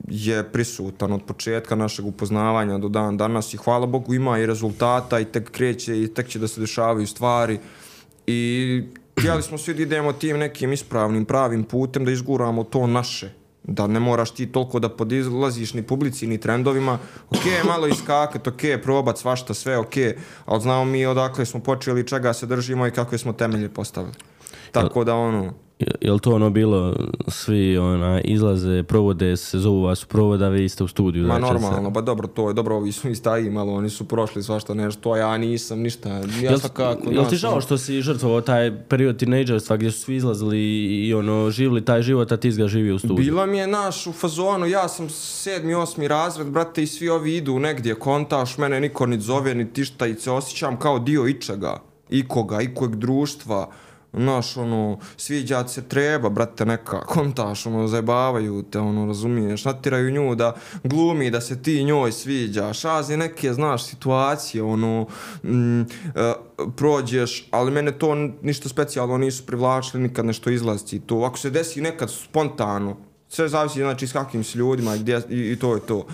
je prisutan od početka našeg upoznavanja do dan danas i hvala Bogu ima i rezultata i tek kreće i tek će da se dešavaju stvari i htjeli smo svi da idemo tim nekim ispravnim, pravim putem da izguramo to naše. Da ne moraš ti toliko da podizlaziš ni publici ni trendovima. Ok, malo iskakat, ok, probat svašta sve, ok ali znamo mi odakle smo počeli, čega se držimo i kakve smo temelje postavili. Tako da ono
Jel to ono bilo, svi ona, izlaze, provode se, zovu vas u provod, a vi ste u studiju?
Ma
znači,
normalno, ba dobro, to je dobro, ovi su i stariji malo, oni su prošli svašta nešto, a ja nisam ništa, ja
Jel,
svakako,
jel ti
znaš,
žao
ono-
što si žrtvovao taj period tinejdžerstva gdje su svi izlazili i, ono, živili taj život, a ti ga živio u studiju?
Bila mi je naš u fazonu, ja sam sedmi, osmi razred, brate, i svi ovi idu negdje, kontaš, mene niko ni zove, ni tišta, i se osjećam kao dio ičega, ikoga, ikojeg društva, Znaš, ono, sviđa se treba, brate, neka, kontaš, ono, zajebavaju te, ono, razumiješ, natiraju nju da glumi, da se ti njoj sviđaš, razne neke, znaš, situacije, ono, mm, e, prođeš, ali mene to ništa specijalno nisu privlačili, nikad nešto izlazi to, ako se desi nekad spontano, sve zavisi, znači, s kakvim si ljudima i, gdje, i, i to je to.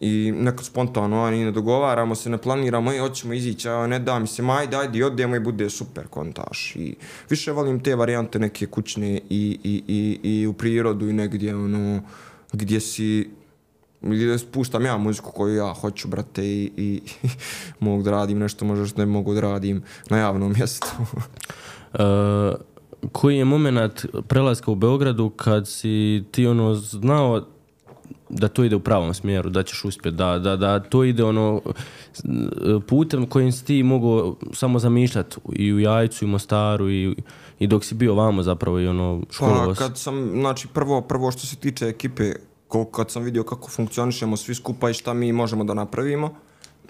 I neko spontano, ani ne dogovaramo se, ne planiramo, i hoćemo izići, a ne da mi se, maj, ajde, ajde, odemo i bude super kontaš. I više volim te varijante neke kućne i, i, i, i u prirodu i negdje, ono, gdje si gdje spuštam ja muziku koju ja hoću, brate, i, i mogu da radim nešto možda što ne mogu da radim na javnom mjestu.
Uh, koji je moment prelaska u Beogradu kad si ti ono znao da to ide u pravom smjeru, da ćeš uspjeti, da, da, da to ide ono putem kojim si ti mogao samo zamišljati i u Jajcu i Mostaru i, i dok si bio vamo zapravo i ono školovao
Pa kad sam, znači prvo, prvo što se tiče ekipe, kad sam vidio kako funkcionišemo svi skupa i šta mi možemo da napravimo,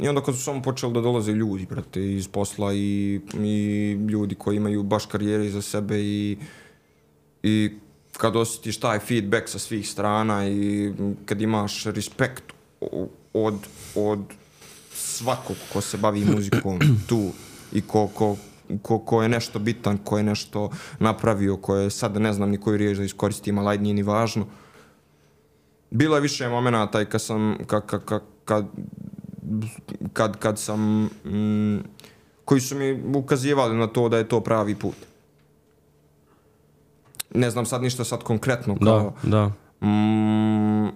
i onda kad su samo počeli da dolaze ljudi, brate, iz posla i, i ljudi koji imaju baš karijere iza sebe i, i kad osjetiš taj feedback sa svih strana i kad imaš respekt od, od svakog ko se bavi muzikom tu i ko, ko, ko, ko je nešto bitan, ko je nešto napravio, ko je sad ne znam ni koju riječ da iskoristim, ali nije ni važno. Bilo je više momenata i kad sam, ka, ka, ka, kad, kad, kad sam, mm, koji su mi ukazivali na to da je to pravi put. Ne znam sad ništa sad konkretno
Da,
kao,
da.
mm,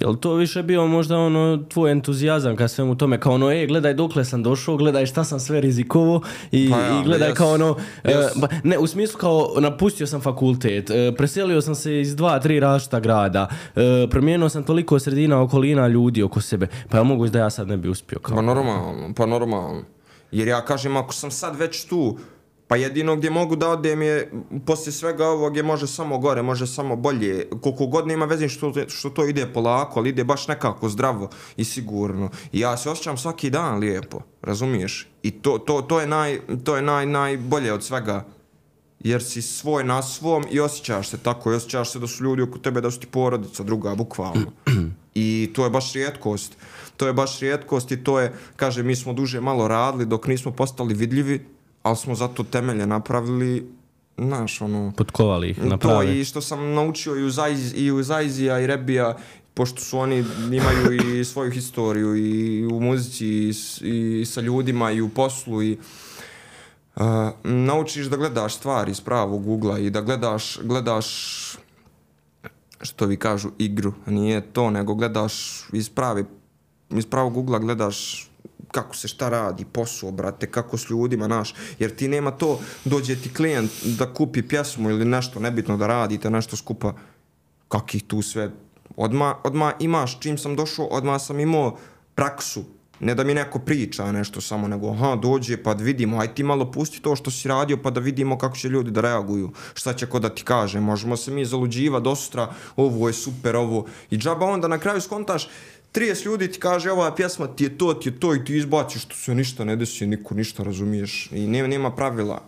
Jel to više bio možda ono tvoj entuzijazam ka svemu tome, kao ono, ej, gledaj dokle sam došao, gledaj šta sam sve rizikovo i,
Pa ja,
i gledaj
jes,
kao ono, e,
jes.
ba, ne, u smislu kao napustio sam fakultet, e, preselio sam se iz dva, tri različita grada, e, promijenio sam toliko sredina, okolina, ljudi oko sebe, pa ja mogu da ja sad ne bi uspio kao.
Pa normalno, pa normalno. Jer ja kažem, ako sam sad već tu, pa jedino gdje mogu da odem je, poslije svega ovog je može samo gore, može samo bolje. Koliko god nema veze što, što to ide polako, ali ide baš nekako zdravo i sigurno. I ja se osjećam svaki dan lijepo, razumiješ? I to, to, to je, naj, to je naj, najbolje od svega. Jer si svoj na svom i osjećaš se tako, i osjećaš se da su ljudi oko tebe, da su ti porodica druga, bukvalno. I to je baš rijetkost. To je baš rijetkost i to je, kaže, mi smo duže malo radili dok nismo postali vidljivi, ali smo zato temelje napravili, znaš, ono...
Potkovali ih na
To i što sam naučio i u, Zaiz, i u Zaizija i Rebija, pošto su oni imaju i svoju historiju i u muzici i, i sa ljudima i u poslu i uh, naučiš da gledaš stvari iz pravog ugla i da gledaš, gledaš što vi kažu igru, nije to, nego gledaš iz pravi, iz pravog ugla gledaš kako se šta radi, posao, brate, kako s ljudima, naš, jer ti nema to, dođe ti klijent da kupi pjesmu ili nešto, nebitno da radite, nešto skupa, kakih tu sve, odma, odma imaš, čim sam došao, odma sam imao praksu, ne da mi neko priča nešto samo, nego aha, dođe pa da vidimo, aj ti malo pusti to što si radio pa da vidimo kako će ljudi da reaguju, šta će ko da ti kaže, možemo se mi zaluđiva do sutra, ovo je super, ovo, i džaba onda na kraju skontaš, 30 ljudi ti kaže ova pjesma ti je to, ti je to i ti izbaciš što se ništa ne desi, niko ništa razumiješ i nema, nema pravila.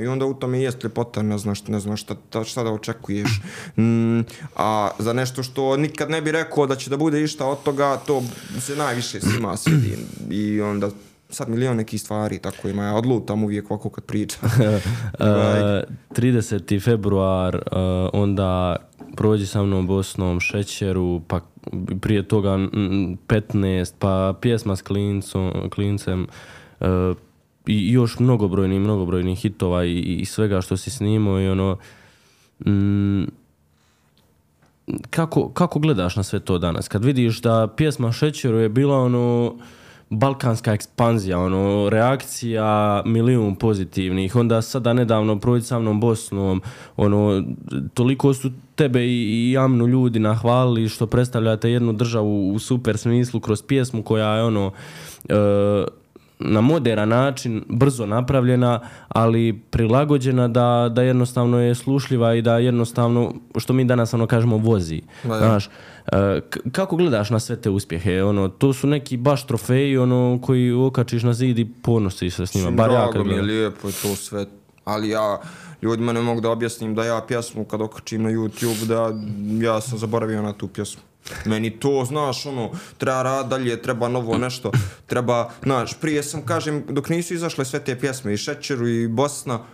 I onda u tome jest ljepota, ne znaš, ne znaš šta, šta da očekuješ. Mm, a za nešto što nikad ne bi rekao da će da bude išta od toga, to se najviše svima svidi. I onda sad milion nekih stvari, tako ima. Ja odlutam uvijek ovako kad pričam.
uh, 30. februar, uh, onda prođi sa mnom Bosnom, Šećeru, pa prije toga 15, pa pjesma s klincom, klincem, uh, i još mnogobrojni, mnogobrojni hitova i, i svega što si snimao i ono... Mm, kako, kako gledaš na sve to danas? Kad vidiš da pjesma Šećeru je bila ono balkanska ekspanzija, ono, reakcija milijun pozitivnih, onda sada nedavno prođi sa mnom Bosnom, ono, toliko su tebe i, i Amnu ljudi nahvalili što predstavljate jednu državu u super smislu kroz pjesmu koja je ono, e, na moderan način, brzo napravljena, ali prilagođena da, da jednostavno je slušljiva i da jednostavno, što mi danas ono kažemo, vozi. Da, Znaš, e, kako gledaš na sve te uspjehe? Ono, to su neki baš trofeji ono, koji okačiš na zid i ponosi se s njima.
Bar ja kad mi je lijepo to sve, ali ja ljudima ne mogu da objasnim da ja pjesmu kad okačim na YouTube da ja sam zaboravio na tu pjesmu. Meni to, znaš, ono, treba rad dalje, treba novo nešto, treba, znaš, prije sam, kažem, dok nisu izašle sve te pjesme, i Šećeru, i Bosna,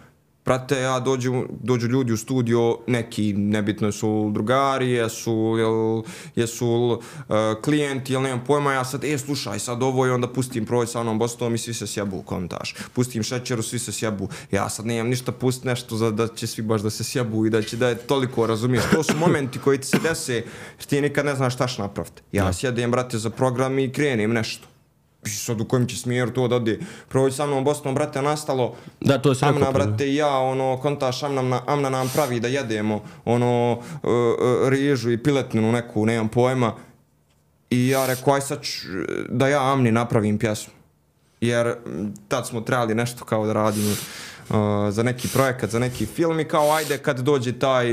prate, ja dođu, dođu ljudi u studio, neki, nebitno su drugari, jesu, jel, jesu uh, klijenti, jel nemam pojma, ja sad, e, slušaj, sad ovo i onda pustim projed sa onom Bostom i svi se sjebu u komentarš. Pustim šećeru, svi se sjebu. Ja sad nemam ništa pust nešto za da će svi baš da se sjebu i da će da je toliko, razumiješ. To su momenti koji ti se dese, jer ti nikad ne znaš šta napraviti. Ja da. sjedem, brate, za program i krenem nešto sad u kojem će smjeru to da ode. Proći sa mnom Bosnom, brate, nastalo.
Da, to je sve
Amna, brate, ja, ono, kontaš, Amna, Amna nam pravi da jedemo, ono, uh, uh, rižu i piletninu neku, nemam pojma. I ja rekao, aj sad da ja Amni napravim pjesmu. Jer tad smo trebali nešto kao da radimo za neki projekat, za neki film i kao ajde kad dođe taj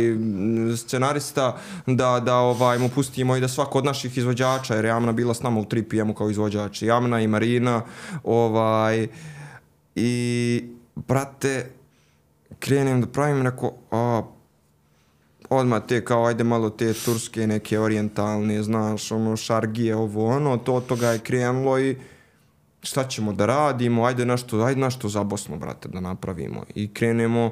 scenarista da, da ovaj, mu pustimo i da svako od naših izvođača, jer je Amna bila s nama u 3 PM kao izvođač, i Amna i Marina, ovaj, i brate, krenem da pravim, neko, a, odmah te kao ajde malo te turske neke orientalne, znaš, ono, šargije, ovo, ono, to od toga je krenulo i šta ćemo da radimo, ajde nešto, ajde nešto za Bosnu, brate, da napravimo. I krenemo,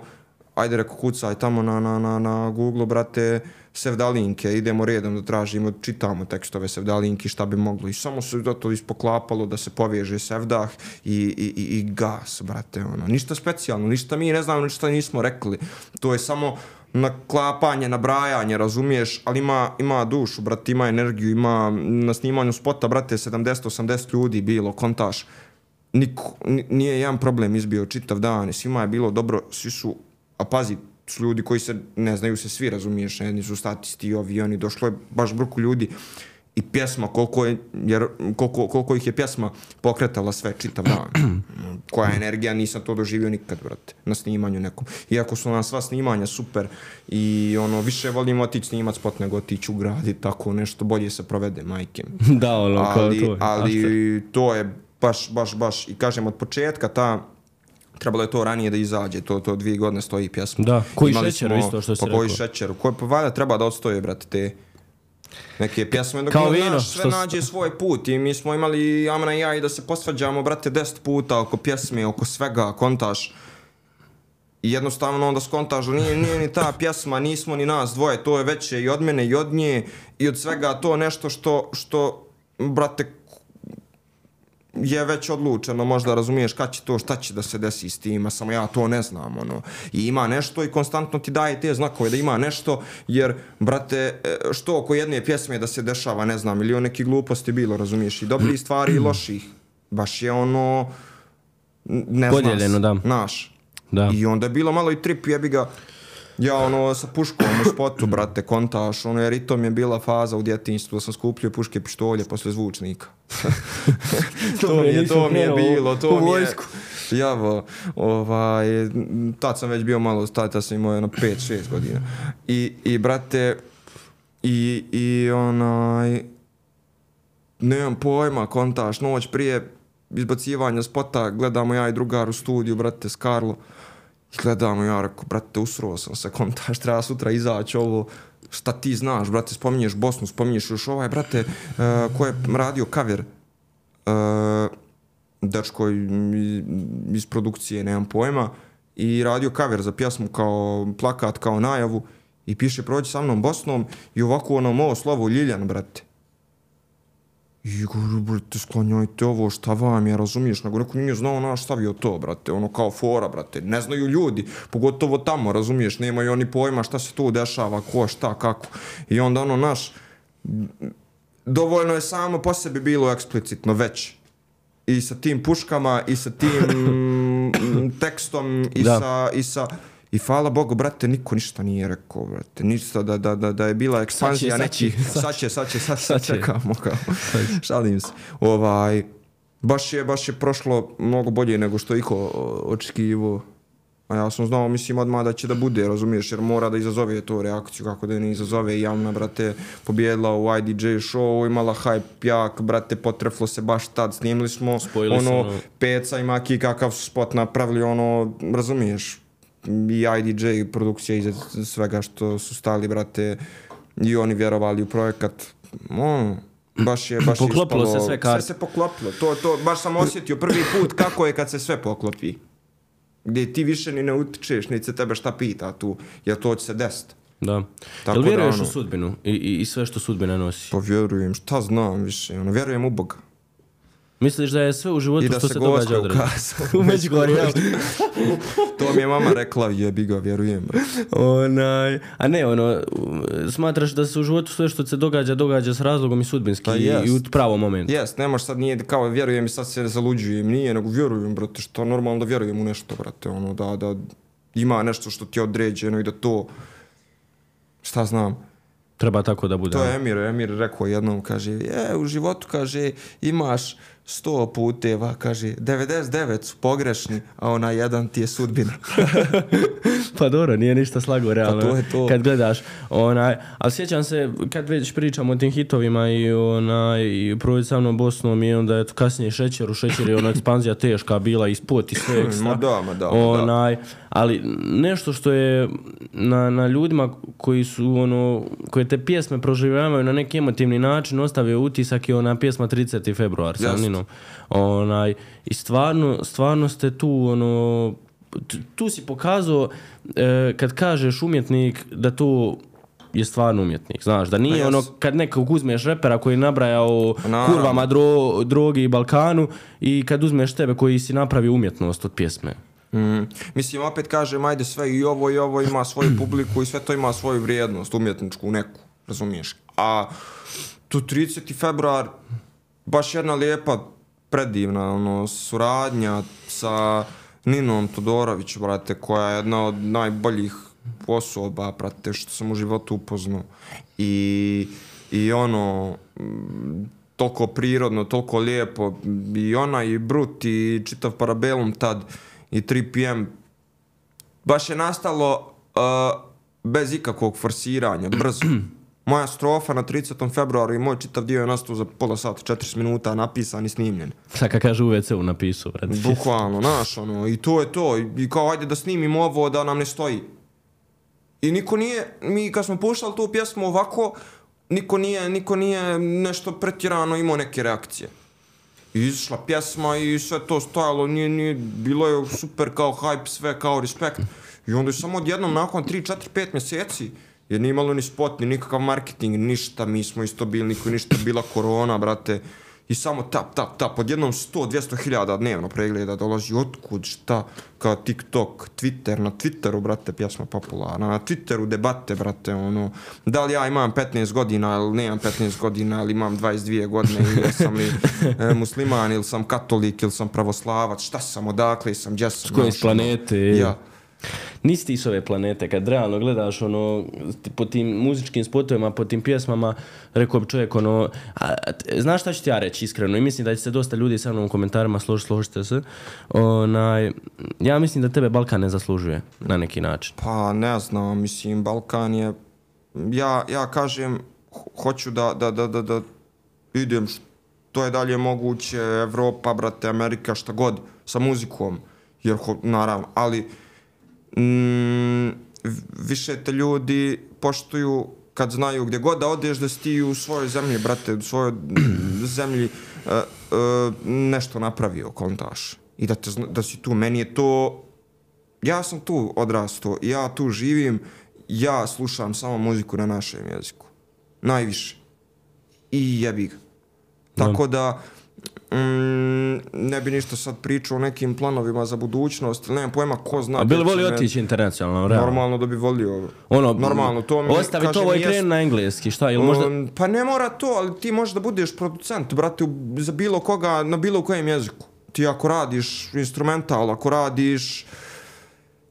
ajde reko kucaj tamo na, na, na, na Google, brate, sevdalinke, idemo redom da tražimo, čitamo tekstove sevdalinki, šta bi moglo. I samo se to ispoklapalo da se poveže sevdah i, i, i, i gas, brate, ono. Ništa specijalno, ništa mi ne znamo, ništa nismo rekli. To je samo na klapanje, na brajanje, razumiješ, ali ima, ima dušu, brate, ima energiju, ima na snimanju spota, brate, 70-80 ljudi bilo, kontaš. Niko, nije jedan problem izbio čitav dan, svima je bilo dobro, svi su, a pazi, su ljudi koji se, ne znaju se svi, razumiješ, jedni su statisti, ovi, oni, došlo je baš bruku ljudi, i pjesma, koliko, je, jer, koliko, koliko ih je pjesma pokretala sve čitav dan. Koja je energija, nisam to doživio nikad, brate, na snimanju nekom. Iako su nam sva snimanja super i ono, više volimo otići snimat spot nego otići u grad i tako nešto, bolje se provede, majke.
da, ono,
ali,
kao to.
Ali to je baš, baš, baš, i kažem, od početka ta, trebalo je to ranije da izađe, to to dvije godine stoji pjesma.
Da, koji šećer isto što se
rekao. Pa koji šećer, koji pa valjda treba da odstoje, brate, te neke pjesme dok
Kao vino, naš
sve nađe svoj put i mi smo imali Amna i ja i da se posvađamo brate 10 puta oko pjesme, oko svega, kontaš. I jednostavno onda skontaš da nije, nije ni ta pjesma, nismo ni nas dvoje, to je veće i od mene i od nje i od svega to nešto što, što brate je već odlučeno, možda razumiješ kad će to, šta će da se desi s tim, a samo ja to ne znam, ono. I ima nešto i konstantno ti daje te znakove da ima nešto, jer, brate, e, što oko jedne pjesme da se dešava, ne znam, ili o neki gluposti bilo, razumiješ, i dobrih stvari i loših. Baš je ono, ne
Podijeljeno,
zna
da.
Naš.
Da.
I onda je bilo malo i trip, jebi ga, ja ono sa puškom u spotu, brate, kontaš, ono jer i to mi je bila faza u djetinjstvu, da sam skupljio puške pištolje posle zvučnika. to mi je, to mi je bilo, to mi je, javo, ovaj, tad sam već bio malo, tad, tad sam imao jedno 5-6 godina. I, i brate, i, i onaj, nemam pojma, kontaš, noć prije izbacivanja spota, gledamo ja i drugar u studiju, brate, s Karlo, i gledamo ja, rekao, brate, usruo sam se, kontaš, treba sutra izaći ovo, šta ti znaš, brate, spominješ Bosnu, spominješ još ovaj, brate, uh, ko je radio cover, uh, dečko iz, produkcije, nemam pojma, i radio cover za pjesmu kao plakat, kao najavu, i piše prođi sa mnom Bosnom i ovako ono ovo slovo Ljiljan, brate. I govoru, brate, sklanjajte ovo, šta vam je, razumiješ? Nego neko nije znao naš stavio to, brate, ono kao fora, brate. Ne znaju ljudi, pogotovo tamo, razumiješ? Nemaju oni pojma šta se tu dešava, ko, šta, kako. I onda ono naš, dovoljno je samo po sebi bilo eksplicitno već. I sa tim puškama, i sa tim tekstom, i
Da.
sa, i sa... I hvala Bogu, brate, niko ništa nije rekao, brate. Ništa da, da, da, da je bila ekspanzija
sad će.
Sad će, sad će, sad,
će.
čekamo kao. Šalim se. Ovaj, baš je, baš je prošlo mnogo bolje nego što iko očekivo. A ja sam znao, mislim, odmah da će da bude, razumiješ, jer mora da izazove to reakciju, kako da ne izazove. I Javna, brate, pobjedila u IDJ show, imala hype jak, brate, potreflo se baš tad, snimili smo,
Spojili
ono,
ono-
peca i maki, kakav su spot napravili, ono, razumiješ, i IDJ produkcija iza svega što su stali, brate, i oni vjerovali u projekat, ono, baš je, baš je
Poklopilo
ispalo-
se sve karte.
Sve se poklopilo, to, to, baš sam osjetio prvi put kako je kad se sve poklopi. Gdje ti više ni ne utičeš, niti se tebe šta pita tu, jer to će se desiti.
Da.
Tako
Jel
da,
vjeruješ
ono-
u sudbinu i, i, i sve što sudbina nosi?
Pa vjerujem, šta znam više, ono, vjerujem u Boga.
Misliš da je sve u životu što
se
se događa odredno?
ukazao.
u Međugorju?
To mi je mama rekla, jebi ga, vjerujem.
Onaj, a ne, ono, smatraš da se u životu sve što se događa, događa s razlogom i sudbinski
Pa
i,
jest.
i u pravom momentu.
Jes, ne sad nije kao vjerujem i sad se zaluđujem, nije, nego vjerujem, brate, što normalno da vjerujem u nešto, brate, ono, da, da ima nešto što ti je određeno i da to, šta znam,
Treba tako da bude.
To je Emir, Emir rekao jednom, kaže, je, u životu, kaže, imaš sto puteva, kaže, 99 su pogrešni, a ona jedan ti je sudbina.
Pa dobro, nije ništa slago realno.
Pa to je to.
Kad gledaš, onaj, ali sjećam se kad već pričamo o tim hitovima i onaj i prođe sa mnom Bosnom i onda je kasnije šećer u šećer je ona ekspanzija teška bila i spot i sve ekstra.
Ma da, ma da, ma da.
Onaj, ali nešto što je na, na ljudima koji su ono, koje te pjesme proživljavaju na neki emotivni način ostavio utisak je ona pjesma 30. februar sa Ninom. Onaj, I stvarno, stvarno ste tu ono, tu si pokazao e, kad kažeš umjetnik da to je stvarno umjetnik, znaš, da nije
Pa
ono kad nekog uzmeš repera koji nabraja o
Naravno.
kurvama, dro, drogi i Balkanu i kad uzmeš tebe koji si napravio umjetnost od pjesme.
Mm. Mislim, opet kažem, ajde sve i ovo i ovo ima svoju publiku i sve to ima svoju vrijednost, umjetničku neku, razumiješ? A tu 30. februar, baš jedna lijepa, predivna ono, suradnja sa Ninom Todorović, brate, koja je jedna od najboljih osoba, brate, što sam u životu upoznao. I, i ono, mm, toliko prirodno, toliko lijepo, i ona i Brut i čitav Parabelum tad, i 3PM, baš je nastalo uh, bez ikakvog forsiranja, brzo. Moja strofa na 30. februaru i moj čitav dio je nastao za pola sata, 40 minuta, napisan i snimljen.
Sad kad kaže u WC-u napisao, brate.
Bukvalno, znaš, ono, i to je to. I, I kao, ajde da snimimo ovo da nam ne stoji. I niko nije, mi kad smo puštali tu pjesmu ovako, niko nije, niko nije nešto pretjerano imao neke reakcije. I izašla pjesma i sve to stojalo, nije, nije, bilo je super kao hype, sve kao respekt. I onda je samo odjednom nakon 3, 4, 5 mjeseci, jer nije imalo ni spot, ni nikakav marketing, ništa, mi smo isto bili, niko ništa, bila korona, brate. i samo tap, tap, tap, odjednom 100-200 hiljada dnevno pregleda dolazi, otkud, šta, kao TikTok, Twitter, na Twitteru, brate, pjesma popularna, na Twitteru debate, brate, ono, da li ja imam 15 godina ili nemam 15 godina ili imam 22 godine ili jesam li e, musliman ili sam katolik ili sam pravoslavac, šta sam, odakle sam, gdje sam,
S koje
znaš, ono.
planete?
Ja.
Nisi ti s ove planete, kad realno gledaš ono, po tim muzičkim spotovima, po tim pjesmama, rekao bi čovjek ono, a, t- znaš šta ću ti ja reći iskreno i mislim da će se dosta ljudi sa mnom u komentarima složiti, složite se, onaj, ja mislim da tebe Balkan ne zaslužuje na neki način.
Pa ne znam, mislim, Balkan je... Ja, ja kažem, hoću da, da, da, da, da idem što je dalje moguće, Evropa, brate, Amerika, šta god, sa muzikom, jer, ho, naravno, ali mm, više te ljudi poštuju kad znaju gdje god da odeš da si ti u svojoj zemlji, brate, u svojoj zemlji uh, uh, nešto napravio, kontaš. I da, te, da si tu. Meni je to ja sam tu odrastao, ja tu živim, ja slušam samo muziku na našem jeziku. Najviše. I jebi ga. Tako da, mm, ne bi ništa sad pričao o nekim planovima za budućnost, nemam pojma ko zna.
A bili voli otići internacionalno, realno?
Normalno da bi volio.
Ono,
normalno, to mi
Ostavi
kažem,
to
jes-
kreni na engleski, šta, ili možda...
Um, pa ne mora to, ali ti možeš da budeš producent, brate, za bilo koga, na bilo kojem jeziku. Ti ako radiš instrumental, ako radiš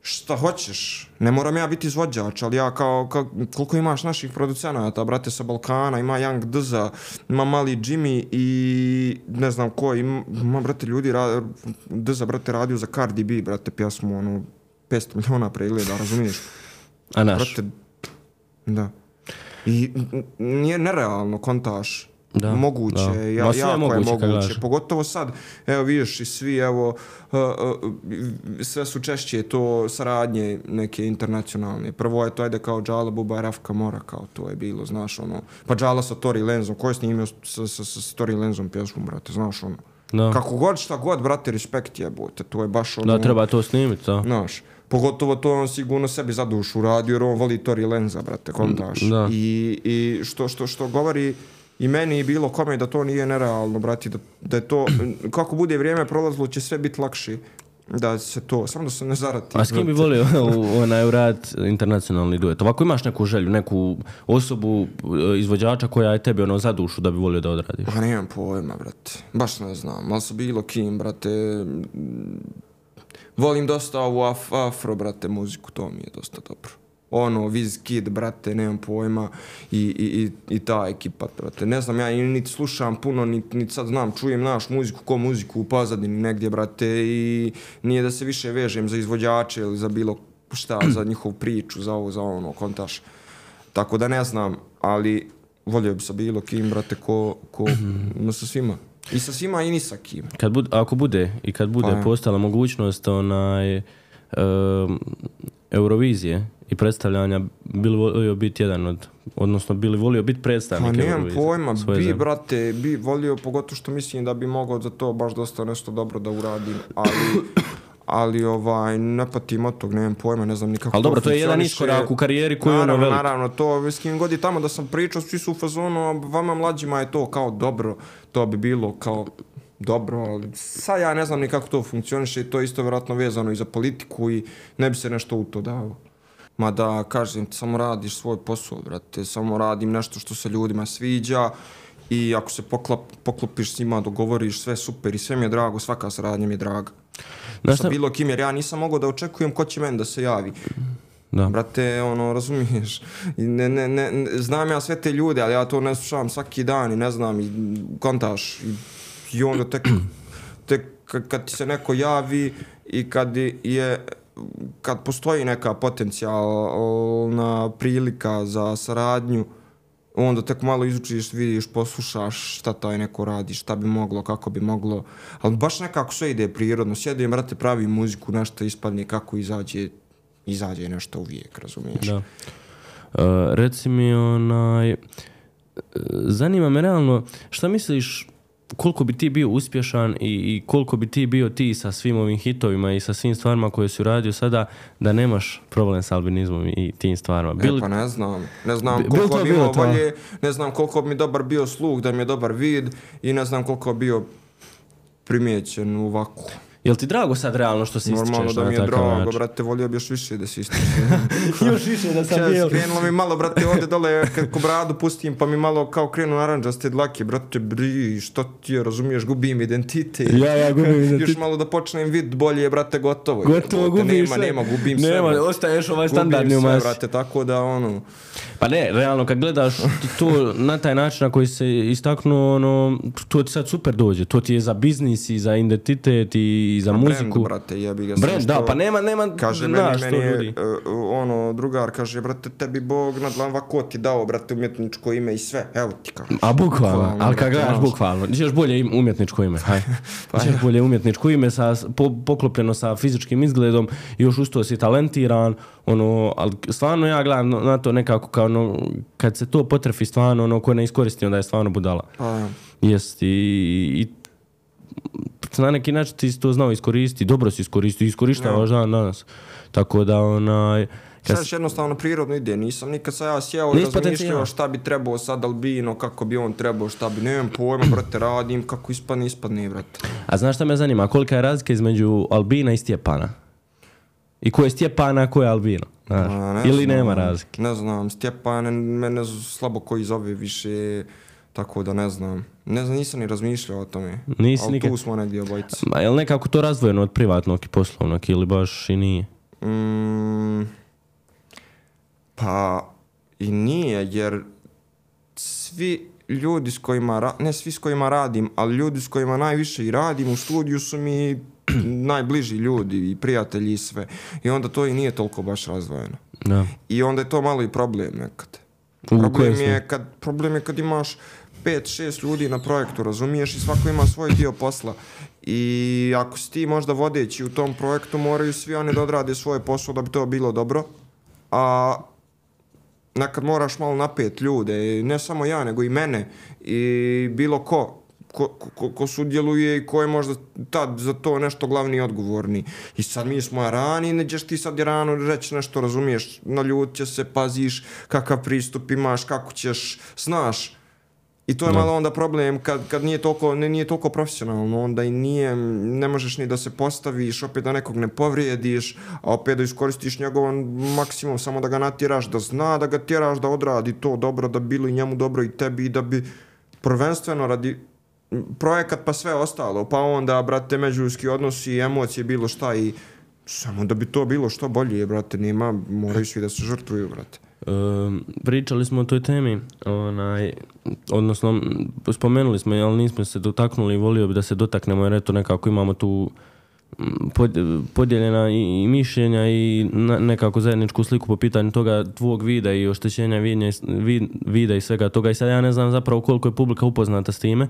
šta hoćeš. Ne moram ja biti izvođač, ali ja kao, kao koliko imaš naših producenata, brate sa Balkana, ima Young Dza, ima Mali Jimmy i ne znam ko, ima, ima brate ljudi, ra, Dza, brate, radio za Cardi B, brate, pjesmu, ono, 500 miliona pregleda, razumiješ?
A naš?
Brate, da. I nije nerealno, kontaš.
Da,
moguće,
da.
ja,
Ma je
jako je
moguće, kad
moguće. Pogotovo sad, evo vidiš i svi, evo, uh, uh, sve su češće to saradnje neke internacionalne. Prvo je to, ajde, kao Džala, Buba i Rafka Mora, kao to je bilo, znaš, ono. Pa Džala sa Tori Lenzom, ko je snimio sa, sa, sa, sa Tori Lenzom pjesmu, brate, znaš, ono.
Da.
Kako god, šta god, brate, respekt jebote, to je baš ono...
Da, treba to snimiti, da.
Znaš, pogotovo to on sigurno sebi za dušu radio, jer on voli Tori Lenza, brate, kontaš.
Da.
I, i što, što, što govori i meni i bilo kome da to nije nerealno, brati, da, da je to, kako bude vrijeme prolazilo, će sve biti lakše da se to, samo da se ne zarati.
A s kim bi volio u onaj uradit internacionalni duet? Ovako imaš neku želju, neku osobu, e, izvođača koja je tebi ono za dušu da bi volio da odradiš?
Pa nemam pojma, brate. Baš ne znam. Ali sa bilo kim, brate. Volim dosta ovu af afro, brate, muziku. To mi je dosta dobro. Ono, Wizkid, brate, nemam pojma. I, i, i, i ta ekipa, brate. Ne znam, ja niti slušam puno, niti nit sad znam, čujem naš muziku, ko muziku u pozadini negdje, brate. I nije da se više vežem za izvođače ili za bilo šta, za njihovu priču, za ovo, za ono, kontaš. Tako da ne znam, ali volio bi sa bilo kim, brate, ko, ko no, sa svima. I sa svima i ni sa kim.
Kad bud, ako bude i kad bude
Pa
postala mogućnost onaj um, Eurovizije i predstavljanja, bili volio biti jedan od, odnosno bili volio biti predstavnik
nemam
Eurovizije
pojma, bi,
zemlje.
brate, bi volio, pogotovo što mislim da bi mogao za to baš dosta nešto dobro da uradim, ali, ali ovaj, ne patim od tog, nemam pojma, ne znam nikako
Ali dobro, to je jedan iskorak u karijeri koji ono
naravno,
velik.
Naravno, to s kim god je tamo da sam pričao, svi su u fazonu, a vama mlađima je to kao dobro, to bi bilo kao dobro, ali sad ja ne znam ni kako to funkcioniše i to je isto vjerojatno vezano i za politiku i ne bi se nešto u to dalo. Ma da, kažem samo radiš svoj posao, brate, samo radim nešto što se ljudima sviđa i ako se poklop, poklopiš s njima, dogovoriš, sve super i sve mi je drago, svaka saradnja mi je draga.
Znaš
Sa
šta-
bilo kim, jer ja nisam mogao da očekujem ko će meni da se javi.
Da.
Brate, ono, razumiješ, ne, ne, ne, ne- znam ja sve te ljude, ali ja to ne slušavam svaki dan i ne znam, i kontaš, i, i onda tek, tek kad ti se neko javi i kad je, kad postoji neka potencijalna prilika za saradnju, onda tek malo izučiš, vidiš, poslušaš šta taj neko radi, šta bi moglo, kako bi moglo. Ali baš nekako sve ide prirodno. Sjedim, brate, pravi muziku, nešto ispadne, kako izađe, izađe nešto uvijek, razumiješ?
Da. Uh, reci mi onaj, e, zanima me realno, šta misliš koliko bi ti bio uspješan i, i koliko bi ti bio ti sa svim ovim hitovima i sa svim stvarima koje si uradio sada da nemaš problem sa albinizmom i tim stvarima.
Bil... E pa ne znam, ne znam koliko bi
bilo
imao
to?
volje, ne znam koliko bi mi dobar bio sluh, da mi je dobar vid i ne znam koliko bi bio primijećen u vaku.
Jel ti drago sad realno što se
Normalno
ističeš
da
na
mi je drago,
način?
brate, volio bi još više da se ističe.
Još više da sam bio...
krenulo mi malo, brate, ovdje dole, kad ko bradu pustim, pa mi malo kao krenu naranđaste dlake, brate, bri, što ti je, razumiješ, gubim identitet.
Ja, ja gubim identitet.
Još malo da počnem vid bolje, brate, gotovo.
Gotovo
Jebote,
gubiš
nema,
sve.
Nema, gubim sve.
Nema,
brate.
ostaješ ovaj
Gubim
standardni u
sve,
masi.
brate, tako da, ono,
Pa ne, realno kad gledaš to na taj način na koji se istaknuo, ono, to ti sad super dođe. To ti je za biznis i za identitet i za muziku.
Brand, brate, jebi ga.
Brand, da, pa nema, nema,
Kaže meni,
znaš
meni
to
je,
ljudi.
uh, ono, drugar kaže, brate, tebi Bog na dlan vako ti dao, brate, umjetničko ime i sve. Evo ti kaže.
A bukvalno, ali kad gledaš
znaš.
bukvalno, ćeš bolje im, umjetničko ime, haj. ćeš bolje umjetničko ime sa, po, poklopljeno sa fizičkim izgledom još uz to si talentiran, ono, ali stvarno ja gledam na to nekako kao ono, kad se to potrefi stvarno, ono, ko ne iskoristi, onda je stvarno budala.
Pa.
Jest i, i na neki način ti to znao iskoristiti, dobro si iskoristio, iskorištavaš dan danas. Tako da onaj... Kad,
Sad jednostavno prirodno ide, nisam nikad sa ja sjeo i razmišljao šta bi trebao sad albino, kako bi on trebao, šta bi, nemam pojma, brate, radim, kako ispadne, ispadne, brate.
a znaš šta me zanima? Kolika je razlika između Albina i Stjepana? I ko je Stjepana, a ko je Albino? Znaš?
A, ne
Ili
znam,
nema razlike?
Ne znam, Stjepan, mene slabo koji zove više, tako da ne znam. Ne znam, nisam ni razmišljao o tome.
Nisi
Ali
nikad-
tu smo negdje obojice.
Ma, je li nekako to razdvojeno od privatnog i poslovnog ili baš i nije?
Mm, pa i nije, jer svi ljudi s kojima, ra- ne svi s kojima radim, ali ljudi s kojima najviše i radim u studiju su mi najbliži ljudi i prijatelji i sve. I onda to i nije toliko baš razdvojeno.
Da.
I onda je to malo i problem nekad.
U
Problem je, kad, problem je kad imaš 5-6 ljudi na projektu, razumiješ, i svako ima svoj dio posla. I ako si ti možda vodeći u tom projektu, moraju svi oni da odrade svoje posao da bi to bilo dobro. A nekad moraš malo napet ljude, ne samo ja, nego i mene i bilo ko ko, ko, ko sudjeluje i ko je možda tad za to nešto glavni i odgovorni. I sad mi smo rani, neđeš ti sad rano reći nešto, razumiješ, na ljud će se, paziš kakav pristup imaš, kako ćeš, znaš. I to je malo onda problem kad, kad nije toliko, ne, nije toliko profesionalno, onda i nije, ne možeš ni da se postaviš, opet da nekog ne povrijediš, a opet da iskoristiš njegov maksimum, samo da ga natjeraš, da zna, da ga tjeraš da odradi to dobro, da bi bilo i njemu dobro i tebi i da bi prvenstveno radi projekat pa sve ostalo, pa onda, brate, međuljudski odnosi, emocije, bilo šta i samo da bi to bilo što bolje, brate, nema, moraju svi da se žrtvuju, brate.
Um, pričali smo o toj temi, onaj, odnosno spomenuli smo, je, ali nismo se dotaknuli i volio bi da se dotaknemo jer eto nekako imamo tu mm, pod- podijeljena i, i mišljenja i na, nekako zajedničku sliku po pitanju toga tvog vida i oštećenja vidnje, i vid, vida i svega toga. I sad ja ne znam zapravo koliko je publika upoznata s time,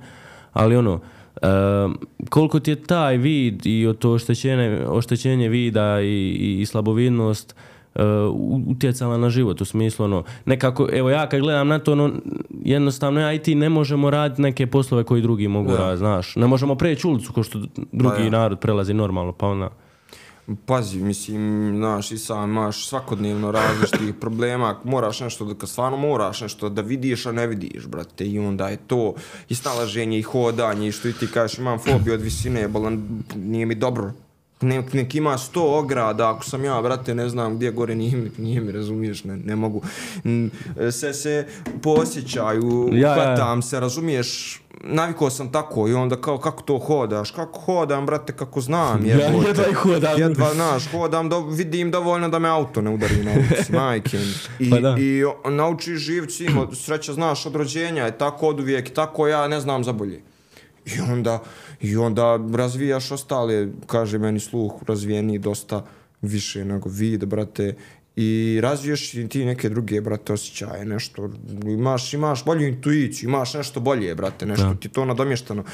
ali ono, Um, koliko ti je taj vid i o to oštećenje, oštećenje vida i, i, i slabovidnost uh, utjecala na život u smislu ono, nekako, evo ja kad gledam na to ono, jednostavno ja i ti ne možemo raditi neke poslove koji drugi mogu raditi, znaš, ne možemo preći ulicu kao što drugi
Pa ja.
narod prelazi normalno, pa onda
Pazi, mislim, znaš, i sam imaš svakodnevno različitih problema, moraš nešto da, stvarno moraš nešto da vidiš, a ne vidiš, brate, i onda je to i snalaženje i hodanje i što i ti kažeš, imam fobiju od visine, balan, nije mi dobro. Nek, nek ima sto ograda, ako sam ja, brate, ne znam gdje gore, nije mi, nije mi razumiješ, ne, ne mogu. Se se po osjećaju,
Ja, ja, ja.
hvatam se, razumiješ, navikao sam tako i onda kao kako to hodaš, kako hodam, brate, kako znam,
Ja
jebote.
jedva i hodam.
Jedva, znaš, hodam, do, vidim dovoljno da me auto ne udari na ulici, majke. I,
Pa da.
i o- naučiš živit svim, od- sreća znaš od rođenja, je tako od uvijek, tako ja ne znam za bolje. I onda, I onda razvijaš ostale, kaže meni sluh, razvijeni dosta više nego vid, brate, i razviješ i ti neke druge, brate, osjećaje, nešto, imaš, imaš bolju intuiciju, imaš nešto bolje, brate, nešto
Da.
ti to nadomještano.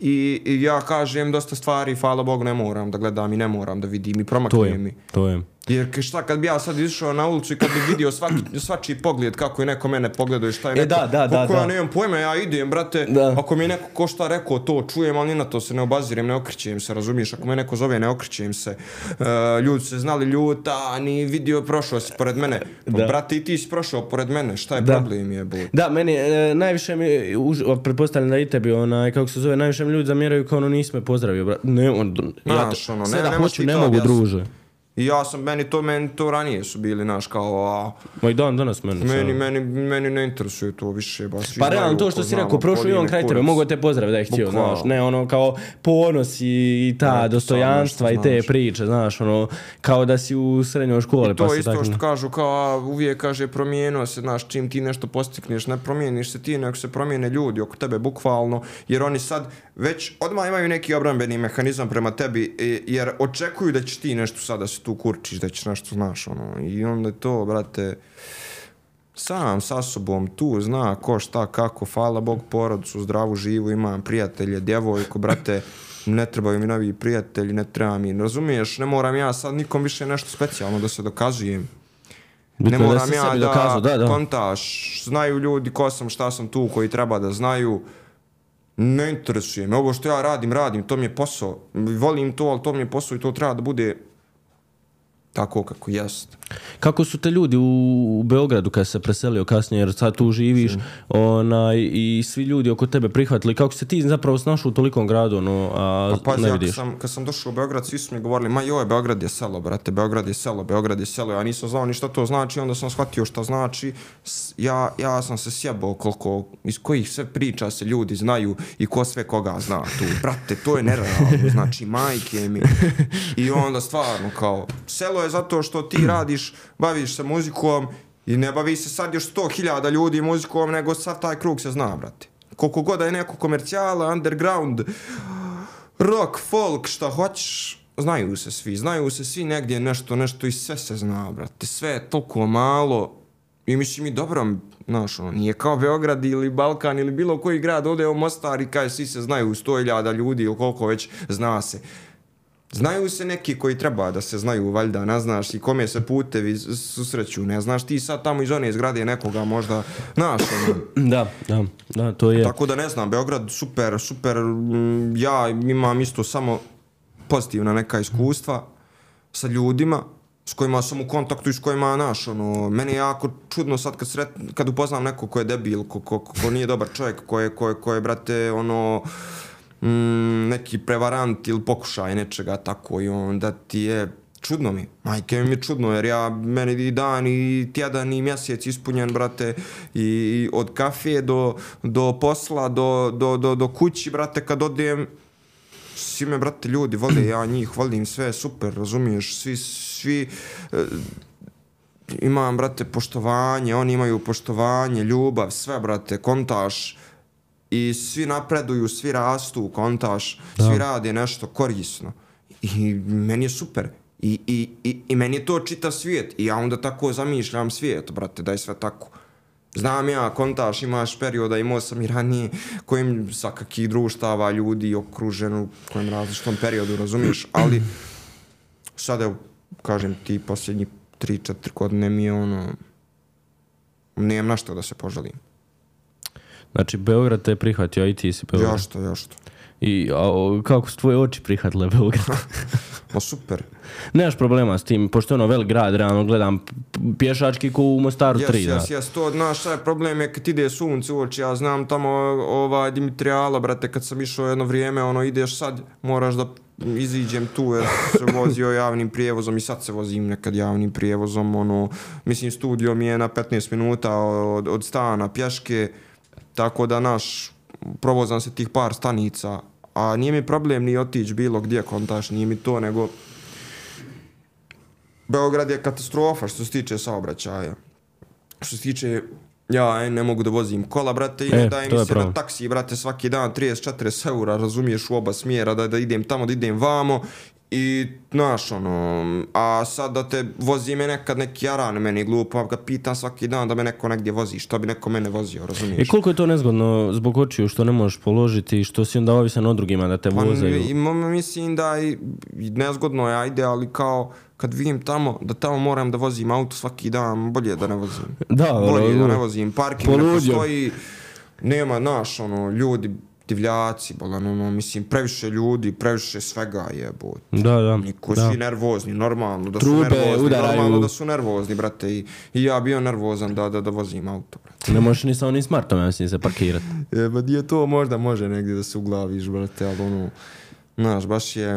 I, I ja kažem dosta stvari, hvala Bogu, ne moram da gledam i ne moram da vidim i
To
promakne
je,
mi.
to je.
Jer šta kad bi ja sad išao na ulicu i kad bi vidio svaki, svačiji pogled kako je neko mene pogledao i šta je
E,
neko,
da, da, da,
kako ja
da.
nemam pojma, ja idem, brate,
Da.
ako mi je neko ko šta rekao, to čujem, ali na to se ne obazirem, ne okrećem se, razumiješ, ako me neko zove, ne okrećem se, e, ljudi se znali ljuta, ni vidio, prošao si pored mene, pa,
Da.
brate, i ti si prošao pored mene, šta je
Da.
problem je, bo?
Da, meni e, najviše mi, už, pretpostavljam da i tebi, onaj, kako se zove, najviše mi ljudi zamjeraju kao ono nisi me pozdravio, bra. Ne, on, ja,
Znaš, ono, ne- možeš
hoću,
ti
ne
to
mogu,
objasniti.
druže.
I ja sam, meni to, meni to ranije su bili, naš, kao, a,
Ma i dan danas meni.
meni,
sad.
meni, meni ne interesuje to više, ba, svi
Pa realno to što si rekao, prošao i on kraj tebe, mogu te pozdraviti da je htio,
Bukvalno.
znaš, ne ono kao ponos i, i ta
Eto,
dostojanstva i te
znaš.
priče, znaš, ono, kao da si u srednjoj školi,
I to
pa
je
se
isto
tako...
što kažu kao a, uvijek kaže promijenio se, znaš, čim ti nešto postikneš, ne promijeniš se ti, nego se promijene ljudi oko tebe bukvalno, jer oni sad već odmah imaju neki obrambeni mehanizam prema tebi, e, jer očekuju da ćeš ti nešto sad da se tu kurčiš, da ćeš nešto znaš, ono, i onda je to, brate, sam sa sobom tu zna ko šta kako, hvala Bog porodicu, zdravu, živu, imam prijatelje, djevojku, brate, ne trebaju mi novi prijatelji, ne treba mi, razumiješ, ne moram ja sad nikom više nešto specijalno da se dokazujem.
Bitno
ne
da
moram ja da,
dokazao, da, da.
kontaš, znaju ljudi ko sam, šta sam tu, koji treba da znaju, ne interesuje me, ovo što ja radim, radim, to mi je posao, volim to, ali to mi je posao i to treba da bude tako kako jest.
Kako su te ljudi u, u Beogradu kad se preselio kasnije, jer sad tu živiš, onaj, i svi ljudi oko tebe prihvatili, kako se ti zapravo snašao u tolikom gradu, ono, a
Pa pazi,
ne
ja kad
vidiš?
sam, kad sam došao u Beograd, svi su mi govorili, ma joj, Beograd je selo, brate, Beograd je selo, Beograd je selo. Ja nisam znao ni šta to znači, onda sam shvatio šta znači. Ja, ja sam se sjebao koliko, iz kojih sve priča se ljudi znaju i ko sve koga zna tu. Brate, to je nerealno, znači, majke mi. I onda stvarno, kao, selo je zato što ti radiš, baviš se muzikom i ne bavi se sad još 100.000 ljudi muzikom, nego sad taj krug se zna, brate. Koliko god je neko komercijala, underground, rock, folk, šta hoćeš, znaju se svi, znaju se svi negdje nešto, nešto i sve se zna, brate, sve je toliko malo i mislim i dobro, znaš, ono, nije kao Beograd ili Balkan ili bilo koji grad, ode u Mostar i kaj, svi se znaju, 100.000 ljudi ili koliko već zna se. Znaju se neki koji treba da se znaju, valjda, ne znaš, i kome se putevi susreću, ne znaš, ti sad tamo iz one zgrade nekoga možda, znaš, ono,
Da, da, da, to je.
tako da ne znam, Beograd super, super, mm, ja imam isto samo pozitivna neka iskustva sa ljudima s kojima sam u kontaktu i s kojima, znaš, ono, meni je jako čudno sad kad, sret, kad upoznam neko ko je debil, ko, ko, ko nije dobar čovjek, ko je, ko je, ko je brate, ono, mm, neki prevarant ili pokušaj nečega tako i onda ti je čudno mi, majke mi je čudno jer ja, meni i dan i tjedan i mjesec ispunjen, brate, i, i od kafe do, do posla, do, do, do, do kući, brate, kad odem, svi me, brate, ljudi vole, ja njih volim, sve je super, razumiješ, svi, svi, e, imam, brate, poštovanje, oni imaju poštovanje, ljubav, sve, brate, kontaš, i svi napreduju, svi rastu, kontaš, svi rade nešto korisno. I meni je super. I, i, i, I meni je to čitav svijet. I ja onda tako zamišljam svijet, brate, da je sve tako. Znam ja, kontaš, imaš perioda, imao sam i ranije kojim svakakih društava, ljudi okružen u kojem različitom periodu, razumiješ, ali sad evo, kažem ti, posljednji 3-4 godine mi je ono, nemam na što da se požalim.
Znači, Beograd te je prihvatio, a i ti si Beograd.
Ja što, ja što.
I a, o, kako su tvoje oči prihvatile Beograd?
Ma super.
Nemaš problema s tim, pošto je ono velik grad, realno gledam pješački ko u Mostaru 3,
Jes, jes, jes, to, znaš, šta je problem je kad ide sunce u oči, ja znam tamo ovaj Dimitrijala, brate, kad sam išao jedno vrijeme, ono, ideš sad, moraš da iziđem tu jer se vozio javnim prijevozom i sad se vozim nekad javnim prijevozom, ono, mislim, studio mi je na 15 minuta od, od stana pješke, tako da, naš, provozam se tih par stanica, a nije mi problem ni otići bilo gdje kontaš, nije mi to, nego Beograd je katastrofa što se tiče saobraćaja. Što se tiče ja e, ne mogu da vozim kola, brate, i
E, to
mi se na taksi, brate, svaki dan 30-40 eura, razumiješ, u oba smjera, da, da idem tamo, da idem vamo, I, znaš, ono, a sad da te vozi me nekad neki jaran, meni glupo, ga pitam svaki dan da me neko negdje vozi, što bi neko mene vozio,
I
razumiješ?
koliko je to nezgodno zbog očiju što ne možeš položiti i što si onda ovisan od drugima da te
Pa,
vozaju?
i, m- mislim da i, i nezgodno je, ajde, ali kao kad vidim tamo, da tamo moram da vozim auto svaki dan, bolje da ne vozim.
Da,
bolje
ono,
da ne vozim, parking ne postoji, nema, naš, ono, ljudi, divljaci, bolan, ono, mislim, previše ljudi, previše svega je, bot.
Da, da.
Niko
da.
svi nervozni, normalno da
Trube
su nervozni,
udaraju.
normalno da su nervozni, brate, i, i ja bio nervozan da, da, da vozim auto, brate.
Ne možeš ni sa onim smartom, ja mislim, se parkirati.
E, ba je to možda može negdje da se uglaviš, brate, ali ono, znaš, baš je...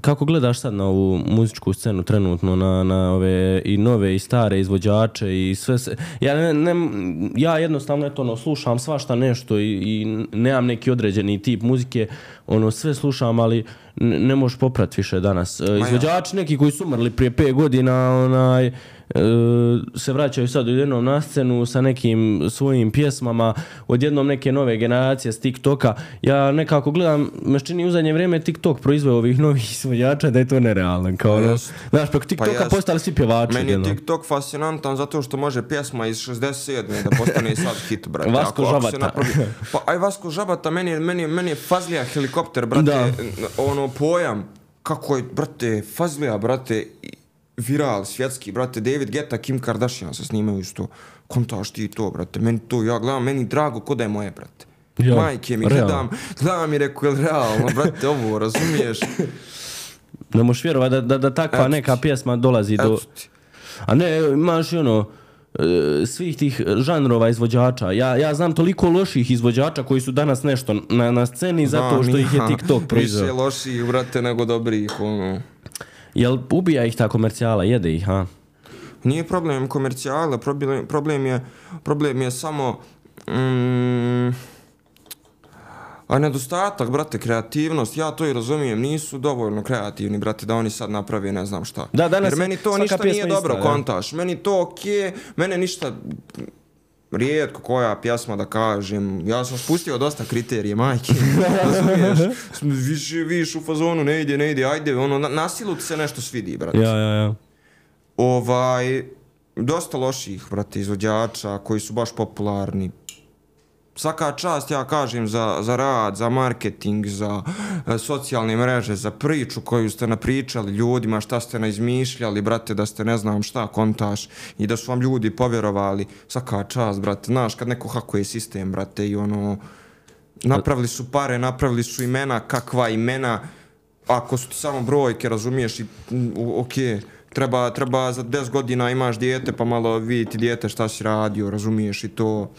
Kako gledaš sad na ovu muzičku scenu trenutno, na, na ove i nove i stare izvođače i sve se... Ja, ne, ne, ja jednostavno eto, ono, slušam svašta nešto i, i nemam neki određeni tip muzike, ono, sve slušam, ali ne, možeš poprat više danas. E, Izvođači neki koji su umrli prije 5 godina, onaj, e, se vraćaju sad odjednom na scenu sa nekim svojim pjesmama, odjednom neke nove generacije s TikToka. Ja nekako gledam, me čini u zadnje vrijeme TikTok proizveo ovih novih izvođača da je to nerealno. Kao, ono,
jest.
znaš, preko TikToka
jest.
postali svi pjevači.
Meni je
odjednom.
TikTok fascinantan zato što može pjesma iz 67. da postane sad hit, brate.
Vasko
Ako- ako
Žabata.
napravi- Pa aj Vasko Žabata, meni, je- meni, je- meni je Fazlija helikopter, brate,
Da.
ono pojam, kako je, brate, Fazlija, brate, i- viral, svjetski, brate, David Guetta, Kim Kardashian se snimaju isto. Kontaš ti to, brate, meni to, ja gledam, meni drago ko da je moje, brate.
Ja,
Majke mi,
realno.
gledam, gledam i rekao, jel realno, brate, ovo, razumiješ?
Ne možeš vjerovati da, da, da takva
Eto
neka pjesma dolazi do...
Eto ti.
A ne, imaš i ono, e, svih tih žanrova izvođača. Ja, ja znam toliko loših izvođača koji su danas nešto na, na sceni zato što ih je TikTok
Više
proizveo.
loših, brate, nego dobrih, ono.
Jel ubija ih ta komercijala, jede ih, ha?
Nije problem komercijala, problem, problem, je, problem je samo... Mm, a nedostatak, brate, kreativnost, ja to i razumijem, nisu dovoljno kreativni, brate, da oni sad naprave ne znam šta.
Da, danas
Jer
je
meni to ništa nije dobro,
ista,
kontaš. Meni to okej, mene ništa rijetko koja pjesma da kažem. Ja sam spustio dosta kriterije, majke. Razumiješ? Više, više u fazonu, ne ide, ne ide, ajde, ono, na, na silu ti se nešto svidi, brate.
Ja, ja, ja.
Ovaj, dosta loših, brate, izvođača koji su baš popularni. Svaka čast, ja kažem, za, za rad, za marketing, za e, socijalne mreže, za priču koju ste napričali ljudima, šta ste naizmišljali, brate, da ste ne znam šta kontaš i da su vam ljudi povjerovali. Svaka čast, brate, znaš, kad neko hakuje sistem, brate, i ono, napravili su pare, napravili su imena, kakva imena, ako su ti samo brojke, razumiješ, i, okej. Okay okej, treba, treba za 10 godina imaš dijete, pa malo vidjeti dijete šta si radio, razumiješ, i to...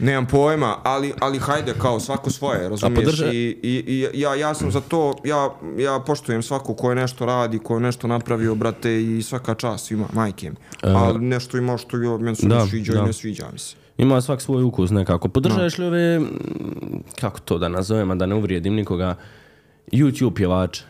Nemam pojma, ali, ali hajde kao svako svoje, razumiješ?
podrža-
I, i, i ja, ja sam za to, ja, ja poštujem svako ko je nešto radi, ko je nešto napravio, brate, i svaka čast svima, majke mi. Ali nešto ima što jo, meni se
da,
sviđa
da.
i ne sviđa mi se.
Ima svak svoj ukus nekako. Podržaješ li ove, kako to da nazovem, a da ne uvrijedim nikoga, YouTube pjevače?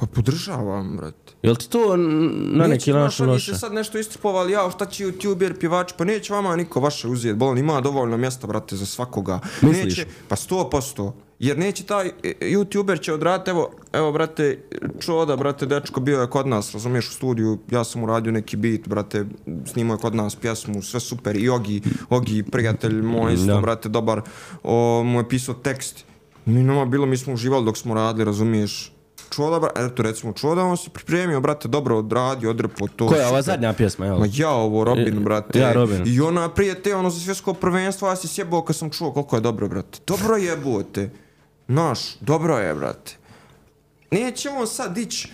Pa podržavam, brate.
Jel ti to na neki
Neće,
način loše?
se sad nešto istripovali, ja, šta će youtuber, pjevač, pa neće vama niko vaše uzeti, bolan, ima dovoljno mjesta, brate, za svakoga.
Misliš?
Neće, pa sto posto. Jer neće taj e, youtuber će odraditi, evo, evo, brate, Čoda, brate, dečko bio je kod nas, razumiješ, u studiju, ja sam uradio neki beat, brate, snimao je kod nas pjesmu, sve super, i Ogi, Ogi, prijatelj moj, isto,
Da.
brate, dobar, o, mu je pisao tekst, mi nama bilo, mi smo uživali dok smo radili, razumiješ, Čoda, bra, eto recimo, Čoda, on se pripremio, brate, dobro odradio, odrpo to.
Koja je ova zadnja pjesma, jel?
Ma ja ovo, Robin, brate.
ja, Robin.
I ona prije te, ono za svjetsko prvenstvo, ja se sjebao kad sam čuo koliko je dobro, brate. Dobro je, bote. Naš, dobro je, brate. Neće on sad ići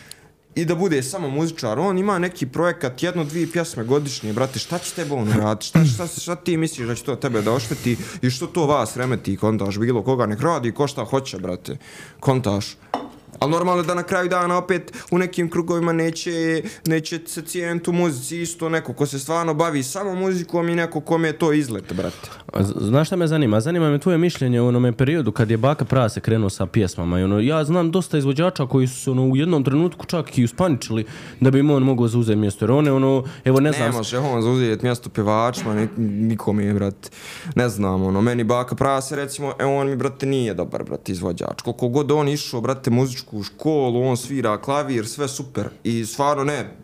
i da bude samo muzičar. On ima neki projekat, jedno, dvije pjesme godišnje, brate. Šta će tebe on raditi? Šta, šta, šta ti misliš da će to tebe da ošteti i što to vas remeti, kontaš, bilo koga nek radi, ko šta hoće, brate. Kontaš. Ali normalno da na kraju dana opet u nekim krugovima neće, neće se cijeniti u muzici isto neko ko se stvarno bavi samo muzikom i neko kome je to izlet, brate.
Znaš šta me zanima? Zanima me tvoje mišljenje u onome periodu kad je Baka Prase krenuo sa pjesmama. I ono, ja znam dosta izvođača koji su ono, u jednom trenutku čak i uspaničili da bi im on mogao zauzeti mjesto. Jer one, ono, evo ne znam,
Ne može on zauzeti mjesto pevačima, ni, nikom je, brate. Ne znam, ono, meni Baka Prase, recimo, e, on mi, brate, nije dobar, brate, izvođač. Koliko god on išao, brate, muzičku muzičku školu, on svira klavir, sve super. I stvarno ne,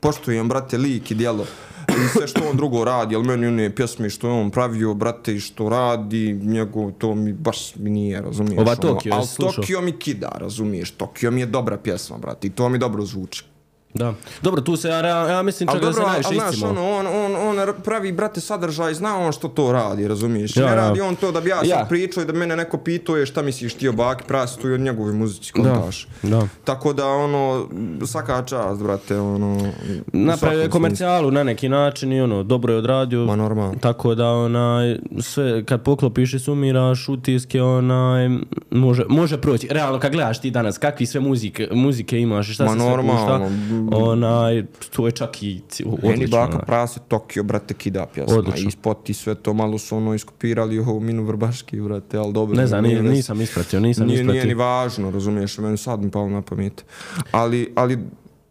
poštujem, brate, lik i djelo. I sve što on drugo radi, ali meni one pjesme što je on pravio, brate, i što radi, njegov, to mi baš mi nije, razumiješ?
Ova
ono.
Tokio,
Ali
jesi slušao?
Tokio mi kida, razumiješ? Tokio mi je dobra pjesma, brate, i to mi dobro zvuči.
Da. Dobro, tu se ja, ja mislim čak
Ali
da se
dobro,
najviše
ali znaš,
iscimo.
ono, on, on, on pravi, brate, sadržaj, zna on što to radi, razumiješ?
Ja,
ne
ja.
radi on to da bi ja sad
Ja.
pričao i da mene neko pitao je šta misliš ti o Baki Prasi, to je od njegove muzici, kontaš.
da.
Tako da, ono, svaka čast, brate, ono...
Napravio je komercijalu na neki način i ono, dobro je odradio.
Ma, normalno.
Tako da onaj, sve, kad poklopiš i sumiraš utiske, onaj, može, može proći. Realno, kad gledaš ti danas, kakvi sve muzike, muzike imaš i šta
Ma,
se sve
normalno.
Onaj, to je čak i ci-
Meni
odlično.
Baka
onaj.
Prasi, Tokio, brate, kida pjesma.
Odlično.
I spot i sve to, malo su ono iskopirali ovo Minu Vrbaški, brate, ali dobro.
Ne znam,
nije
ni-
veze.
nisam ispratio, nisam
nije,
ispratio.
Nije ni važno, razumiješ, meni sad mi palo na pamet. Ali, ali,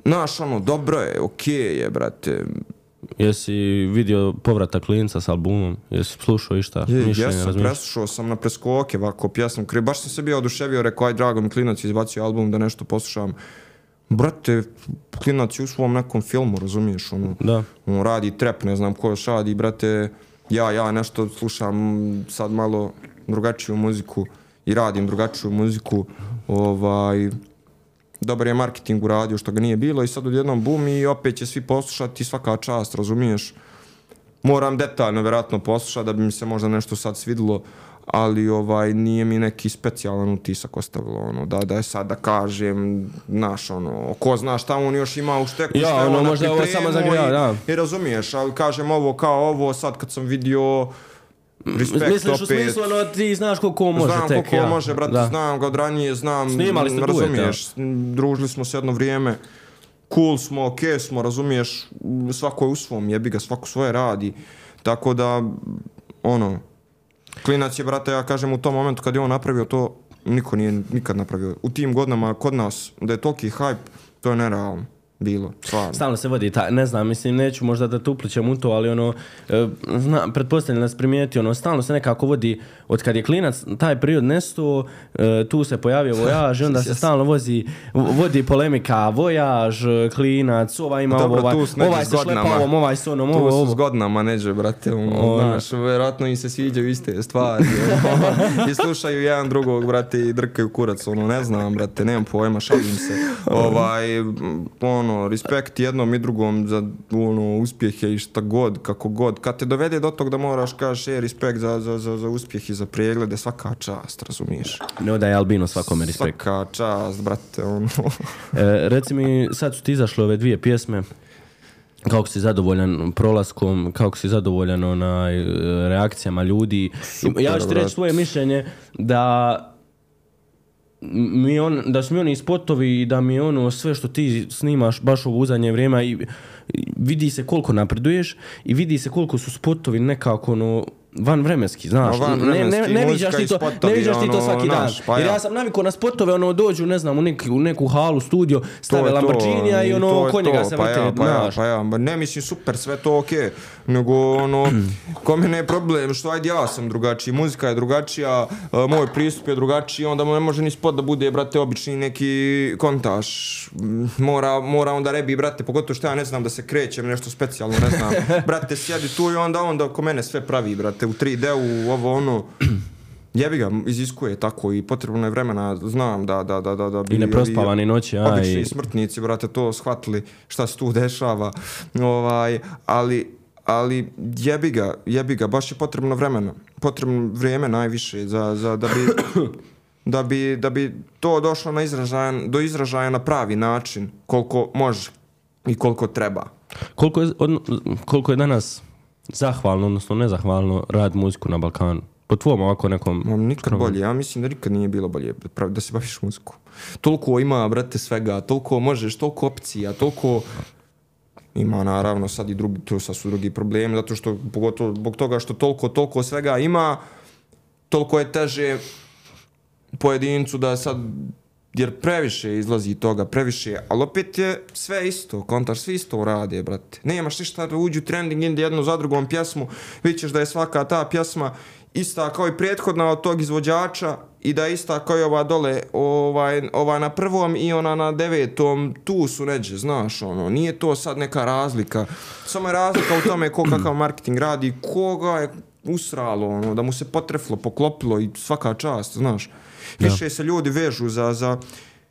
znaš, ono, dobro je, okej je, brate.
Jesi vidio povratak klinca s albumom? Jesi slušao išta?
Je,
mišljenje,
jesam, preslušao sam na preskoke ovako pjesmu, baš sam se bio oduševio, rekao, aj drago mi klinac je izbacio album da nešto poslušam. Brate, klinac je u svom nekom filmu, razumiješ, ono,
Da.
on radi trap, ne znam ko još radi, brate, ja, ja nešto slušam sad malo drugačiju muziku i radim drugačiju muziku, ovaj, dobar je marketing uradio što ga nije bilo i sad odjednom bum i opet će svi poslušati svaka čast, razumiješ? Moram detaljno vjerojatno poslušati da bi mi se možda nešto sad svidilo, ali ovaj nije mi neki specijalan utisak ostavilo ono da da je sad da kažem naš ono ko zna šta on još ima u šteku
Ja,
šta
ono,
on
možda ovo samo
i-
da.
i razumiješ ali kažem ovo kao ovo sad kad sam vidio respekt
Misliš u
opet
smislu, ono, ti znaš koliko on može
znam
tek,
koliko
ja.
može, brate,
Da.
znam ga od ranije, znam,
Snimali ste duet,
razumiješ, družili smo se jedno vrijeme, cool smo, okej smo, razumiješ, svako je u svom, jebi ga, svako svoje radi, tako da, ono, klinac je, brate, ja kažem, u tom momentu kad je on napravio to, niko nije nikad napravio. U tim godinama kod nas, da je toliki hype, to je nerealno bilo, stvarno.
Stalno se vodi ta, ne znam, mislim, neću možda da te uplićem u to, ali ono, e, zna, pretpostavljam da se primijeti, ono, stalno se nekako vodi, od kad je klinac taj period nesto, e, tu se pojavio vojaž i onda se stalno vozi, vodi polemika, vojaž, klinac, ovaj ima
Dobro,
ovo, ovaj,
tu
ovaj se šlepa ovom, ovaj s onom,
To
ovo,
su
ovo.
s godinama neđe, brate, ono,
Ono.
znaš, vjerojatno im se sviđaju iste stvari, ono, i slušaju jedan drugog, brate, i drkaju kurac, ono, ne znam, brate, nemam pojma, šalim se, ovaj, m, ono, respekt jednom i drugom za, ono, uspjehe i šta god, kako god, kad te dovede do tog da moraš kažeš, e, respekt za, za, za, za uspjeh i za preglede, svaka čast, razumiješ?
Ne odaje Albino svakome respekt.
Svaka čast, brate, ono,
E, reci mi, sad su ti izašle ove dvije pjesme, kako si zadovoljan prolaskom, kako si zadovoljan onaj, reakcijama ljudi.
Super,
ja ću ti reći svoje mišljenje da mi on, da su mi oni spotovi i da mi ono sve što ti snimaš baš ovo u vrijeme i, i vidi se koliko napreduješ i vidi se koliko su spotovi nekako ono van vremenski, znaš.
Ma,
ne, ne,
vanvremenski,
ne viđaš ti to,
spotovi,
ne viđaš ti to
ono,
svaki dan.
znaš, pa
Jer
ja.
ja sam navikao na spotove, ono dođu, ne znam, u, neki, u neku halu, studio, stave Lamborghinija i ono
to
oko njega
to,
se
pa
vrte,
ja, pa ja, pa ja, ne mislim super, sve to okej, nego ono, ko mene je problem, što ajde ja sam drugačiji, muzika je drugačija, moj pristup je drugačiji, onda mu ne može ni spot da bude, brate, obični neki kontaš, mora, mora onda rebi, brate, pogotovo što ja ne znam da se krećem, nešto specijalno, ne znam, brate, sjedi tu i onda, onda oko mene sve pravi, brate, u 3D-u, ovo, ono, Jebi ga, iziskuje tako i potrebno je vremena, znam da, da, da, da, da bi...
I neprospavane noći, a, i-
smrtnici, brate, to shvatili šta se tu dešava, ovaj, ali, ali jebi ga, jebi ga, baš je potrebno vremena, potrebno vrijeme najviše za, za, da bi... Da bi, da bi to došlo na izražajan, do izražaja na pravi način, koliko može i koliko treba.
Koliko je, od, koliko je danas zahvalno, odnosno nezahvalno rad muziku na Balkanu? Po tvom ovako nekom...
Ma, nikad bolje, ja mislim da nikad nije bilo bolje da se baviš muziku. Toliko ima, brate, svega, toliko možeš, toliko opcija, toliko... Ima naravno sad i drugi, to sad su drugi problemi, zato što pogotovo zbog toga što toliko, toliko svega ima, toliko je teže pojedincu da sad jer previše izlazi toga, previše, ali opet je sve isto, kontar, svi isto rade, brate. Nemaš ništa da uđu trending inde jednu za drugom pjesmu, vidit ćeš da je svaka ta pjesma ista kao i prethodna od tog izvođača i da je ista kao i ova dole, ovaj, ova na prvom i ona na devetom, tu su neđe, znaš, ono, nije to sad neka razlika, samo je razlika u tome ko kakav marketing radi, koga je usralo, ono, da mu se potreflo, poklopilo i svaka čast, znaš. Više se ljudi vežu za, za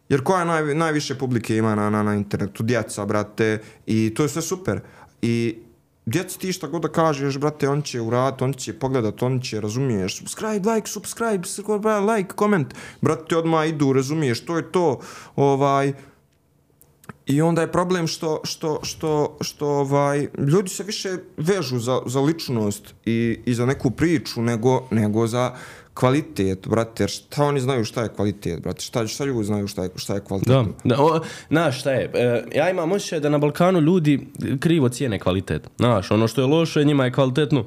jer koja naj, najviše publike ima na, na, na internetu, djeca, brate, i to je sve super. I djeci ti šta god da kažeš, brate, on će urat, on će pogledat, on će, razumiješ, subscribe, like, subscribe, subscribe, like, comment, brate, odmah idu, razumiješ, to je to, ovaj, I onda je problem što, što, što, što ovaj, ljudi se više vežu za, za ličnost i, i za neku priču nego, nego za kvalitet, brate, jer šta oni znaju šta je kvalitet, brate, šta, šta ljudi znaju šta je, šta je kvalitet.
Da, da o, znaš šta je, e, ja imam osjećaj da na Balkanu ljudi krivo cijene kvalitet. Znaš, ono što je loše, njima je kvalitetno,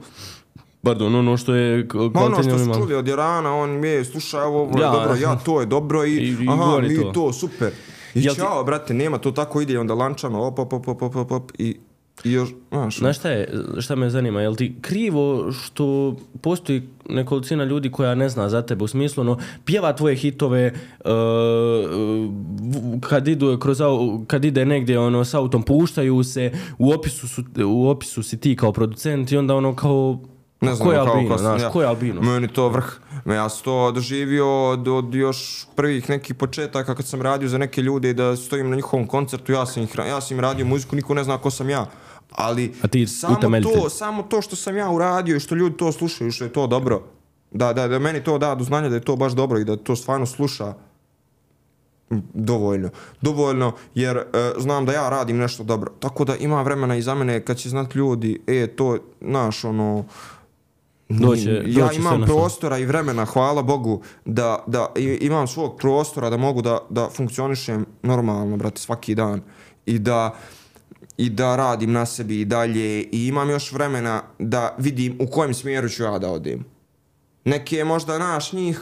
pardon, ono što je
Ma ono
kvalitetno...
što su čuli od Jarana, on je, slušaj, ovo, ovo je
Ja.
dobro, ja, to je dobro i,
I- i
aha, mi
to.
to. super. I
Jel ti-
čao, brate, nema, to tako ide, onda lančano, op, op, op, op, op, op, op, i, i još, znaš,
Znaš šta je, šta me zanima, jel ti krivo što postoji nekolicina ljudi koja ne zna za tebe, u smislu, ono, pjeva tvoje hitove, uh, kad idu kroz, kad ide negdje, ono, s autom, puštaju se, u opisu, su, u opisu si ti kao producent i onda ono, kao,
Ne znam,
ko je Albino,
kao sam
znaš,
ja.
ko je Albino?
Meni to vrh. Ja sam to doživio od, od još prvih nekih početaka kad sam radio za neke ljude i da stojim na njihovom koncertu, ja sam, ih, ja sam im radio muziku, niko ne zna ko sam ja. Ali
A ti
samo to, samo to što sam ja uradio i što ljudi to slušaju, što je to dobro. Da, da, da meni to da do znanja da je to baš dobro i da to stvarno sluša dovoljno. Dovoljno jer e, znam da ja radim nešto dobro. Tako da ima vremena i za mene kad će znati ljudi, e, to, naš, ono,
Doće-
ja
doće
imam prostora i vremena, hvala Bogu, da, da imam svog prostora da mogu da, da funkcionišem normalno, brate, svaki dan. I da, i da radim na sebi i dalje i imam još vremena da vidim u kojem smjeru ću ja da odem. Neki je možda naš njih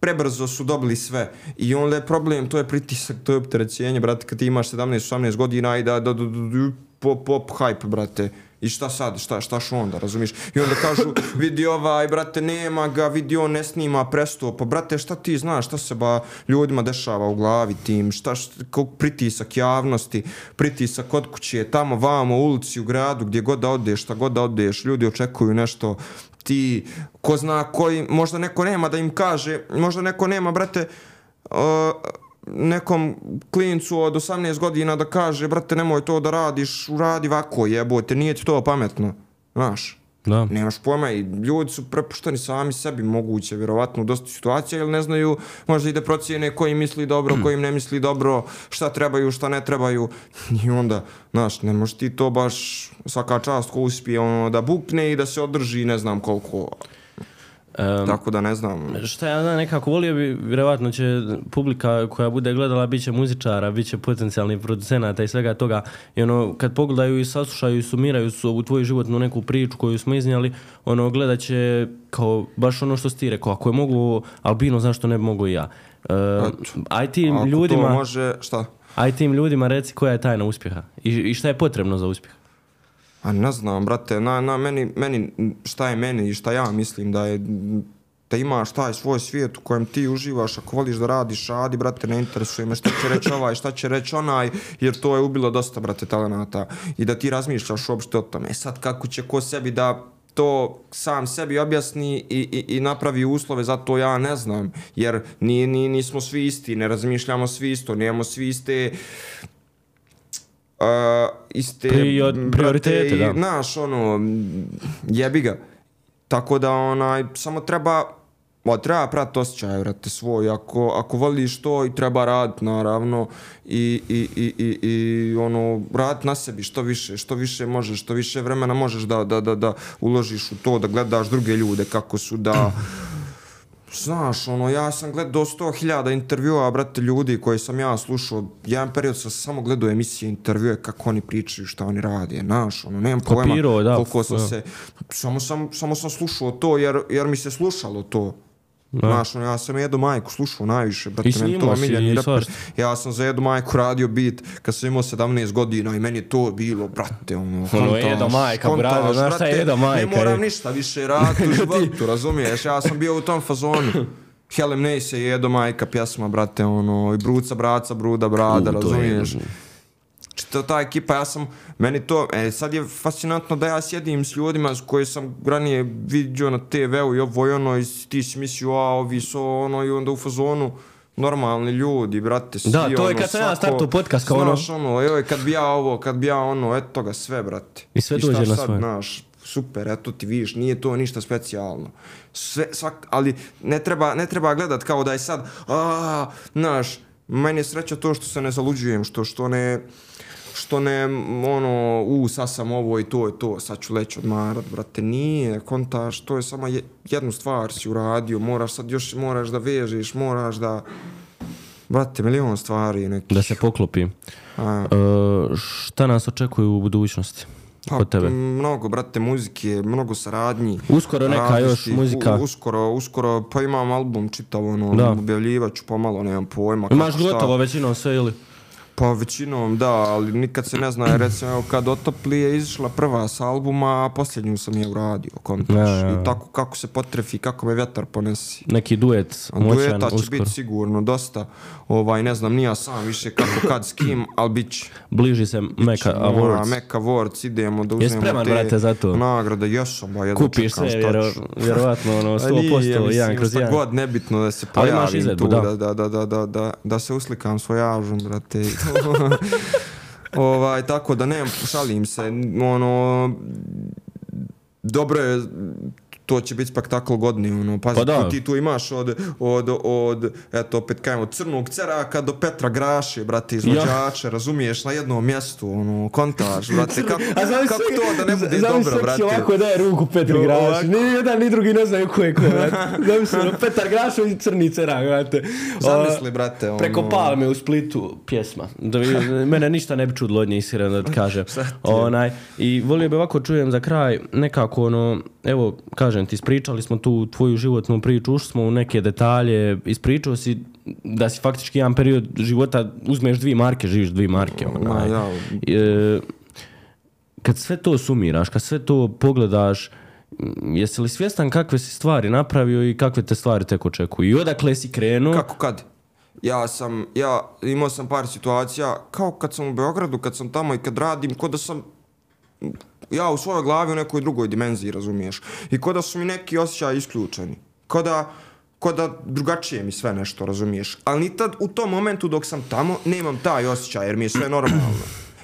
prebrzo su dobili sve i onda je problem, to je pritisak, to je opterećenje, brate, kad ti imaš 17-18 godina i da, da, da, da, da pop, pop, hype, brate. I šta sad, šta, šta šu onda, razumiš? I onda kažu, vidi ovaj, brate, nema ga, vidi on ne snima, presto, pa brate, šta ti znaš, šta se ba ljudima dešava u glavi tim, šta, šta kog pritisak javnosti, pritisak od kuće, tamo, vamo, u ulici, u gradu, gdje god da odeš, šta god da odeš, ljudi očekuju nešto, ti, ko zna koji, možda neko nema da im kaže, možda neko nema, brate, uh, nekom klincu od 18 godina da kaže, brate, nemoj to da radiš, uradi vako, jebote, nije ti to pametno, znaš.
Da.
Nemaš pojma i ljudi su prepušteni sami sebi moguće, vjerovatno u dosta situacija, ili ne znaju možda i da procijene koji misli dobro, koji im ne misli dobro, šta trebaju, šta ne trebaju. I onda, znaš, ne možeš ti to baš svaka čast ko uspije ono, da bukne i da se održi ne znam koliko.
Em,
Tako da ne znam.
Šta ja znam, nekako volio bi, vjerovatno će publika koja bude gledala, bit će muzičara, bit će potencijalnih producenata i svega toga. I ono, kad pogledaju i saslušaju i sumiraju su ovu tvoju životnu neku priču koju smo iznijeli, ono, gledat će kao baš ono što si ti rekao, ako je mogu Albino, zašto ne bi mogu i ja? E, aj tim
Ako
ljudima,
to može, šta?
aj tim ljudima reci koja je tajna uspjeha i, i šta je potrebno za uspjeh.
A ne znam, brate, na, na meni, meni, šta je meni i šta ja mislim da je da imaš taj svoj svijet u kojem ti uživaš, ako voliš da radiš, radi, brate, ne interesuje me šta će reći ovaj, šta će reći onaj, jer to je ubilo dosta, brate, talenata. I da ti razmišljaš uopšte o tome. E sad, kako će ko sebi da to sam sebi objasni i, i, i napravi uslove za to ja ne znam, jer ni, ni, nismo svi isti, ne razmišljamo svi isto, nemamo svi iste uh, iste
Prior-
brate,
prioritete,
i,
da.
Znaš, ono, jebi ga. Tako da, onaj, samo treba, ma, treba prat osjećaj, vrate, svoj. Ako, ako voliš to i treba radit, naravno, i, i, i, i, i ono, radit na sebi što više, što više možeš, što više vremena možeš da, da, da, da uložiš u to, da gledaš druge ljude kako su, da, Znaš, ono, ja sam gledao 100.000 intervjua, brate, ljudi koji sam ja slušao. Jedan period sam samo gledao emisije, intervjue, kako oni pričaju, šta oni rade, znaš, ono, nemam pojma
Kopirao, da,
koliko sam se... Samo sam, samo sam slušao to jer, jer mi se slušalo to. Znaš, ono, ja sam jedu majku slušao najviše, brate,
I
meni to omiljeni
svašta.
Ja sam za jedu majku radio bit kad sam imao 17 godina i meni je to bilo, brate, ono, kontaš,
Jedo majka,
kontaš,
brate, znaš šta je Jedo majka,
Ne moram ništa više raditi u životu, razumiješ, ja sam bio u tom fazonu. Helen Nace je jedo majka pjesma, brate, ono, i Bruca, Braca, Bruda, Brada,
U, to je-
razumiješ. Čita ta ekipa, ja sam, meni to, e, sad je fascinantno da ja sjedim s ljudima s koje sam ranije vidio na TV-u i ovo i ono, i ti si mislio, a ovi su ono, i onda u fazonu, normalni ljudi, brate, svi,
Da, to je
ono,
kad sam ja startao podcast, kao ono-
Znaš, ono, joj, kad bi ja ovo, kad bi ja ono, eto ga sve, brate.
I sve dođe na svoje.
Znaš, super, eto ti vidiš, nije to ništa specijalno. Sve, svak, ali ne treba, ne treba gledat kao da je sad, a, znaš, meni je sreća to što se ne zaluđujem, što, što ne, što ne, ono, u, sad sam ovo i to je to, sad ću leći odmarat, brate, nije, kontaš, to je samo je, jednu stvar si uradio, moraš sad još, moraš da vežeš, moraš da, brate, milion stvari neki.
Da se poklopi.
A,
E, šta nas očekuje u budućnosti?
Pa,
Kod tebe?
Mnogo, brate, muzike, mnogo saradnji.
Uskoro neka
različitih,
još muzika.
U, uskoro, uskoro, pa imam album čitav, ono,
Da.
objavljivat ću pomalo, nemam pojma.
Imaš gotovo većinom sve ili?
Pa većinom da, ali nikad se ne zna, recimo evo, kad Otopli je izišla prva s albuma, a posljednju sam je uradio, kontaš.
Ja, ja, ja.
I tako kako se potrefi, kako me vjetar ponesi.
Neki duet moćan
Dueta će
uskoro.
biti sigurno dosta, ovaj, ne znam, nija sam više kako kad s kim, ali bit će.
Bliži se Meka
Mora,
Awards.
Meka Awards, idemo da
Jesi
uzmemo
spreman,
te
brate, za to?
nagrade, jesam, ba, jedno
Kupiš
čekam
sve,
šta
vjero, vjerovatno, ono,
A
100%,
nije, mislim,
jedan kroz jedan.
god nebitno da se pojavim tu,
da.
da, da, da, da, da, da, da se uslikam svoj ažom, brate. ovaj, tako da nemam, šalim se, ono, dobro je, to će biti spektakl godini, ono, pazi,
Pa da.
ti tu imaš od, od, od, eto, opet kajemo, od crnog ceraka do Petra Graše, brate, izvođače, razumiješ, na jednom mjestu, ono, kontaž, brate, kako, kako to da ne bude dobro, brate.
ovako daje ruku Petri
Jo,
Graš.
ovako.
Ni jedan ni drugi ne znaju ko je ko, brate. Zamisli, ono, Petar Grašo i Crni Cerak, brate.
Zamisli, brate, ono...
Preko palme u Splitu pjesma. Da vi, mene ništa ne bi čudlo od nje iskreno da kažem. Onaj, I volio bi ovako čujem za kraj nekako ono, evo, kažem ti, ispričali smo tu tvoju životnu priču, ušli smo u neke detalje, ispričao si da si faktički jedan period života uzmeš dvije marke, živiš dvije marke.
Ma,
Onaj.
ja,
E, kad sve to sumiraš, kad sve to pogledaš, jesi li svjestan kakve si stvari napravio i kakve te stvari tek očekuju? I odakle si krenuo?
Kako kad? Ja sam, ja imao sam par situacija, kao kad sam u Beogradu, kad sam tamo i kad radim, ko da sam ja u svojoj glavi u nekoj drugoj dimenziji, razumiješ? I ko da su mi neki osjećaji isključeni. Ko da, da drugačije mi sve nešto, razumiješ? Ali ni tad, u tom momentu dok sam tamo, nemam taj osjećaj, jer mi je sve normalno.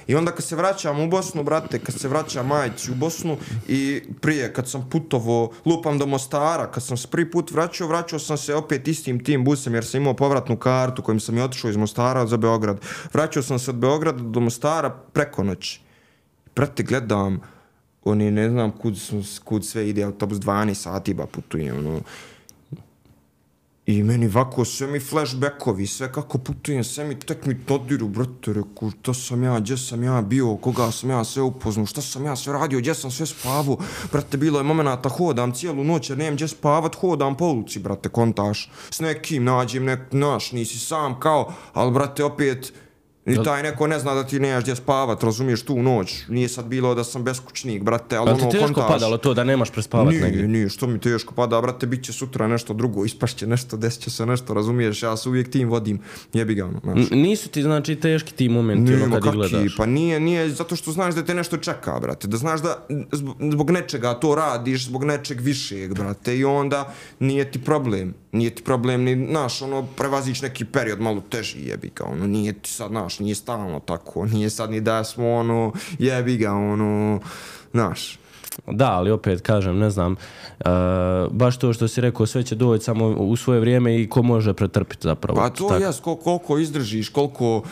I onda kad se vraćam u Bosnu, brate, kad se vraćam majici u Bosnu i prije kad sam putovo, lupam do Mostara, kad sam se prvi put vraćao, vraćao sam se opet istim tim busem jer sam imao povratnu kartu kojim sam i otišao iz Mostara za Beograd. Vraćao sam se od Beograda do Mostara preko noći. Brate, gledam, oni ne znam kud, kud sve ide, autobus 12 sati ba putuje, ono. I meni vako sve mi flashbackovi, sve kako putujem, sve mi tek mi dodiru, brate, reku, šta sam ja, gdje sam ja bio, koga sam ja sve upoznao, šta sam ja sve radio, gdje sam sve spavao, brate, bilo je momenata, hodam cijelu noć, jer nemam gdje spavat, hodam po ulici, brate, kontaš, s nekim nađem, nek, naš, nisi sam kao, ali, brate, opet, I taj neko ne zna da ti nemaš gdje spavat, razumiješ, tu noć. Nije sad bilo da sam beskućnik, brate, ali
Pa
ono,
ti teško
kontaš.
padalo to da nemaš prespavat
Nije,
negdje?
nije, što mi teško pada, brate, bit će sutra nešto drugo, ispašće nešto, desit će se nešto, razumiješ, ja se uvijek tim vodim, jebi ga, ono, znaš.
Nisu ti znači teški ti momenti ono
Nema
kad
kaki,
gledaš.
pa nije, nije, zato što znaš da te nešto čeka, brate, da znaš da zbog nečega to radiš, zbog nečeg višeg, brate, i onda nije ti problem, nije ti problem ni, znaš, ono, prevazić neki period malo teži, jebi ga, ono, nije ti sad, znaš, nije stalno tako, nije sad ni da smo, ono, jebi ga, ono, znaš,
Da, ali opet kažem, ne znam, uh, baš to što si rekao, sve će doći samo u svoje vrijeme i ko može pretrpiti zapravo.
Pa to
Tako.
jes, kol, koliko izdržiš, koliko,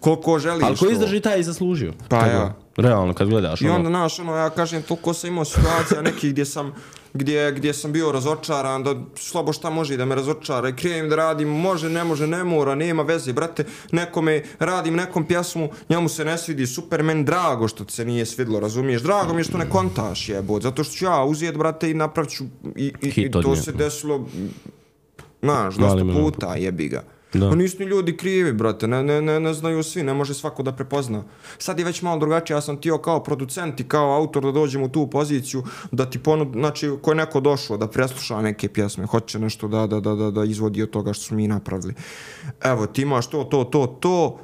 koliko želiš
Ali ko izdrži, taj je i zaslužio.
Pa
Tako,
ja.
Realno, kad gledaš.
I
ono.
onda, znaš, ono, ja kažem, toliko sam imao situacija nekih gdje sam, gdje, gdje sam bio razočaran, da slabo šta može da me razočara i krenem da radim, može, ne može, ne mora, nema veze, brate, nekome radim nekom pjesmu, njemu se ne svidi, super, meni drago što se nije svidlo, razumiješ, drago mi je što ne kontaš jebot, zato što ću ja uzijet, brate, i napravit ću, i, i, i to se desilo, Znaš, dosta puta jebi ga.
Da.
Pa nisu ni ljudi krivi, brate, ne, ne, ne, ne znaju svi, ne može svako da prepozna. Sad je već malo drugačije, ja sam tio kao producent i kao autor da dođem u tu poziciju, da ti ponud, znači, ko je neko došao da presluša neke pjesme, hoće nešto da, da, da, da, da izvodi od toga što smo mi napravili. Evo, ti imaš to, to, to, to,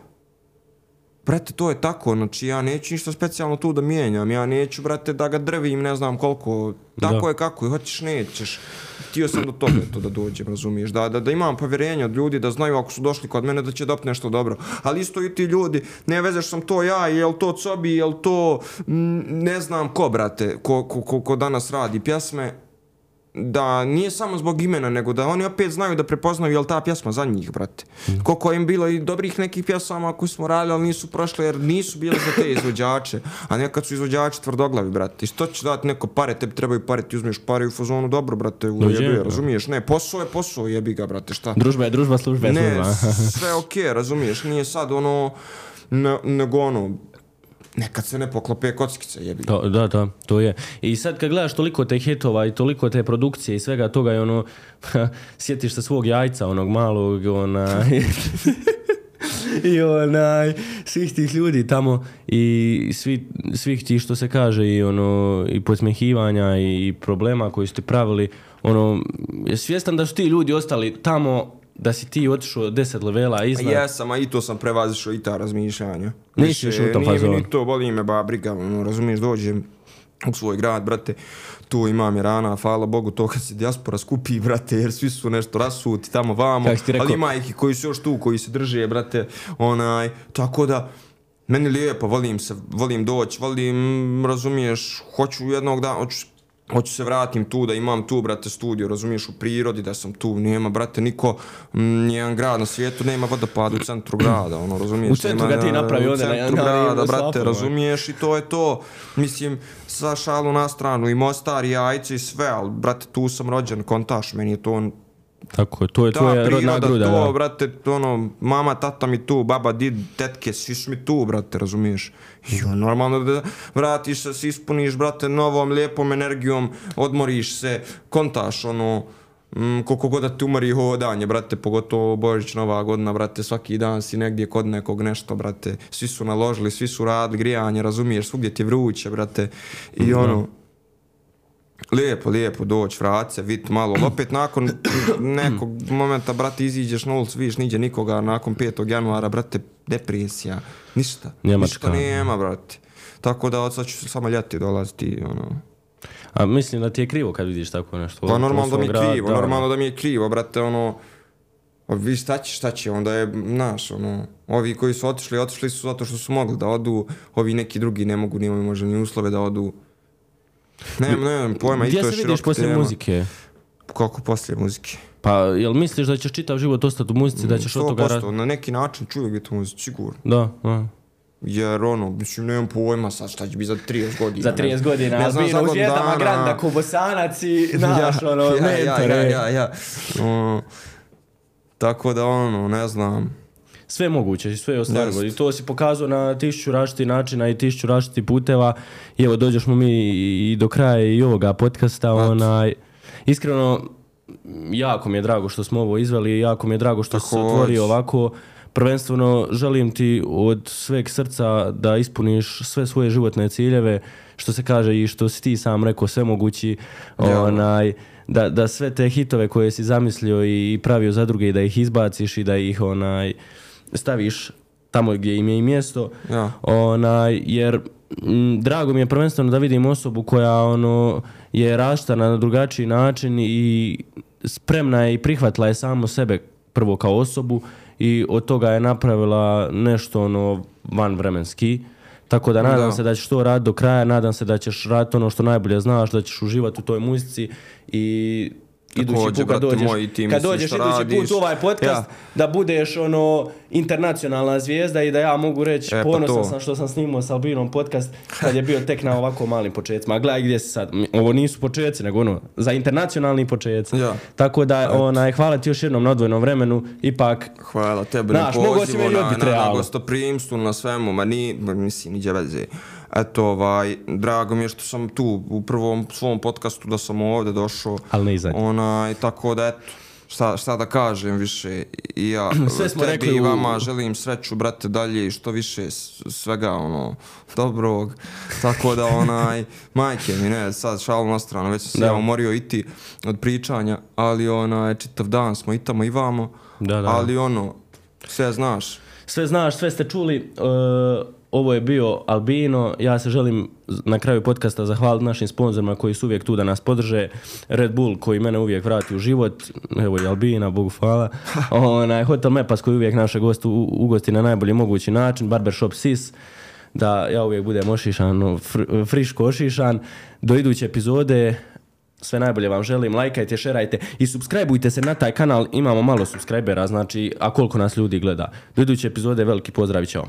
Brate, to je tako, znači ja neću ništa specijalno tu da mijenjam, ja neću, brate, da ga drvim, ne znam koliko, tako
Da.
je kako je, hoćeš, nećeš. Htio sam do toga to da dođem, razumiješ, da, da, da imam povjerenje od ljudi, da znaju ako su došli kod mene da će dopti nešto dobro. Ali isto i ti ljudi, ne vezeš sam to ja, jel to Cobi, jel to, mm, ne znam ko, brate, ko, ko, ko, ko danas radi pjesme, da nije samo zbog imena, nego da oni opet znaju da prepoznaju jel ta pjesma za njih, brate. Koliko je im bilo i dobrih nekih pjesama koje smo radili, ali nisu prošle jer nisu bile za te izvođače. A nekad su izvođači tvrdoglavi, brate. I što će dati neko pare, tebi trebaju pare, ti uzmeš pare i u fazonu, dobro, brate, u jebi,
da.
razumiješ? Ne, posao je posao, jebi ga, brate, šta?
Družba je družba, služba je
Ne,
služba.
sve okej, razumiješ, nije sad ono, ne, nego ono, nekad se ne poklope kockice, jebi.
To, da, da, to je. I sad kad gledaš toliko te hitova i toliko te produkcije i svega toga i ono, sjetiš se svog jajca, onog malog, onaj, i onaj, svih tih ljudi tamo i svi, svih tih što se kaže i ono, i podsmehivanja i problema koji su ti pravili, ono, je svjestan da su ti ljudi ostali tamo da si ti otišao 10 levela iznad.
Jesam, a i to sam prevazišao i ta razmišljanja.
Nisi više u tom
nije mi
fazonu.
to, boli me ba briga, ono, razumiješ, dođem u svoj grad, brate, tu imam je rana, hvala Bogu, to kad se dijaspora skupi, brate, jer svi su nešto rasuti tamo vamo,
rekao?
ali ima ih koji su još tu, koji se drže, brate, onaj, tako da, meni lijepo, volim se, volim doći, volim, razumiješ, hoću jednog dana, hoću Hoću se vratim tu, da imam tu, brate, studio, razumiješ, u prirodi, da sam tu, nema, brate, niko, nijedan grad na svijetu nema vodopad u centru grada, ono, razumiješ?
U centru
nema
ga ti napravi ovdje na-
centru
na- na
grada,
Slapu,
brate,
ovaj.
razumiješ, i to je to. Mislim, sa šalu na stranu, i Mostar, i Ajce, i sve, ali, brate, tu sam rođen, kontaš, meni je to
Tako je, to je
ta
tvoja rodna gruda.
to,
da.
brate, ono, mama, tata mi tu, baba, did, tetke, svi su mi tu, brate, razumiješ? I on, normalno da vratiš se, se ispuniš, brate, novom, lijepom energijom, odmoriš se, kontaš, ono, mm, koliko god da ti umori hodanje, brate, pogotovo Božić, Nova godina, brate, svaki dan si negdje kod nekog nešto, brate, svi su naložili, svi su radili grijanje, razumiješ, svugdje ti je vruće, brate, i ono, Lijepo, lijepo doći, vrat se, vidit malo. Opet nakon nekog momenta, brate, iziđeš na ulicu, vidiš niđe nikoga, nakon 5. januara, brate, depresija, ništa.
Njemačka.
Ništa nema, brate. Tako da od sad ću samo ljeti dolaziti, ono.
A mislim da ti je krivo kad vidiš tako nešto.
Pa normalno da mi je krivo, normalno da mi je krivo, brate, ono... A vi šta će, šta će, onda je, znaš, ono, ovi koji su otišli, otišli su zato što su mogli da odu, ovi neki drugi ne mogu, nemaju možda ni uslove da odu. Nemam, nemam pojma, i
Gdje
to je
se vidiš poslije
tema.
muzike?
Kako poslije muzike?
Pa jel misliš da ćeš čitav život ostati u muzici, da ćeš od toga... ra-
100%, na neki način čuju biti muziku, sigurno.
Da, da.
Jer ono, mislim, nemam pojma sad šta će biti za 30 godina.
Za 30 godina,
ne znam,
Albino
za
u
godinu dana.
Granda, Kubosanac i, znaš, ono,
ja, ja,
mentore.
ja, ja, ja. Ono, tako da, ono, ne znam.
Sve je moguće, sve je ostvarivo. I to si pokazao na tisuću različitih načina i tisuću različitih puteva. I evo, dođemo mi i do kraja i ovoga podcasta. Onaj, iskreno, jako mi je drago što smo ovo izveli, jako mi je drago što si se otvorio ovako. Prvenstveno želim ti od sveg srca da ispuniš sve svoje životne ciljeve, što se kaže i što si ti sam rekao, sve mogući,
Ja.
onaj, da, da sve te hitove koje si zamislio i pravio za druge, da ih izbaciš i da ih onaj, staviš tamo gdje im je i mjesto.
Ja.
Onaj, jer m, drago mi je prvenstveno da vidim osobu koja ono je raštana na drugačiji način i spremna je i prihvatila je samo sebe prvo kao osobu i od toga je napravila nešto ono vanvremenski. Tako da nadam
Da.
se da ćeš to raditi do kraja, nadam se da ćeš raditi ono što najbolje znaš, da ćeš uživati u toj muzici i idući put kad dođeš,
moj, i ti
kad dođeš idući
radiš.
put u ovaj podcast,
Ja.
da budeš ono internacionalna zvijezda i da ja mogu reći
E, pa
ponosan sam što sam snimao sa Albinom podcast kad je bio tek na ovako malim početcima. A gledaj gdje si sad. Ovo nisu početci, nego ono, za internacionalni početci.
Ja.
Tako da, onaj, hvala ti još jednom na odvojenom vremenu. Ipak,
Hvala tebi
Znaš,
na
si
pozivu, na, na, na gostoprimstvu, na svemu, ma ni, mislim, niđe veze. Eto, ovaj, drago mi je što sam tu u prvom svom podcastu da sam ovdje došao.
Ali ne i zadnji.
Onaj, tako da, eto, šta, šta da kažem više i ja
Sve smo
tebi
rekli
i
u-
vama želim sreću brate dalje i što više svega ono dobrog tako da onaj majke mi ne sad šalu na stranu već sam se ja umorio i ti od pričanja ali onaj čitav dan smo i tamo i vamo
Da, da.
ali ono sve znaš
Sve znaš, sve ste čuli. e, ovo je bio Albino. Ja se želim na kraju podcasta zahvaliti našim sponzorima koji su uvijek tu da nas podrže. Red Bull koji mene uvijek vrati u život. Evo i Albina, Bogu hvala. Onaj, Hotel Mepas koji uvijek naše goste u- ugosti na najbolji mogući način. Barbershop Sis da ja uvijek budem ošišan, fr, friško ošišan. Do iduće epizode sve najbolje vam želim, lajkajte, šerajte i subscribeujte se na taj kanal, imamo malo subscribera, znači, a koliko nas ljudi gleda. Do iduće epizode, veliki pozdrav i ćao.